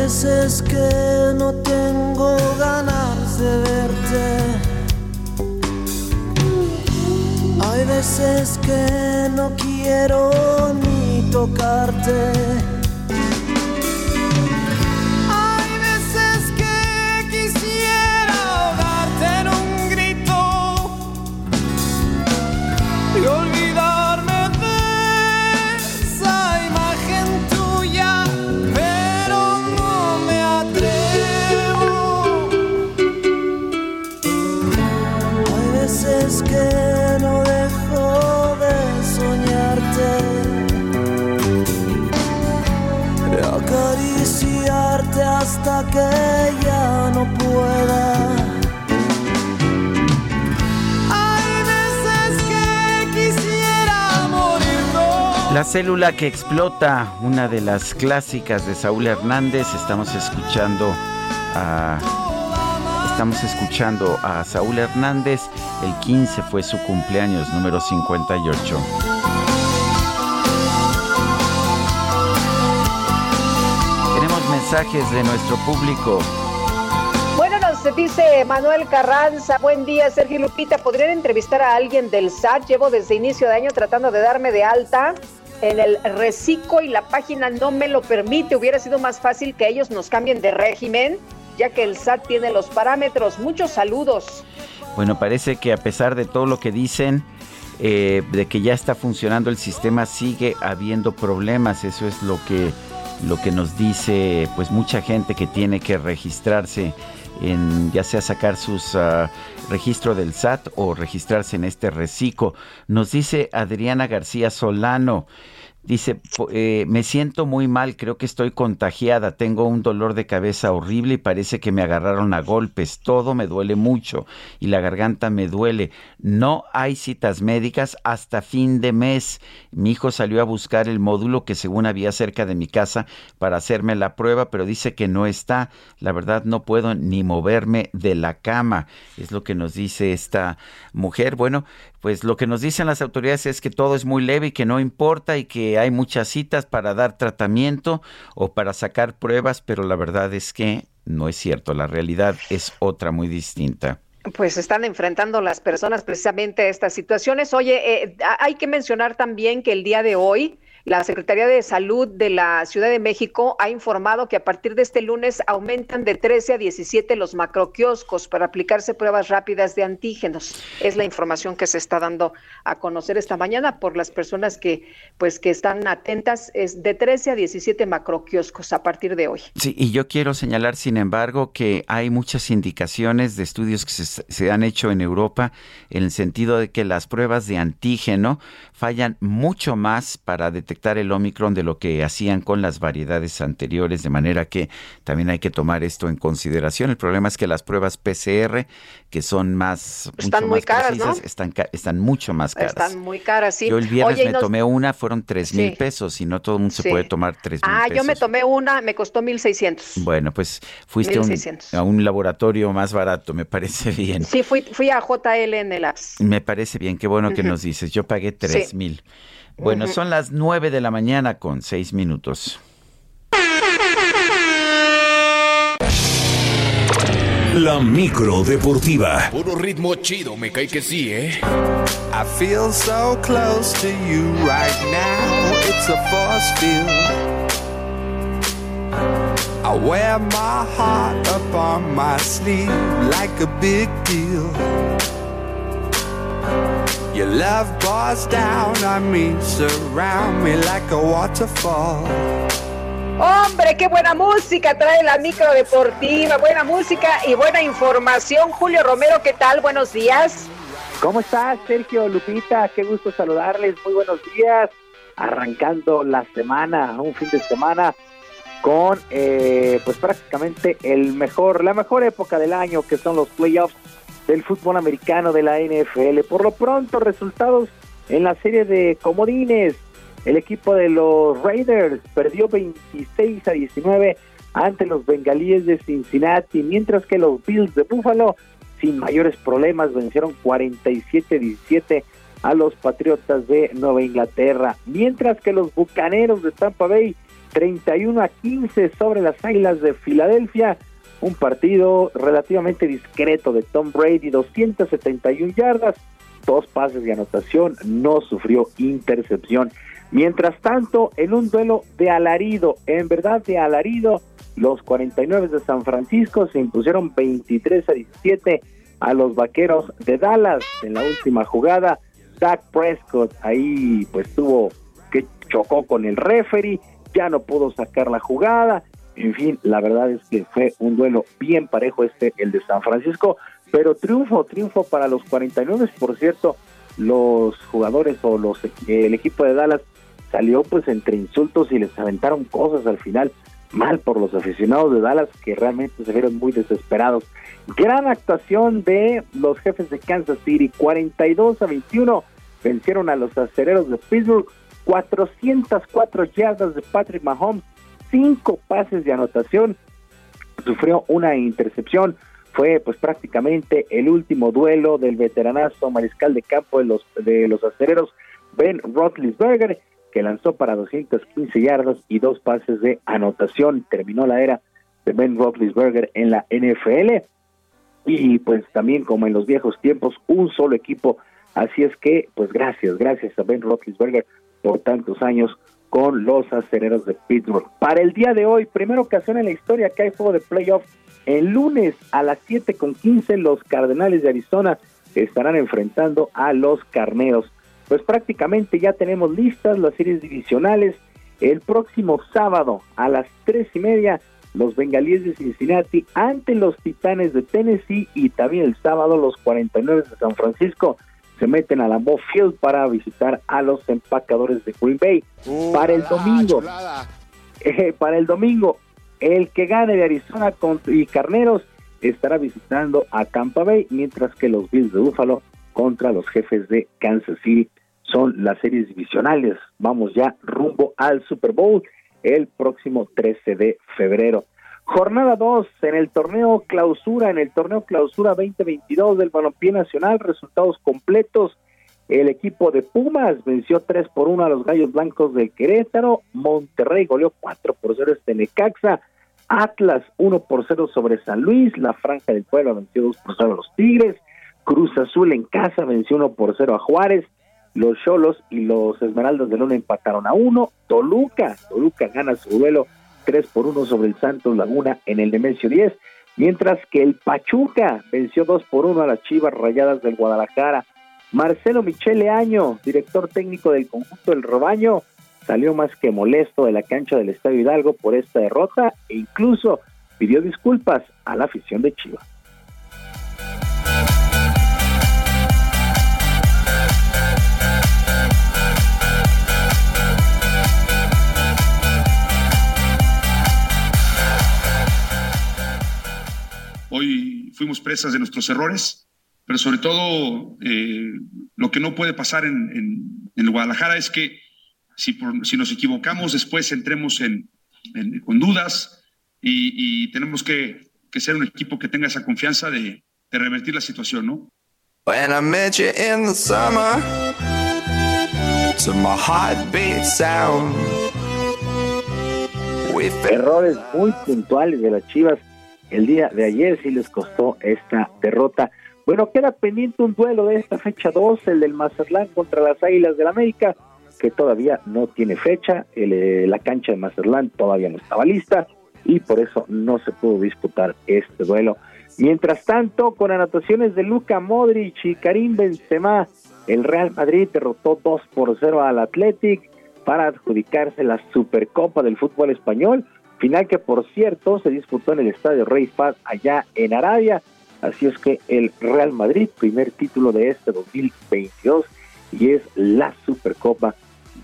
Veces que no tengo ganas de verte. Hay veces que no quiero ni tocarte. Hasta que ya no pueda. La célula que explota, una de las clásicas de Saúl Hernández, estamos escuchando a estamos escuchando a Saúl Hernández, el 15 fue su cumpleaños número 58. Mensajes de nuestro público. Bueno, nos dice Manuel Carranza, buen día Sergio Lupita, ¿podrían entrevistar a alguien del SAT? Llevo desde inicio de año tratando de darme de alta en el reciclo y la página no me lo permite. Hubiera sido más fácil que ellos nos cambien de régimen, ya que el SAT tiene los parámetros. Muchos saludos. Bueno, parece que a pesar de todo lo que dicen, eh, de que ya está funcionando el sistema, sigue habiendo problemas. Eso es lo que, lo que nos dice pues mucha gente que tiene que registrarse en ya sea sacar sus uh, registro del SAT o registrarse en este reciclo. Nos dice Adriana García Solano. Dice, eh, me siento muy mal, creo que estoy contagiada, tengo un dolor de cabeza horrible y parece que me agarraron a golpes, todo me duele mucho y la garganta me duele. No hay citas médicas hasta fin de mes. Mi hijo salió a buscar el módulo que según había cerca de mi casa para hacerme la prueba, pero dice que no está. La verdad no puedo ni moverme de la cama, es lo que nos dice esta mujer. Bueno, pues lo que nos dicen las autoridades es que todo es muy leve y que no importa y que hay muchas citas para dar tratamiento o para sacar pruebas, pero la verdad es que no es cierto, la realidad es otra muy distinta. Pues están enfrentando las personas precisamente a estas situaciones. Oye, eh, hay que mencionar también que el día de hoy la Secretaría de Salud de la Ciudad de México ha informado que a partir de este lunes aumentan de 13 a 17 los macroquioscos para aplicarse pruebas rápidas de antígenos. Es la información que se está dando a conocer esta mañana por las personas que pues que están atentas es de 13 a 17 macroquioscos a partir de hoy. Sí, y yo quiero señalar sin embargo que hay muchas indicaciones de estudios que se, se han hecho en Europa en el sentido de que las pruebas de antígeno fallan mucho más para detectar el Omicron de lo que hacían con las variedades anteriores, de manera que también hay que tomar esto en consideración. El problema es que las pruebas PCR, que son más... Están muy caras, ¿no? Están, están mucho más caras. Están muy caras, sí. Yo el viernes me tomé una, fueron tres mil pesos y no todo el mundo se puede tomar tres mil Ah, yo me tomé una, me costó mil seiscientos. Bueno, pues fuiste a un laboratorio más barato, me parece <laughs> bien. Sí, fui, fui a JL Labs. Me parece bien, qué bueno que nos dices. Yo pagué tres mil. Bueno, son las nueve de la mañana con seis minutos. La micro deportiva. Puro ritmo chido, me cae que sí, ¿eh? I feel so close to you right now. It's a force field. I wear my heart up on my sleeve like a big deal. Your love pours down on me, surround me like a waterfall. Hombre, qué buena música trae la micro deportiva, buena música y buena información. Julio Romero, ¿qué tal? Buenos días. ¿Cómo estás, Sergio Lupita? Qué gusto saludarles. Muy buenos días. Arrancando la semana, un fin de semana con eh, pues prácticamente el mejor, la mejor época del año que son los playoffs del fútbol americano de la NFL. Por lo pronto, resultados en la serie de comodines. El equipo de los Raiders perdió 26 a 19 ante los Bengalíes de Cincinnati, mientras que los Bills de Buffalo, sin mayores problemas, vencieron 47 a 17 a los Patriotas de Nueva Inglaterra, mientras que los Bucaneros de Tampa Bay 31 a 15 sobre las Águilas de Filadelfia, un partido relativamente discreto de Tom Brady, 271 yardas, dos pases de anotación, no sufrió intercepción. Mientras tanto, en un duelo de alarido, en verdad de alarido, los 49 de San Francisco se impusieron 23 a 17 a los vaqueros de Dallas en la última jugada. Dak Prescott ahí pues tuvo que chocó con el referee, ya no pudo sacar la jugada. En fin, la verdad es que fue un duelo bien parejo este, el de San Francisco, pero triunfo, triunfo para los 49, por cierto, los jugadores o los el equipo de Dallas salió pues entre insultos y les aventaron cosas al final. Mal por los aficionados de Dallas que realmente se vieron muy desesperados. Gran actuación de los jefes de Kansas City, 42 a 21 vencieron a los acereros de Pittsburgh, 404 yardas de Patrick Mahomes, 5 pases de anotación, sufrió una intercepción, fue pues prácticamente el último duelo del veteranazo mariscal de campo de los de los acereros Ben Roethlisberger que lanzó para 215 yardas y dos pases de anotación. Terminó la era de Ben Roethlisberger en la NFL. Y pues también como en los viejos tiempos, un solo equipo. Así es que, pues gracias, gracias a Ben Roethlisberger por tantos años con los acereros de Pittsburgh. Para el día de hoy, primera ocasión en la historia que hay juego de playoff. El lunes a las 7 con 15 los Cardenales de Arizona estarán enfrentando a los Carneros pues prácticamente ya tenemos listas las series divisionales. El próximo sábado a las tres y media, los bengalíes de Cincinnati ante los titanes de Tennessee y también el sábado los 49 de San Francisco se meten a la Field para visitar a los empacadores de Green Bay. para el domingo, eh, para el domingo, el que gane de Arizona y Carneros estará visitando a Tampa Bay, mientras que los Bills de Buffalo contra los jefes de Kansas City son las series divisionales. Vamos ya rumbo al Super Bowl el próximo 13 de febrero. Jornada 2 en el torneo clausura, en el torneo clausura 2022 del Balompié Nacional, resultados completos. El equipo de Pumas venció 3 por 1 a los Gallos Blancos del Querétaro. Monterrey goleó 4 por 0 este Necaxa. Atlas 1 por 0 sobre San Luis. La Franja del Pueblo venció 2 por 0 a los Tigres. Cruz Azul en casa venció 1 por 0 a Juárez. Los Cholos y los Esmeraldas de Luna empataron a uno. Toluca, Toluca gana su duelo 3 por 1 sobre el Santos Laguna en el Nemesio 10, mientras que el Pachuca venció 2 por 1 a las Chivas Rayadas del Guadalajara. Marcelo Michele Año, director técnico del conjunto del Robaño, salió más que molesto de la cancha del Estadio Hidalgo por esta derrota e incluso pidió disculpas a la afición de Chivas. Fuimos presas de nuestros errores, pero sobre todo eh, lo que no puede pasar en, en, Guadalajara es que si, si nos equivocamos después entremos en, con dudas y, y tenemos que, que, ser un equipo que tenga esa confianza de, de revertir la situación, ¿no? When I met you in the summer, to my heartbeat sound. Errores muy puntuales de las Chivas el día de ayer sí les costó esta derrota. Bueno, queda pendiente un duelo de esta fecha 2, el del Mazatlán contra las Águilas del América, que todavía no tiene fecha. Eh, la cancha de Mazatlán todavía no estaba lista y por eso no se pudo disputar este duelo. Mientras tanto, con anotaciones de Luca Modric y Karim Benzema, el Real Madrid derrotó 2 por 0 al Athletic para adjudicarse la Supercopa del fútbol español Final que, por cierto, se disputó en el Estadio Rey Faz allá en Arabia. Así es que el Real Madrid, primer título de este 2022, y es la Supercopa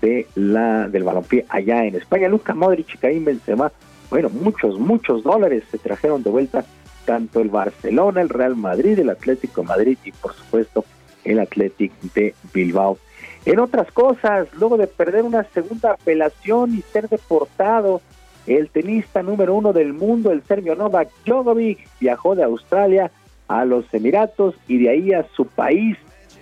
de la del balompié allá en España. Luca Modric y Karim Benzema, bueno, muchos, muchos dólares se trajeron de vuelta tanto el Barcelona, el Real Madrid, el Atlético Madrid y por supuesto el Atlético de Bilbao. En otras cosas, luego de perder una segunda apelación y ser deportado el tenista número uno del mundo, el serbio Novak Djokovic, viajó de Australia a los Emiratos y de ahí a su país.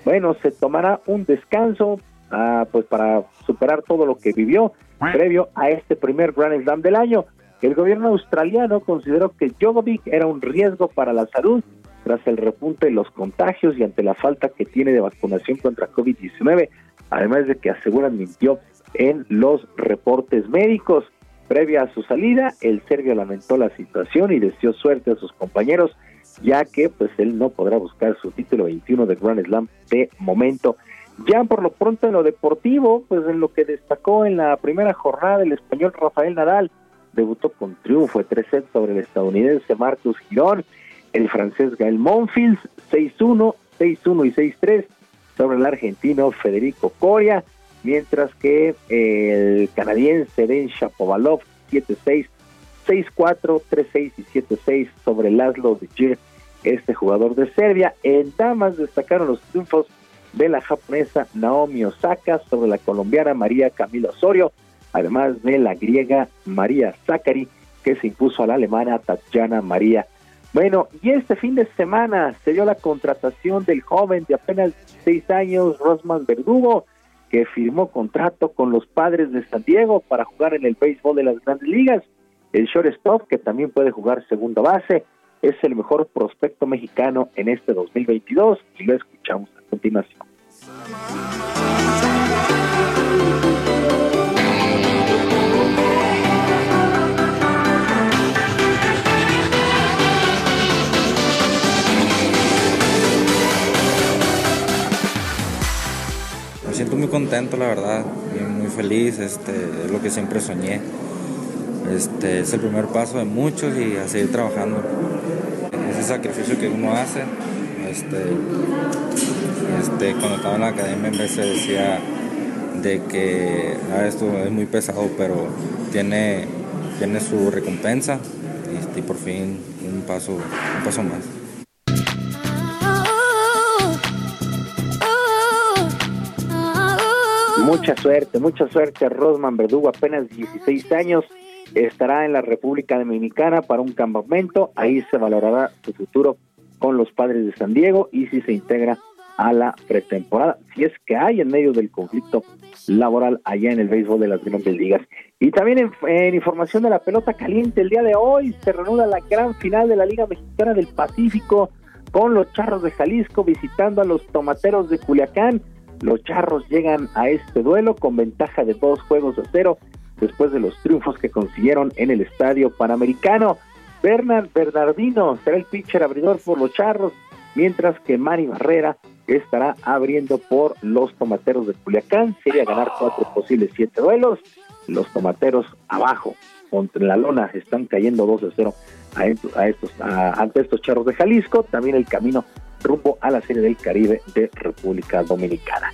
Bueno, se tomará un descanso ah, pues para superar todo lo que vivió previo a este primer Grand Slam del año. El gobierno australiano consideró que Djokovic era un riesgo para la salud tras el repunte de los contagios y ante la falta que tiene de vacunación contra COVID-19, además de que aseguran mintió en los reportes médicos. Previa a su salida, el serbio lamentó la situación y deseó suerte a sus compañeros, ya que pues él no podrá buscar su título 21 de Grand Slam de momento. Ya por lo pronto en lo deportivo, pues en lo que destacó en la primera jornada el español Rafael Nadal debutó con triunfo de 3 sets sobre el estadounidense Marcus Girón, el francés Gael Monfils 6-1, 6-1 y 6-3 sobre el argentino Federico Coria, mientras que el canadiense Ben Shapovalov 7-6, 6-4, 3-6 y 7-6 sobre Laszlo de este jugador de Serbia. En damas destacaron los triunfos de la japonesa Naomi Osaka sobre la colombiana María Camila Osorio, además de la griega María Zakari, que se impuso a la alemana Tatjana María. Bueno, y este fin de semana se dio la contratación del joven de apenas 6 años, Rosman Verdugo, que firmó contrato con los padres de San Diego para jugar en el béisbol de las grandes ligas. El shortstop, que también puede jugar segunda base, es el mejor prospecto mexicano en este 2022 y lo escuchamos a continuación. Muy contento, la verdad, muy, feliz, este, es lo que siempre soñé. Este, es el primer paso de muchos y a seguir trabajando. Ese sacrificio que uno hace, este, este, cuando estaba en la academia en se decía de que ah, esto es muy pesado, pero tiene, tiene su recompensa y, y por fin un paso, un paso más. Mucha suerte, mucha suerte Rosman Verdugo, apenas 16 años, estará en la República Dominicana para un campamento, ahí se valorará su futuro con los padres de San Diego y si se integra a la pretemporada, si es que hay en medio del conflicto laboral allá en el béisbol de las grandes ligas. Y también en, en, información de la pelota caliente, el día de hoy se reanuda la gran final de la Liga Mexicana del Pacífico con los Charros de Jalisco visitando a los Tomateros de Culiacán. Los charros llegan a este duelo con ventaja de dos juegos a cero después de los triunfos que consiguieron en el estadio panamericano. Bernard Bernardino será el pitcher abridor por los charros, mientras que Manny Barrera estará abriendo por los tomateros de Culiacán. Sería ganar cuatro posibles siete duelos. Los tomateros abajo, contra la lona, están cayendo 2 a 0 a estos, ante estos charros de Jalisco. También el camino rumbo a la Serie del Caribe de República Dominicana.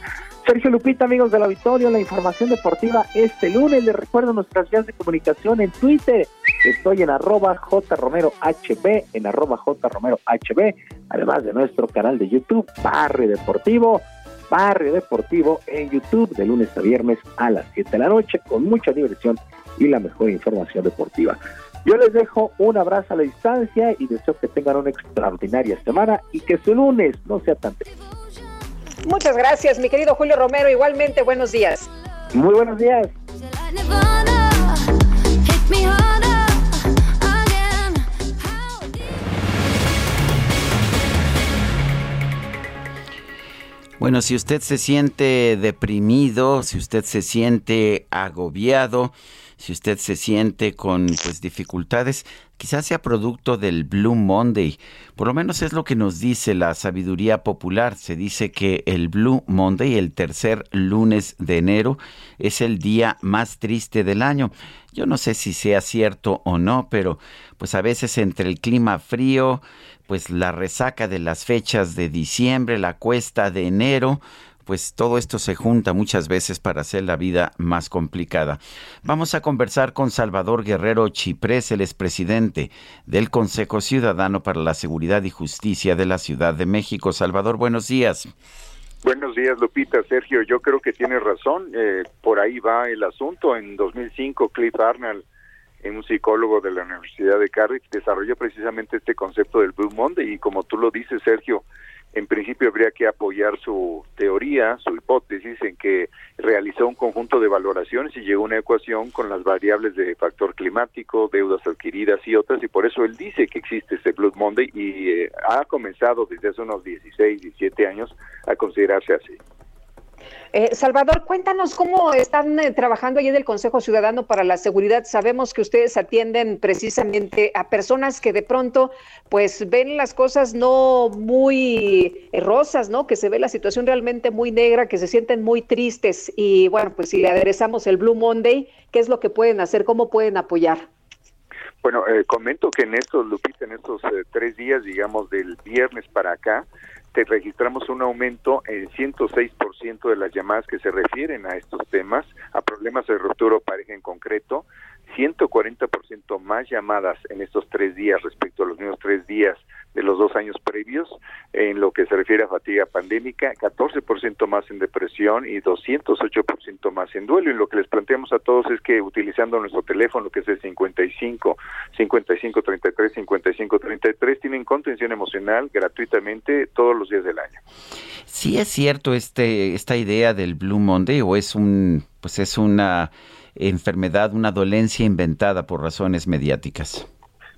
Sergio Lupita, amigos del auditorio, la información deportiva este lunes. Les recuerdo nuestras vías de comunicación en Twitter. Estoy en arroba jromerohb, en arroba jromerohb, además de nuestro canal de YouTube, Barrio Deportivo. Barrio Deportivo en YouTube de lunes a viernes a las 7 de la noche con mucha diversión y la mejor información deportiva. Yo les dejo un abrazo a la distancia y deseo que tengan una extraordinaria semana y que su lunes no sea tan triste. Muchas gracias, mi querido Julio Romero. Igualmente, buenos días. Muy buenos días. Bueno, si usted se siente deprimido, si usted se siente agobiado, si usted se siente con pues dificultades, quizás sea producto del Blue Monday. Por lo menos es lo que nos dice la sabiduría popular. Se dice que el Blue Monday, el tercer lunes de enero, es el día más triste del año. Yo no sé si sea cierto o no, pero pues a veces entre el clima frío, pues la resaca de las fechas de diciembre, la cuesta de enero, pues todo esto se junta muchas veces para hacer la vida más complicada. Vamos a conversar con Salvador Guerrero Chiprés, el expresidente del Consejo Ciudadano para la Seguridad y Justicia de la Ciudad de México. Salvador, buenos días. Buenos días, Lupita. Sergio, yo creo que tiene razón. Eh, por ahí va el asunto. En 2005, Cliff Arnold, un psicólogo de la Universidad de Cardiff, desarrolló precisamente este concepto del Blue Monday. Y como tú lo dices, Sergio, en principio habría que apoyar su teoría, su hipótesis, en que realizó un conjunto de valoraciones y llegó a una ecuación con las variables de factor climático, deudas adquiridas y otras, y por eso él dice que existe este Blood Monday y eh, ha comenzado desde hace unos 16, 17 años a considerarse así. Eh, Salvador, cuéntanos cómo están eh, trabajando ahí en el Consejo Ciudadano para la Seguridad. Sabemos que ustedes atienden precisamente a personas que de pronto pues ven las cosas no muy eh, rosas, ¿no? Que se ve la situación realmente muy negra, que se sienten muy tristes y bueno, pues si le aderezamos el Blue Monday, ¿qué es lo que pueden hacer? ¿Cómo pueden apoyar? Bueno, comento que en estos, Lupita, en estos tres días, digamos, del viernes para acá, registramos un aumento en 106% de las llamadas que se refieren a estos temas, a problemas de ruptura o pareja en concreto, 140% más llamadas en estos tres días respecto a los mismos tres días de los dos años previos en lo que se refiere a fatiga pandémica, 14% más en depresión y 208% más en duelo. Y lo que les planteamos a todos es que utilizando nuestro teléfono, que es el 55 55 33 55 33, tienen contención emocional gratuitamente todos los días del año. Sí es cierto este esta idea del Blue Monday o es un pues es una enfermedad, una dolencia inventada por razones mediáticas.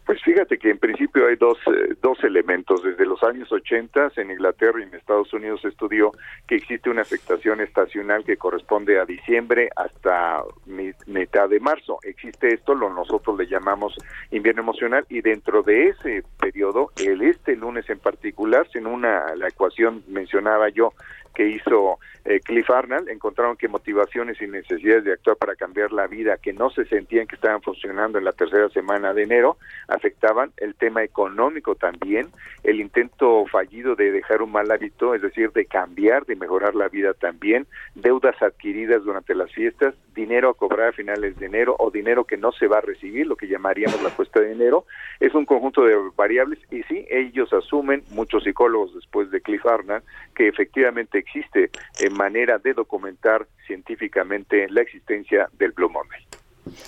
Pues fíjate que en principio hay dos, eh, dos elementos. Desde los años 80 en Inglaterra y en Estados Unidos se estudió que existe una afectación estacional que corresponde a diciembre hasta mitad de marzo. Existe esto, lo nosotros le llamamos invierno emocional y dentro de ese periodo, el este lunes en particular, sin una la ecuación mencionaba yo que hizo eh, Cliff Arnold, encontraron que motivaciones y necesidades de actuar para cambiar la vida que no se sentían que estaban funcionando en la tercera semana de enero afectaban el tema económico también, el intento fallido de dejar un mal hábito, es decir, de cambiar, de mejorar la vida también, deudas adquiridas durante las fiestas, dinero a cobrar a finales de enero o dinero que no se va a recibir, lo que llamaríamos la cuesta de enero, es un conjunto de variables y sí, ellos asumen, muchos psicólogos después de Cliff Arnold, que efectivamente existe en manera de documentar científicamente la existencia del Blue Monday.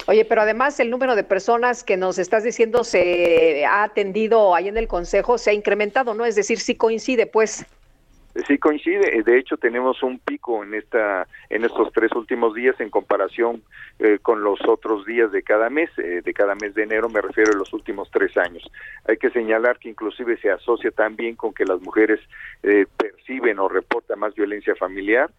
Oye, pero además el número de personas que nos estás diciendo se ha atendido ahí en el Consejo se ha incrementado, ¿no? Es decir, sí coincide, pues. Sí coincide, de hecho tenemos un pico en esta en estos tres últimos días en comparación eh, con los otros días de cada mes, eh, de cada mes de enero me refiero a los últimos tres años. Hay que señalar que inclusive se asocia también con que las mujeres eh, perciben o reportan más violencia familiar,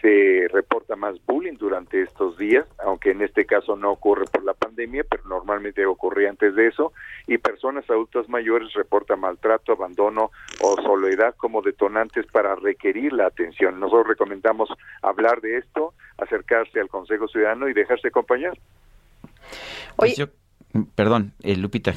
se reporta más bullying durante estos días, aunque en este caso no ocurre por la pandemia, pero normalmente ocurría antes de eso, y personas adultas mayores reportan maltrato, abandono o soledad como detonantes para requerir la atención. Nosotros recomendamos hablar de esto, acercarse al Consejo Ciudadano y dejarse acompañar. Pues yo, perdón, eh, Lupita.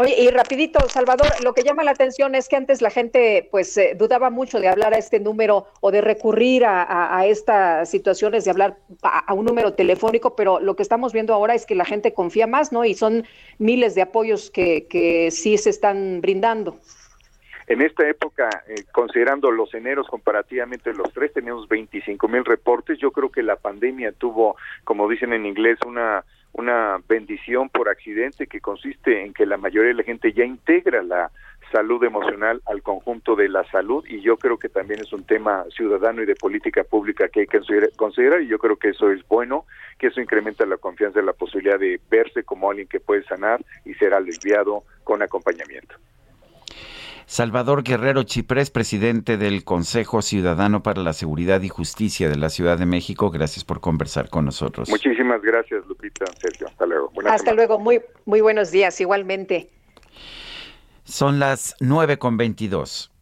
Oye, y rapidito, Salvador, lo que llama la atención es que antes la gente pues eh, dudaba mucho de hablar a este número o de recurrir a, estas situaciones, de hablar a, un número telefónico, pero lo que estamos viendo ahora es que la gente confía más, ¿no? Y son miles de apoyos que, que sí se están brindando. En esta época, eh, considerando los eneros comparativamente los tres, teníamos 25 mil reportes. Yo creo que la pandemia tuvo, como dicen en inglés, una una bendición por accidente que consiste en que la mayoría de la gente ya integra la salud emocional al conjunto de la salud y yo creo que también es un tema ciudadano y de política pública que hay que considerar y yo creo que eso es bueno, que eso incrementa la confianza y la posibilidad de verse como alguien que puede sanar y ser aliviado con acompañamiento. Salvador Guerrero Chiprés, presidente del Consejo Ciudadano para la Seguridad y Justicia de la Ciudad de México, gracias por conversar con nosotros. Muchísimas gracias, Lupita, Sergio. Hasta luego. Hasta luego, muy, muy buenos días, igualmente. Son las 9 con 22.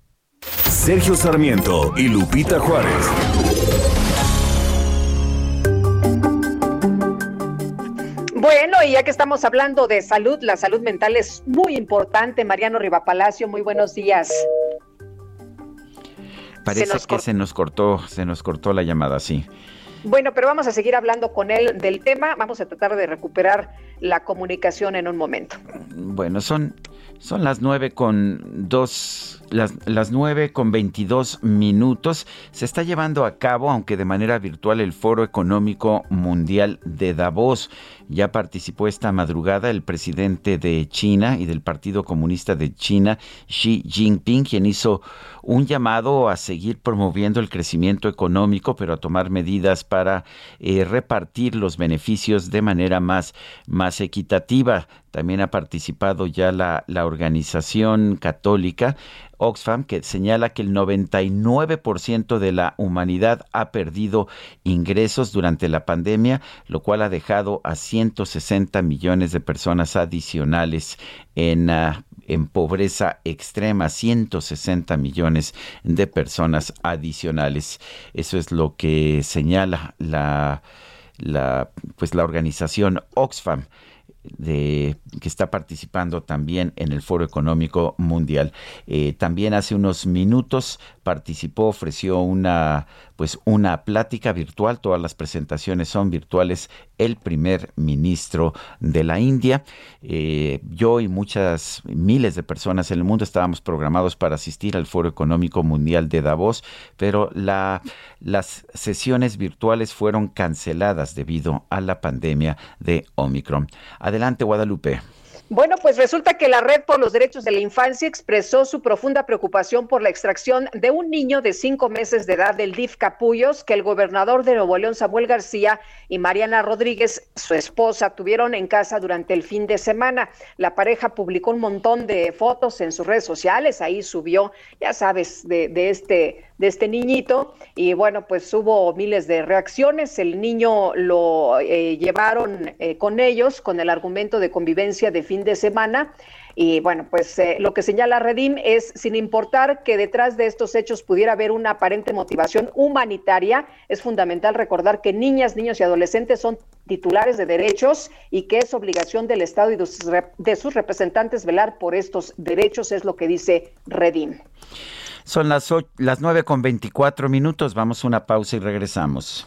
Sergio Sarmiento y Lupita Juárez. Bueno, y ya que estamos hablando de salud, la salud mental es muy importante. Mariano Rivapalacio, muy buenos días. Parece que se nos cortó, se nos cortó la llamada, sí. Bueno, pero vamos a seguir hablando con él del tema. Vamos a tratar de recuperar la comunicación en un momento. Bueno, son, son las nueve con dos, las, las nueve con veintidós minutos. Se está llevando a cabo, aunque de manera virtual, el Foro Económico Mundial de Davos. Ya participó esta madrugada el presidente de China y del Partido Comunista de China, Xi Jinping, quien hizo un llamado a seguir promoviendo el crecimiento económico, pero a tomar medidas para eh, repartir los beneficios de manera más, más equitativa. También ha participado ya la, la organización católica Oxfam, que señala que el 99% de la humanidad ha perdido ingresos durante la pandemia, lo cual ha dejado a 160 millones de personas adicionales en, ah, pobreza extrema, 160 millones de personas adicionales. Eso es lo que señala la, la, pues la organización Oxfam que está participando también en el Foro Económico Mundial. Eh, también hace unos minutos participó, ofreció una pues una plática virtual, todas las presentaciones son virtuales, el primer ministro de la India. Eh, yo y muchas miles de personas en el mundo estábamos programados para asistir al Foro Económico Mundial de Davos, pero la, las sesiones virtuales fueron canceladas debido a la pandemia de Omicron. Adelante, Guadalupe. Bueno, pues resulta que la Red por los Derechos de la Infancia expresó su profunda preocupación por la extracción de un niño de cinco meses de edad del DIF Capullos que el gobernador de Nuevo León, Samuel García, y Mariana Rodríguez, su esposa, tuvieron en casa durante el fin de semana. La pareja publicó un montón de fotos en sus redes sociales, ahí subió, ya sabes, de, de este de este niñito y bueno, pues hubo miles de reacciones. El niño lo eh, llevaron eh, con ellos con el argumento de convivencia de fin de semana. Y bueno, pues eh, lo que señala Redim es, sin importar que detrás de estos hechos pudiera haber una aparente motivación humanitaria, es fundamental recordar que niñas, niños y adolescentes son titulares de derechos y que es obligación del Estado y de sus representantes velar por estos derechos, es lo que dice Redim. Son las, las 9 con 24 minutos. Vamos a una pausa y regresamos.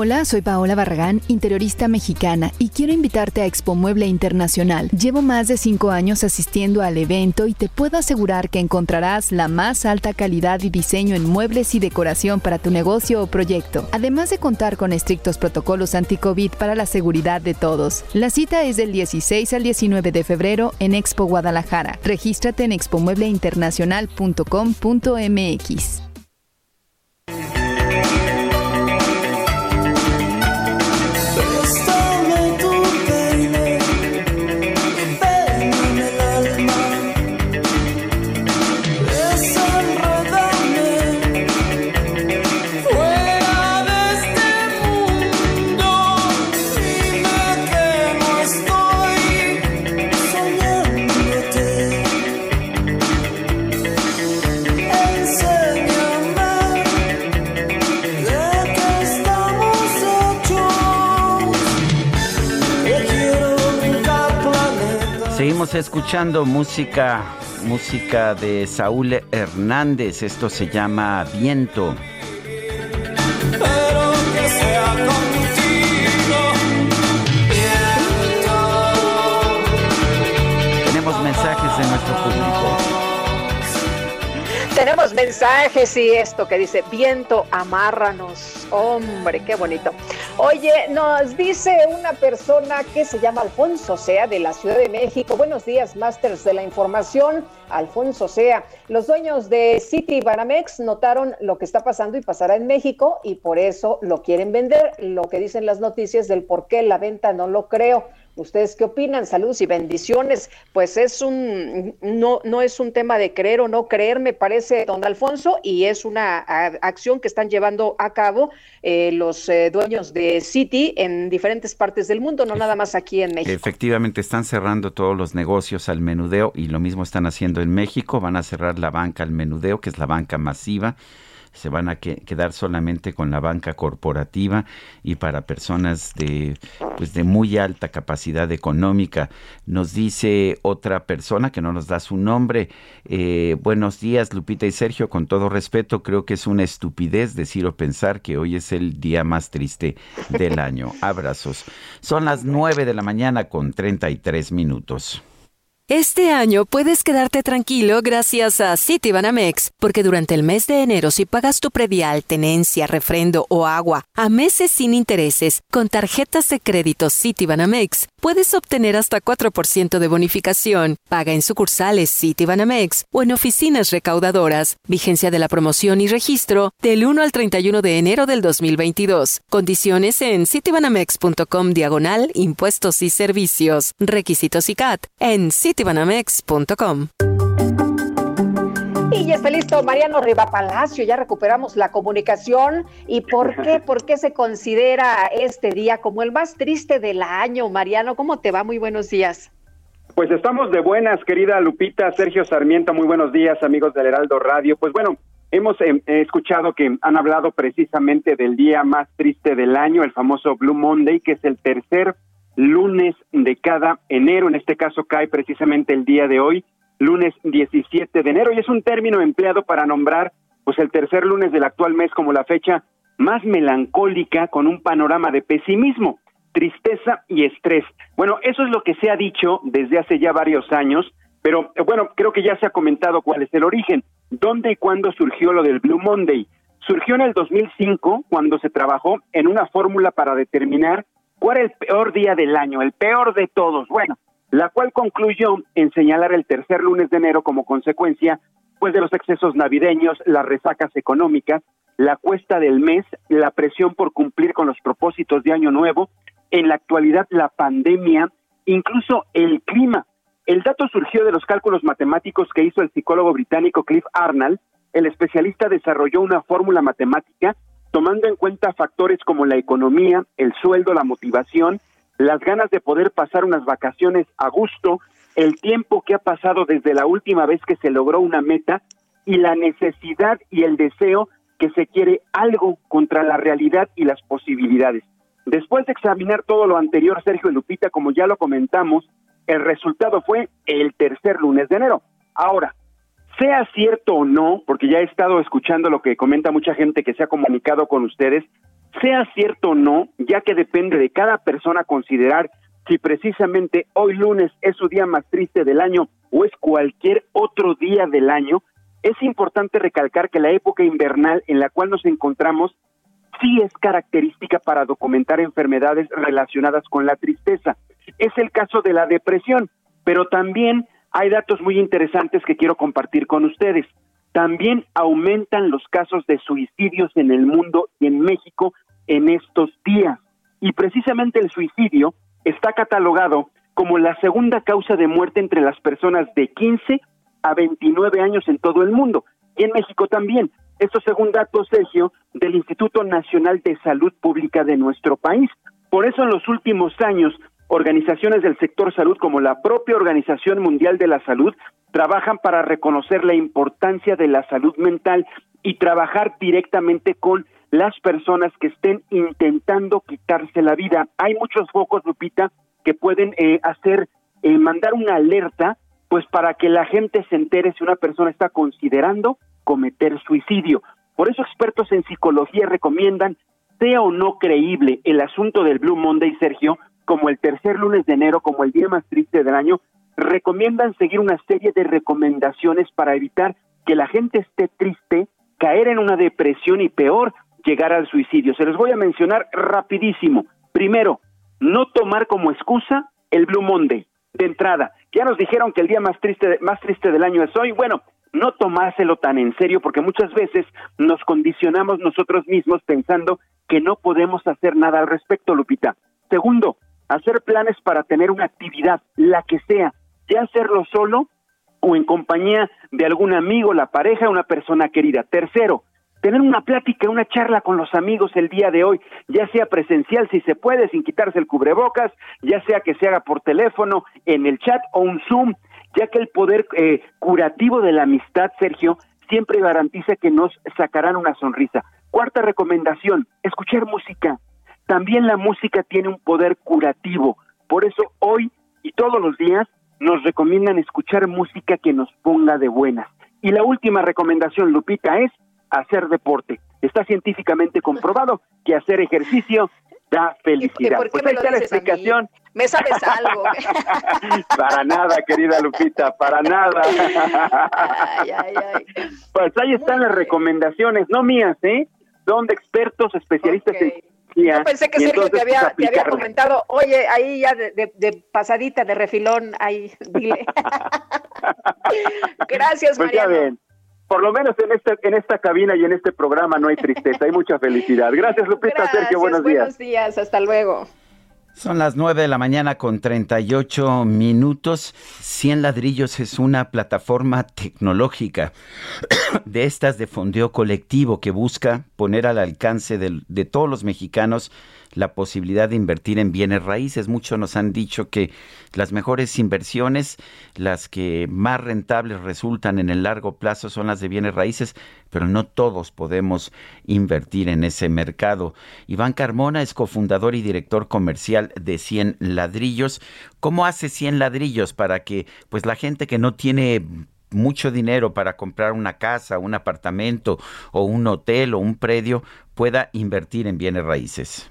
Hola, soy Paola Barragán, interiorista mexicana, y quiero invitarte a Expo Mueble Internacional. Llevo más de cinco años asistiendo al evento y te puedo asegurar que encontrarás la más alta calidad y diseño en muebles y decoración para tu negocio o proyecto, además de contar con estrictos protocolos anti-COVID para la seguridad de todos. La cita es del 16 al 19 de febrero en Expo Guadalajara. Regístrate en expomuebleinternacional.com.mx. Seguimos escuchando música, música de Saúl Hernández. Esto se llama Viento. Mensajes y esto que dice, viento, amárranos. Hombre, qué bonito. Oye, nos dice una persona que se llama Alfonso Sea de la Ciudad de México. Buenos días, Masters de la Información. Alfonso Sea. Los dueños de City Banamex notaron lo que está pasando y pasará en México y por eso lo quieren vender. Lo que dicen las noticias del por qué la venta no lo creo. ¿Ustedes qué opinan? Saludos y bendiciones. Pues es un, no, no es un tema de creer o no creer, me parece, don Alfonso, y es una a, acción que están llevando a cabo eh, los eh, dueños de City en diferentes partes del mundo, no nada más aquí en México. Efectivamente, están cerrando todos los negocios al menudeo y lo mismo están haciendo en México. Van a cerrar la banca al menudeo, que es la banca masiva se van a que, quedar solamente con la banca corporativa y para personas de pues de muy alta capacidad económica. Nos dice otra persona que no nos da su nombre. Eh, buenos días, Lupita y Sergio. Con todo respeto, creo que es una estupidez decir o pensar que hoy es el día más triste del <laughs> año. Abrazos. Son las 9 de la mañana con 33 minutos. Este año puedes quedarte tranquilo gracias a Citibanamex, porque durante el mes de enero si pagas tu predial, tenencia, refrendo o agua a meses sin intereses con tarjetas de crédito Citibanamex, puedes obtener hasta 4% de bonificación. Paga en sucursales Citibanamex o en oficinas recaudadoras. Vigencia de la promoción y registro del 1 al 31 de enero del 2022. Condiciones en citibanamex.com diagonal impuestos y servicios. Requisitos y CAT en citibanamex.com. Y ya está listo Mariano Riva Palacio, ya recuperamos la comunicación. ¿Y por <laughs> qué? ¿Por qué se considera este día como el más triste del año? Mariano, ¿cómo te va? Muy buenos días. Pues estamos de buenas, querida Lupita, Sergio Sarmiento, muy buenos días, amigos del Heraldo Radio. Pues bueno, hemos eh, escuchado que han hablado precisamente del día más triste del año, el famoso Blue Monday, que es el tercer lunes de cada enero, en este caso cae precisamente el día de hoy, lunes 17 de enero, y es un término empleado para nombrar pues el tercer lunes del actual mes como la fecha más melancólica con un panorama de pesimismo, tristeza y estrés. Bueno, eso es lo que se ha dicho desde hace ya varios años, pero bueno, creo que ya se ha comentado cuál es el origen, dónde y cuándo surgió lo del Blue Monday. Surgió en el 2005 cuando se trabajó en una fórmula para determinar ¿Cuál es el peor día del año? El peor de todos. Bueno, la cual concluyó en señalar el tercer lunes de enero como consecuencia pues de los excesos navideños, las resacas económicas, la cuesta del mes, la presión por cumplir con los propósitos de año nuevo, en la actualidad la pandemia, incluso el clima. El dato surgió de los cálculos matemáticos que hizo el psicólogo británico Cliff Arnold. El especialista desarrolló una fórmula matemática tomando en cuenta factores como la economía, el sueldo, la motivación, las ganas de poder pasar unas vacaciones a gusto, el tiempo que ha pasado desde la última vez que se logró una meta y la necesidad y el deseo que se quiere algo contra la realidad y las posibilidades. Después de examinar todo lo anterior, Sergio Lupita, como ya lo comentamos, el resultado fue el tercer lunes de enero. Ahora, sea cierto o no, porque ya he estado escuchando lo que comenta mucha gente que se ha comunicado con ustedes, sea cierto o no, ya que depende de cada persona considerar si precisamente hoy lunes es su día más triste del año o es cualquier otro día del año, es importante recalcar que la época invernal en la cual nos encontramos sí es característica para documentar enfermedades relacionadas con la tristeza. Es el caso de la depresión, pero también hay datos muy interesantes que quiero compartir con ustedes. También aumentan los casos de suicidios en el mundo y en México en estos días. Y precisamente el suicidio está catalogado como la segunda causa de muerte entre las personas de 15 a 29 años en todo el mundo. Y en México también. Esto según datos, Sergio, del Instituto Nacional de Salud Pública de nuestro país. Por eso en los últimos años, organizaciones del sector salud como la propia Organización Mundial de la Salud trabajan para reconocer la importancia de la salud mental y trabajar directamente con las personas que estén intentando quitarse la vida. Hay muchos focos, Lupita, que pueden eh, hacer, eh, mandar una alerta, pues para que la gente se entere si una persona está considerando cometer suicidio. Por eso expertos en psicología recomiendan, sea o no creíble el asunto del Blue Monday, Sergio, como el tercer lunes de enero, como el día más triste del año, recomiendan seguir una serie de recomendaciones para evitar que la gente esté triste, caer en una depresión y peor, llegar al suicidio. Se los voy a mencionar rapidísimo. Primero, no tomar como excusa el Blue Monday. De entrada, ya nos dijeron que el día más triste, más triste del año es hoy. Bueno, no tomárselo tan en serio porque muchas veces nos condicionamos nosotros mismos pensando que no podemos hacer nada al respecto, Lupita. Segundo, hacer planes para tener una actividad, la que sea, ya hacerlo solo o en compañía de algún amigo, la pareja, una persona querida. Tercero, tener una plática, una charla con los amigos el día de hoy, ya sea presencial si se puede, sin quitarse el cubrebocas, ya sea que se haga por teléfono, en el chat o un Zoom, ya que el poder eh, curativo de la amistad, Sergio, siempre garantiza que nos sacarán una sonrisa. Cuarta recomendación, escuchar música. También la música tiene un poder curativo. Por eso hoy y todos los días nos recomiendan escuchar música que nos ponga de buenas. Y la última recomendación, Lupita, es hacer deporte. Está científicamente comprobado que hacer ejercicio da felicidad. ¿Por qué pues la explicación. ¿Me sabes algo? <laughs> para nada, querida Lupita, para nada. Pues ahí están las recomendaciones, no mías, ¿eh? Son de expertos especialistas en yo pensé que Sergio te había, te había, comentado, oye, ahí ya de, de, pasadita, de refilón, ahí, <laughs> dile. <laughs> Gracias, pues Mariano por lo menos en esta, en esta cabina y en este programa no hay tristeza, hay mucha felicidad. Gracias, Lupita, Sergio, buenos días. Buenos días, hasta luego. Son las 9 de la mañana con 38 minutos. 100 ladrillos es una plataforma tecnológica <coughs> de estas de fondeo colectivo que busca poner al alcance de, de todos los mexicanos la posibilidad de invertir en bienes raíces. Muchos nos han dicho que las mejores inversiones, las que más rentables resultan en el largo plazo son las de bienes raíces, pero no todos podemos invertir en ese mercado. Iván Carmona es cofundador y director comercial de 100 ladrillos. ¿Cómo hace 100 ladrillos para que pues la gente que no tiene mucho dinero para comprar una casa, un apartamento o un hotel o un predio pueda invertir en bienes raíces?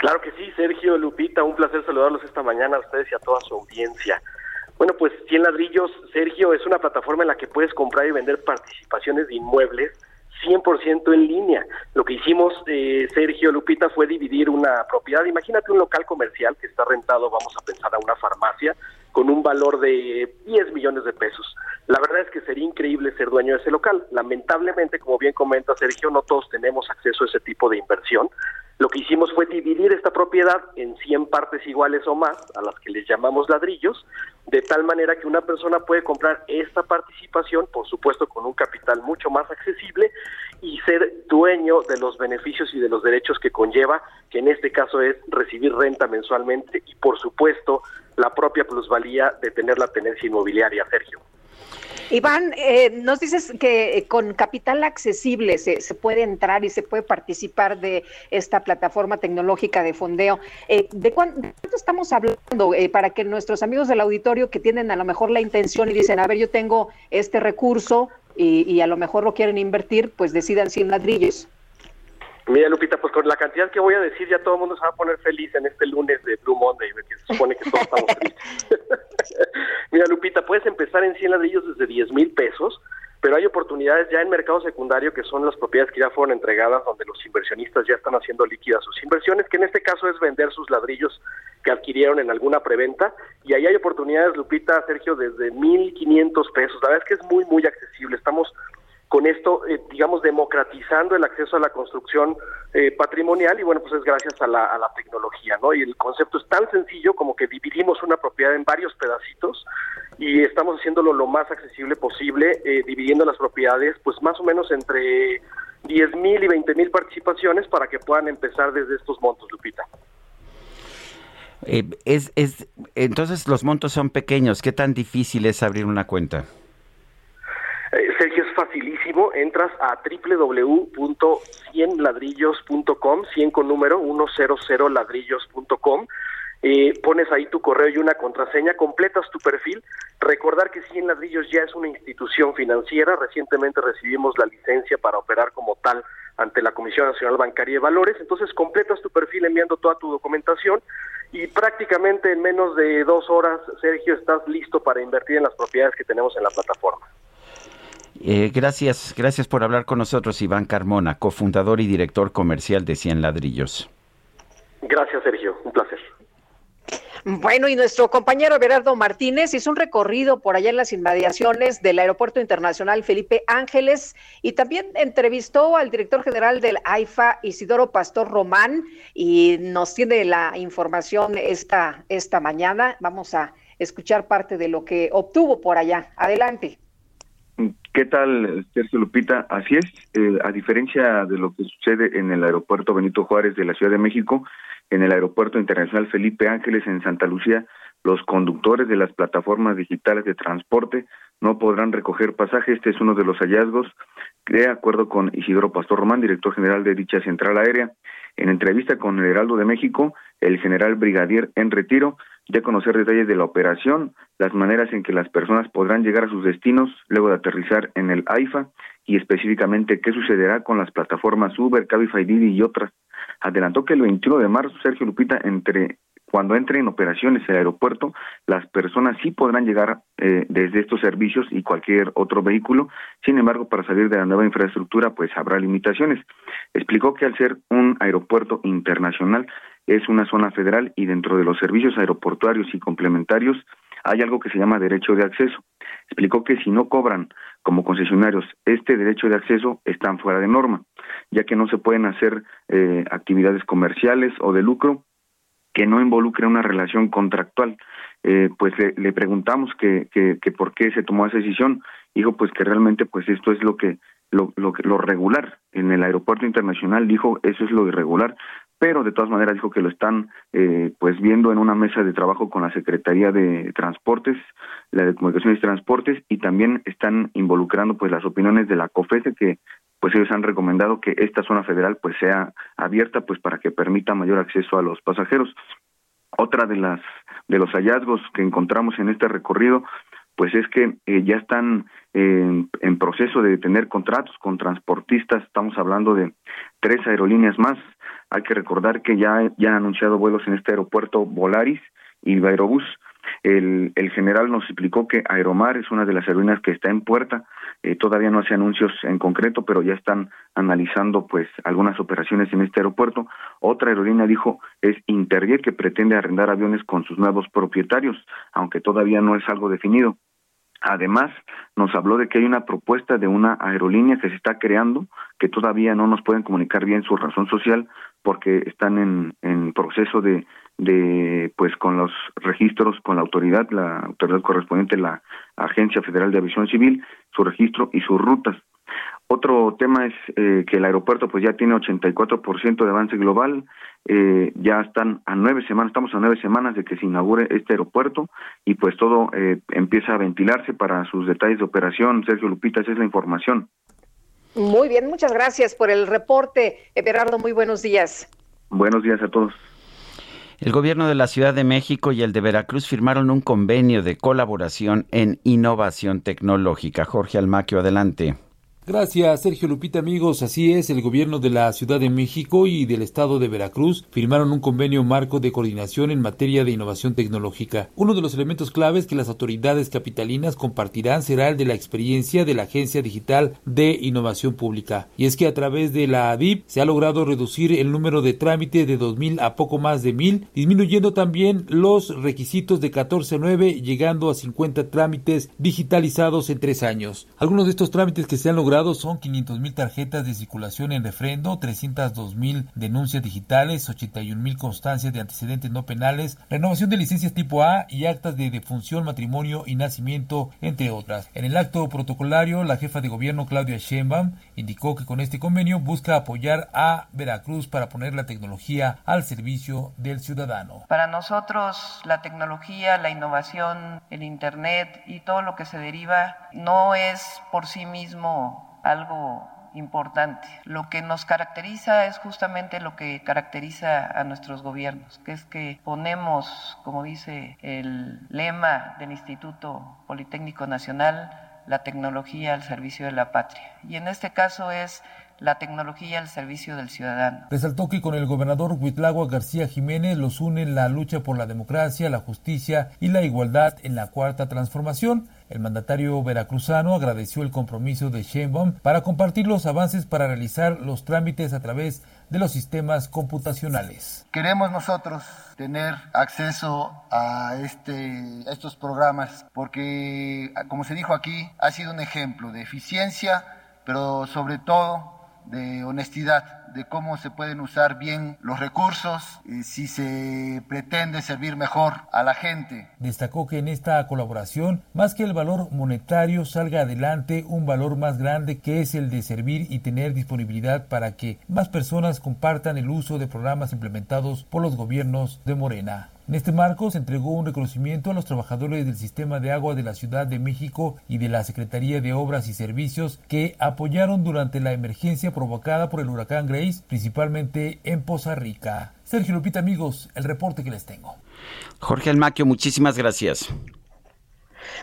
Claro que sí, Sergio, Lupita, un placer saludarlos esta mañana a ustedes y a toda su audiencia. Bueno, pues 100 ladrillos, Sergio, es una plataforma en la que puedes comprar y vender participaciones de inmuebles 100% en línea. Lo que hicimos, eh, Sergio Lupita, fue dividir una propiedad. Imagínate un local comercial que está rentado, vamos a pensar, a una farmacia, con un valor de 10 millones de pesos. La verdad es que sería increíble ser dueño de ese local. Lamentablemente, como bien comenta Sergio, no todos tenemos acceso a ese tipo de inversión. Lo que hicimos fue dividir esta propiedad en 100 partes iguales o más, a las que les llamamos ladrillos, de tal manera que una persona puede comprar esta participación, por supuesto con un capital mucho más accesible, y ser dueño de los beneficios y de los derechos que conlleva, que en este caso es recibir renta mensualmente y, por supuesto, la propia plusvalía de tener la tenencia inmobiliaria, Sergio. Iván, eh, nos dices que eh, con capital accesible se, se, puede entrar y se puede participar de esta plataforma tecnológica de fondeo. Eh, ¿De cuánto estamos hablando para que nuestros amigos del auditorio que tienen a lo mejor la intención y dicen, a ver, yo tengo este recurso y, y a lo mejor lo quieren invertir, pues decidan 100 ladrillos? Mira, Lupita, pues con la cantidad que voy a decir, ya todo el mundo se va a poner feliz en este lunes de Blue Monday, que se supone que todos estamos tristes. <laughs> Mira, Lupita, puedes empezar en 100 ladrillos desde 10 mil pesos, pero hay oportunidades ya en mercado secundario que son las propiedades que ya fueron entregadas, donde los inversionistas ya están haciendo líquidas sus inversiones, que en este caso es vender sus ladrillos que adquirieron en alguna preventa, y ahí hay oportunidades, Lupita, Sergio, desde 1.500 pesos. La verdad es que es muy, muy accesible. Estamos con esto, eh, digamos, democratizando el acceso a la construcción eh, patrimonial y bueno, pues es gracias a la, a la tecnología, ¿no? Y el concepto es tan sencillo como que dividimos una propiedad en varios pedacitos y estamos haciéndolo lo más accesible posible, eh, dividiendo las propiedades pues más o menos entre 10 mil y 20 mil participaciones para que puedan empezar desde estos montos, Lupita. es, es, entonces los montos son pequeños, ¿qué tan difícil es abrir una cuenta? Entras a www.cienladrillos.com, 100 con número, 100 ladrillos.com. Eh, pones ahí tu correo y una contraseña, completas tu perfil. Recordar que Cien Ladrillos ya es una institución financiera. Recientemente recibimos la licencia para operar como tal ante la Comisión Nacional Bancaria de Valores. Entonces completas tu perfil enviando toda tu documentación y prácticamente en menos de dos horas, Sergio, estás listo para invertir en las propiedades que tenemos en la plataforma. Eh, gracias, gracias por hablar con nosotros, Iván Carmona, cofundador y director comercial de Cien Ladrillos. Gracias, Sergio, un placer. Bueno, y nuestro compañero Berardo Martínez hizo un recorrido por allá en las inmediaciones del Aeropuerto Internacional Felipe Ángeles y también entrevistó al director general del AIFA, Isidoro Pastor Román, y nos tiene la información esta, esta mañana. Vamos a escuchar parte de lo que obtuvo por allá. Adelante. ¿Qué tal, Sergio Lupita? Así es, eh, a diferencia de lo que sucede en el aeropuerto Benito Juárez de la Ciudad de México, en el aeropuerto internacional Felipe Ángeles en Santa Lucía, los conductores de las plataformas digitales de transporte no podrán recoger pasaje. Este es uno de los hallazgos, de acuerdo con Isidoro Pastor Román, director general de dicha central aérea. En entrevista con el Heraldo de México, el general brigadier en retiro de conocer detalles de la operación, las maneras en que las personas podrán llegar a sus destinos luego de aterrizar en el AIFA y específicamente qué sucederá con las plataformas Uber, Cabify, Didi y otras. Adelantó que el 21 de marzo, Sergio Lupita, entre cuando entre en operaciones el aeropuerto, las personas sí podrán llegar eh, desde estos servicios y cualquier otro vehículo. Sin embargo, para salir de la nueva infraestructura, pues habrá limitaciones. Explicó que al ser un aeropuerto internacional, es una zona federal y dentro de los servicios aeroportuarios y complementarios hay algo que se llama derecho de acceso. Explicó que si no cobran como concesionarios este derecho de acceso están fuera de norma, ya que no se pueden hacer eh, actividades comerciales o de lucro que no involucre una relación contractual. Eh, pues le, preguntamos que, que, que, por qué se tomó esa decisión. Dijo pues que realmente pues esto es lo que lo, lo, lo regular en el aeropuerto internacional dijo eso es lo irregular pero de todas maneras dijo que lo están eh, pues viendo en una mesa de trabajo con la Secretaría de Transportes, la de Comunicaciones y Transportes y también están involucrando pues las opiniones de la COFESE que pues ellos han recomendado que esta zona federal pues sea abierta pues para que permita mayor acceso a los pasajeros. Otra de las de los hallazgos que encontramos en este recorrido pues es que eh, ya están en, en proceso de tener contratos con transportistas, estamos hablando de tres aerolíneas más, hay que recordar que ya, ya han anunciado vuelos en este aeropuerto Volaris y Aerobús. El, el general nos explicó que Aeromar es una de las aerolíneas que está en puerta. Eh, todavía no hace anuncios en concreto, pero ya están analizando pues algunas operaciones en este aeropuerto. Otra aerolínea dijo es Interjet que pretende arrendar aviones con sus nuevos propietarios, aunque todavía no es algo definido. Además, nos habló de que hay una propuesta de una aerolínea que se está creando, que todavía no nos pueden comunicar bien su razón social, porque están en, proceso de, de, pues, con los registros, con la autoridad, la autoridad correspondiente, la Agencia Federal de Aviación Civil, su registro y sus rutas. Otro tema es eh, que el aeropuerto pues ya tiene 84% de avance global, eh, ya están a nueve semanas, estamos a nueve semanas de que se inaugure este aeropuerto y pues todo eh, empieza a ventilarse para sus detalles de operación. Sergio Lupita, esa es la información. Muy bien, muchas gracias por el reporte, Everardo, muy buenos días. Buenos días a todos. El gobierno de la Ciudad de México y el de Veracruz firmaron un convenio de colaboración en innovación tecnológica. Jorge Almaquio, adelante. Gracias, Sergio Lupita, amigos. Así es, el gobierno de la Ciudad de México y del estado de Veracruz firmaron un convenio marco de coordinación en materia de innovación tecnológica. Uno de los elementos claves que las autoridades capitalinas compartirán será el de la experiencia de la Agencia Digital de Innovación Pública. Y es que a través de la ADIP se ha logrado reducir el número de trámites de 2.000 a poco más de 1.000, disminuyendo también los requisitos de 14.9, llegando a 50 trámites digitalizados en tres años. Algunos de estos trámites que se han logrado son 500 mil tarjetas de circulación en refrendo, 302 mil denuncias digitales, 81 mil constancias de antecedentes no penales, renovación de licencias tipo A y actas de defunción, matrimonio y nacimiento, entre otras. En el acto protocolario, la jefa de gobierno Claudia Sheinbaum indicó que con este convenio busca apoyar a Veracruz para poner la tecnología al servicio del ciudadano. Para nosotros la tecnología, la innovación, el Internet y todo lo que se deriva no es por sí mismo algo importante. Lo que nos caracteriza es justamente lo que caracteriza a nuestros gobiernos, que es que ponemos, como dice el lema del Instituto Politécnico Nacional, la tecnología al servicio de la patria. Y en este caso es la tecnología al servicio del ciudadano. Resaltó que con el gobernador Huitlagua García Jiménez los une la lucha por la democracia, la justicia y la igualdad en la cuarta transformación. El mandatario veracruzano agradeció el compromiso de Sheinbaum para compartir los avances para realizar los trámites a través de los sistemas computacionales. Queremos nosotros tener acceso a, este, a estos programas porque, como se dijo aquí, ha sido un ejemplo de eficiencia, pero sobre todo de honestidad, de cómo se pueden usar bien los recursos, si se pretende servir mejor a la gente. Destacó que en esta colaboración, más que el valor monetario, salga adelante un valor más grande que es el de servir y tener disponibilidad para que más personas compartan el uso de programas implementados por los gobiernos de Morena. En este marco se entregó un reconocimiento a los trabajadores del sistema de agua de la Ciudad de México y de la Secretaría de Obras y Servicios que apoyaron durante la emergencia provocada por el huracán Grace, principalmente en Poza Rica. Sergio Lupita, amigos, el reporte que les tengo. Jorge Almaquio, muchísimas gracias.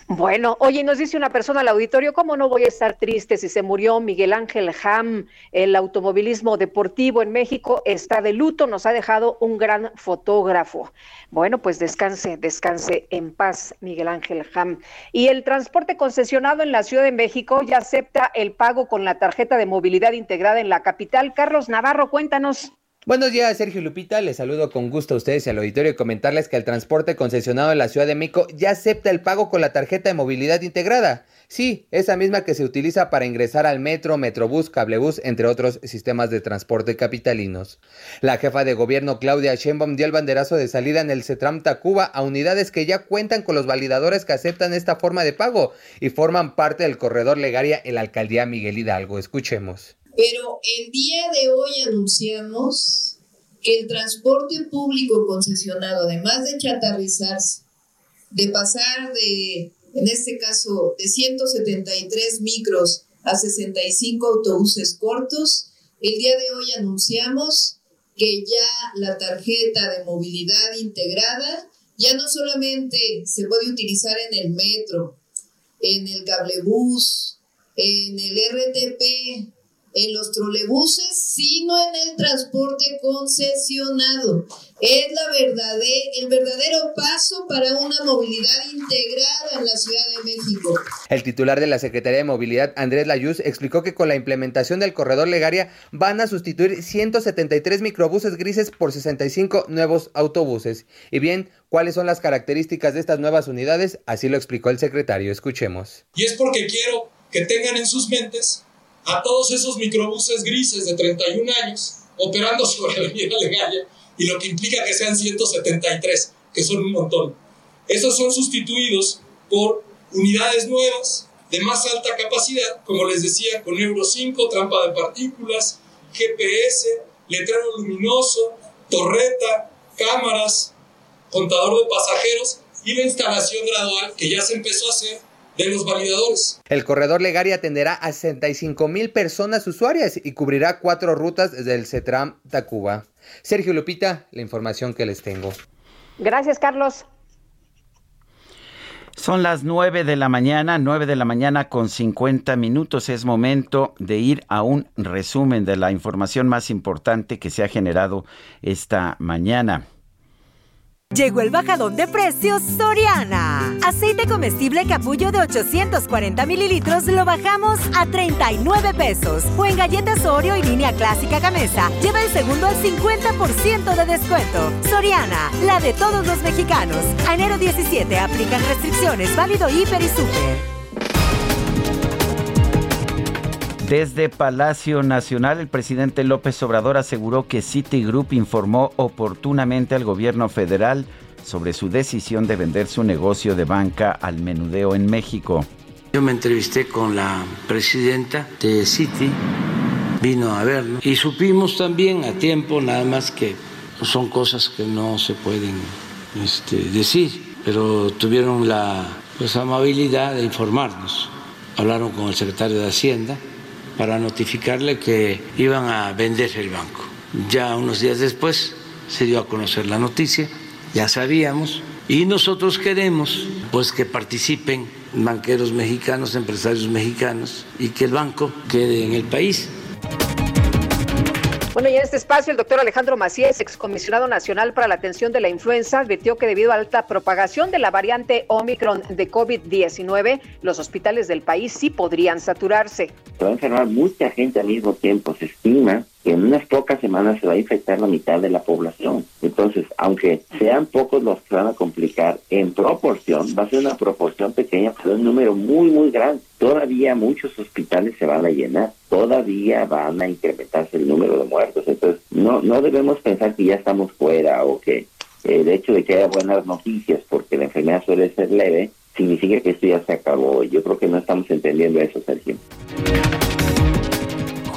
Bueno, oye, nos dice una persona al auditorio, ¿cómo no voy a estar triste si se murió Miguel Ángel Ham? El automovilismo deportivo en México está de luto, nos ha dejado un gran fotógrafo. Bueno, pues descanse, descanse en paz, Miguel Ángel Ham. Y el transporte concesionado en la Ciudad de México ya acepta el pago con la tarjeta de movilidad integrada en la capital. Carlos Navarro, cuéntanos. Buenos días, Sergio Lupita. Les saludo con gusto a ustedes y al auditorio y comentarles que el transporte concesionado en la Ciudad de México ya acepta el pago con la tarjeta de movilidad integrada. Sí, esa misma que se utiliza para ingresar al metro, metrobús, cablebús, entre otros sistemas de transporte capitalinos. La jefa de gobierno Claudia Sheinbaum dio el banderazo de salida en el CETRAM Tacuba a unidades que ya cuentan con los validadores que aceptan esta forma de pago y forman parte del corredor legaria en la alcaldía Miguel Hidalgo. Escuchemos. Pero el día de hoy anunciamos que el transporte público concesionado, además de chatarrizarse, de pasar de, en este caso, de 173 micros a 65 autobuses cortos, el día de hoy anunciamos que ya la tarjeta de movilidad integrada ya no solamente se puede utilizar en el metro, en el cablebús, en el RTP, en los trolebuses, sino en el transporte concesionado. Es la verdadera, el verdadero paso para una movilidad integrada en la Ciudad de México. El titular de la Secretaría de Movilidad, Andrés Layuz, explicó que con la implementación del corredor Legaria van a sustituir 173 microbuses grises por 65 nuevos autobuses. Y bien, ¿cuáles son las características de estas nuevas unidades? Así lo explicó el secretario. Escuchemos. Y es porque quiero que tengan en sus mentes a todos esos microbuses grises de 31 años operando sobre la Avenida Legaria y lo que implica que sean 173, que son un montón. Estos son sustituidos por unidades nuevas de más alta capacidad, como les decía, con Euro 5, trampa de partículas, GPS, letrero luminoso, torreta, cámaras, contador de pasajeros y la instalación gradual que ya se empezó a hacer de los validadores. El corredor Legaria atenderá a 65 mil personas usuarias y cubrirá cuatro rutas desde el CETRAM Tacuba. Sergio Lupita, la información que les tengo. Gracias, Carlos. Son las 9 de la mañana, 9 de la mañana con 50 minutos. Es momento de ir a un resumen de la información más importante que se ha generado esta mañana. Llegó el bajadón de precios Soriana. Aceite comestible capullo de 840 mililitros lo bajamos a 39 pesos. O en galletas Oreo y línea clásica Gamesa, lleva el segundo al 50% de descuento. Soriana, la de todos los mexicanos. Enero 17 aplican restricciones, válido hiper y super. Desde Palacio Nacional, el presidente López Obrador aseguró que Citigroup informó oportunamente al gobierno federal sobre su decisión de vender su negocio de banca al menudeo en México. Yo me entrevisté con la presidenta de Citi, vino a vernos y supimos también a tiempo, nada más que son cosas que no se pueden este, decir, pero tuvieron la pues, amabilidad de informarnos. Hablaron con el secretario de Hacienda para notificarle que iban a vender el banco. Ya unos días después se dio a conocer la noticia, ya sabíamos, y nosotros queremos pues que participen banqueros mexicanos, empresarios mexicanos y que el banco quede en el país. Bueno, y en este espacio el doctor Alejandro Macías, excomisionado nacional para la atención de la influenza, advirtió que debido a alta propagación de la variante Omicron de COVID-19, los hospitales del país sí podrían saturarse. Se va a enfermar mucha gente al mismo tiempo. Se estima que en unas pocas semanas se va a infectar la mitad de la población. Entonces, aunque sean pocos los que van a complicar, en proporción, va a ser una proporción pequeña, pero un número muy, muy grande. Todavía muchos hospitales se van a llenar, todavía van a incrementarse el número de muertos. Entonces, no, no debemos pensar que ya estamos fuera o que el hecho de que haya buenas noticias porque la enfermedad suele ser leve, significa que esto ya se acabó. Yo creo que no estamos entendiendo eso, Sergio.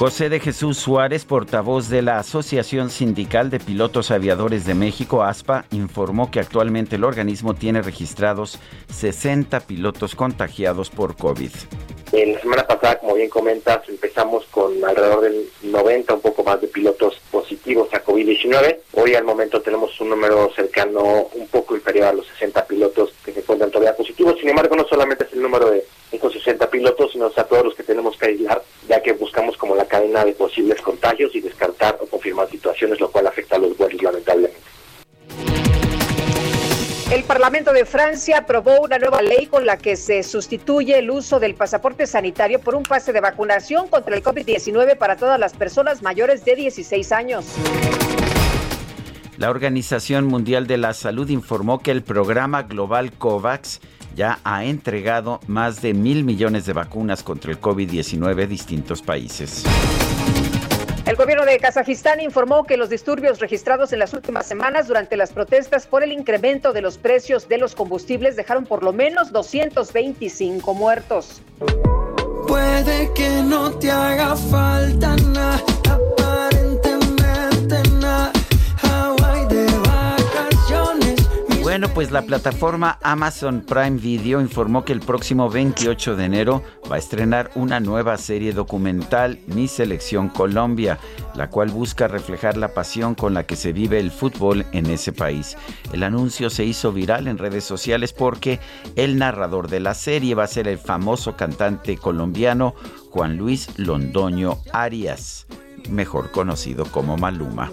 José de Jesús Suárez, portavoz de la Asociación Sindical de Pilotos Aviadores de México, ASPA, informó que actualmente el organismo tiene registrados 60 pilotos contagiados por COVID. En la semana pasada, como bien comentas, empezamos con alrededor del 90, un poco más de pilotos positivos a COVID-19. Hoy al momento tenemos un número cercano, un poco inferior a los 60 pilotos que se encuentran todavía positivos. Sin embargo, no solamente es el número de estos 60 pilotos, sino a todos los que tenemos que aislar, ya que buscamos como la cadena de posibles contagios y descartar o confirmar situaciones, lo cual afecta a los vuelos lamentablemente. El Parlamento de Francia aprobó una nueva ley con la que se sustituye el uso del pasaporte sanitario por un pase de vacunación contra el COVID-19 para todas las personas mayores de 16 años. La Organización Mundial de la Salud informó que el programa global COVAX ya ha entregado más de mil millones de vacunas contra el COVID-19 a distintos países. El gobierno de Kazajistán informó que los disturbios registrados en las últimas semanas durante las protestas por el incremento de los precios de los combustibles dejaron por lo menos 225 muertos. Puede que no te haga falta nada Bueno, pues la plataforma Amazon Prime Video informó que el próximo 28 de enero va a estrenar una nueva serie documental, Mi Selección Colombia, la cual busca reflejar la pasión con la que se vive el fútbol en ese país. El anuncio se hizo viral en redes sociales porque el narrador de la serie va a ser el famoso cantante colombiano Juan Luis Londoño Arias, mejor conocido como Maluma.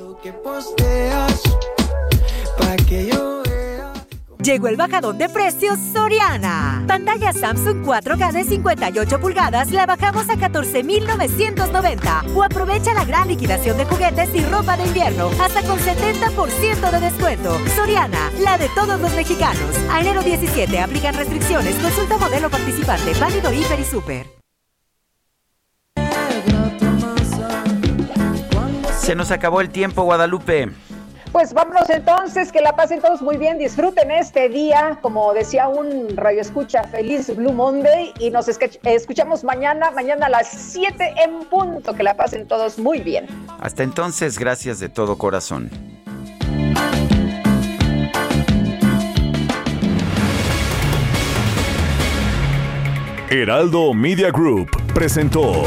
Llegó el bajadón de precios Soriana. Pantalla Samsung 4K de 58 pulgadas la bajamos a 14,990. O aprovecha la gran liquidación de juguetes y ropa de invierno hasta con 70% de descuento. Soriana, la de todos los mexicanos. A enero 17 aplican restricciones. Consulta modelo participante. Válido Hiper y Super. Se nos acabó el tiempo, Guadalupe. Pues vámonos entonces, que la pasen todos muy bien, disfruten este día, como decía un radio escucha, feliz Blue Monday y nos escuchamos mañana, mañana a las 7 en punto, que la pasen todos muy bien. Hasta entonces, gracias de todo corazón. Heraldo Media Group presentó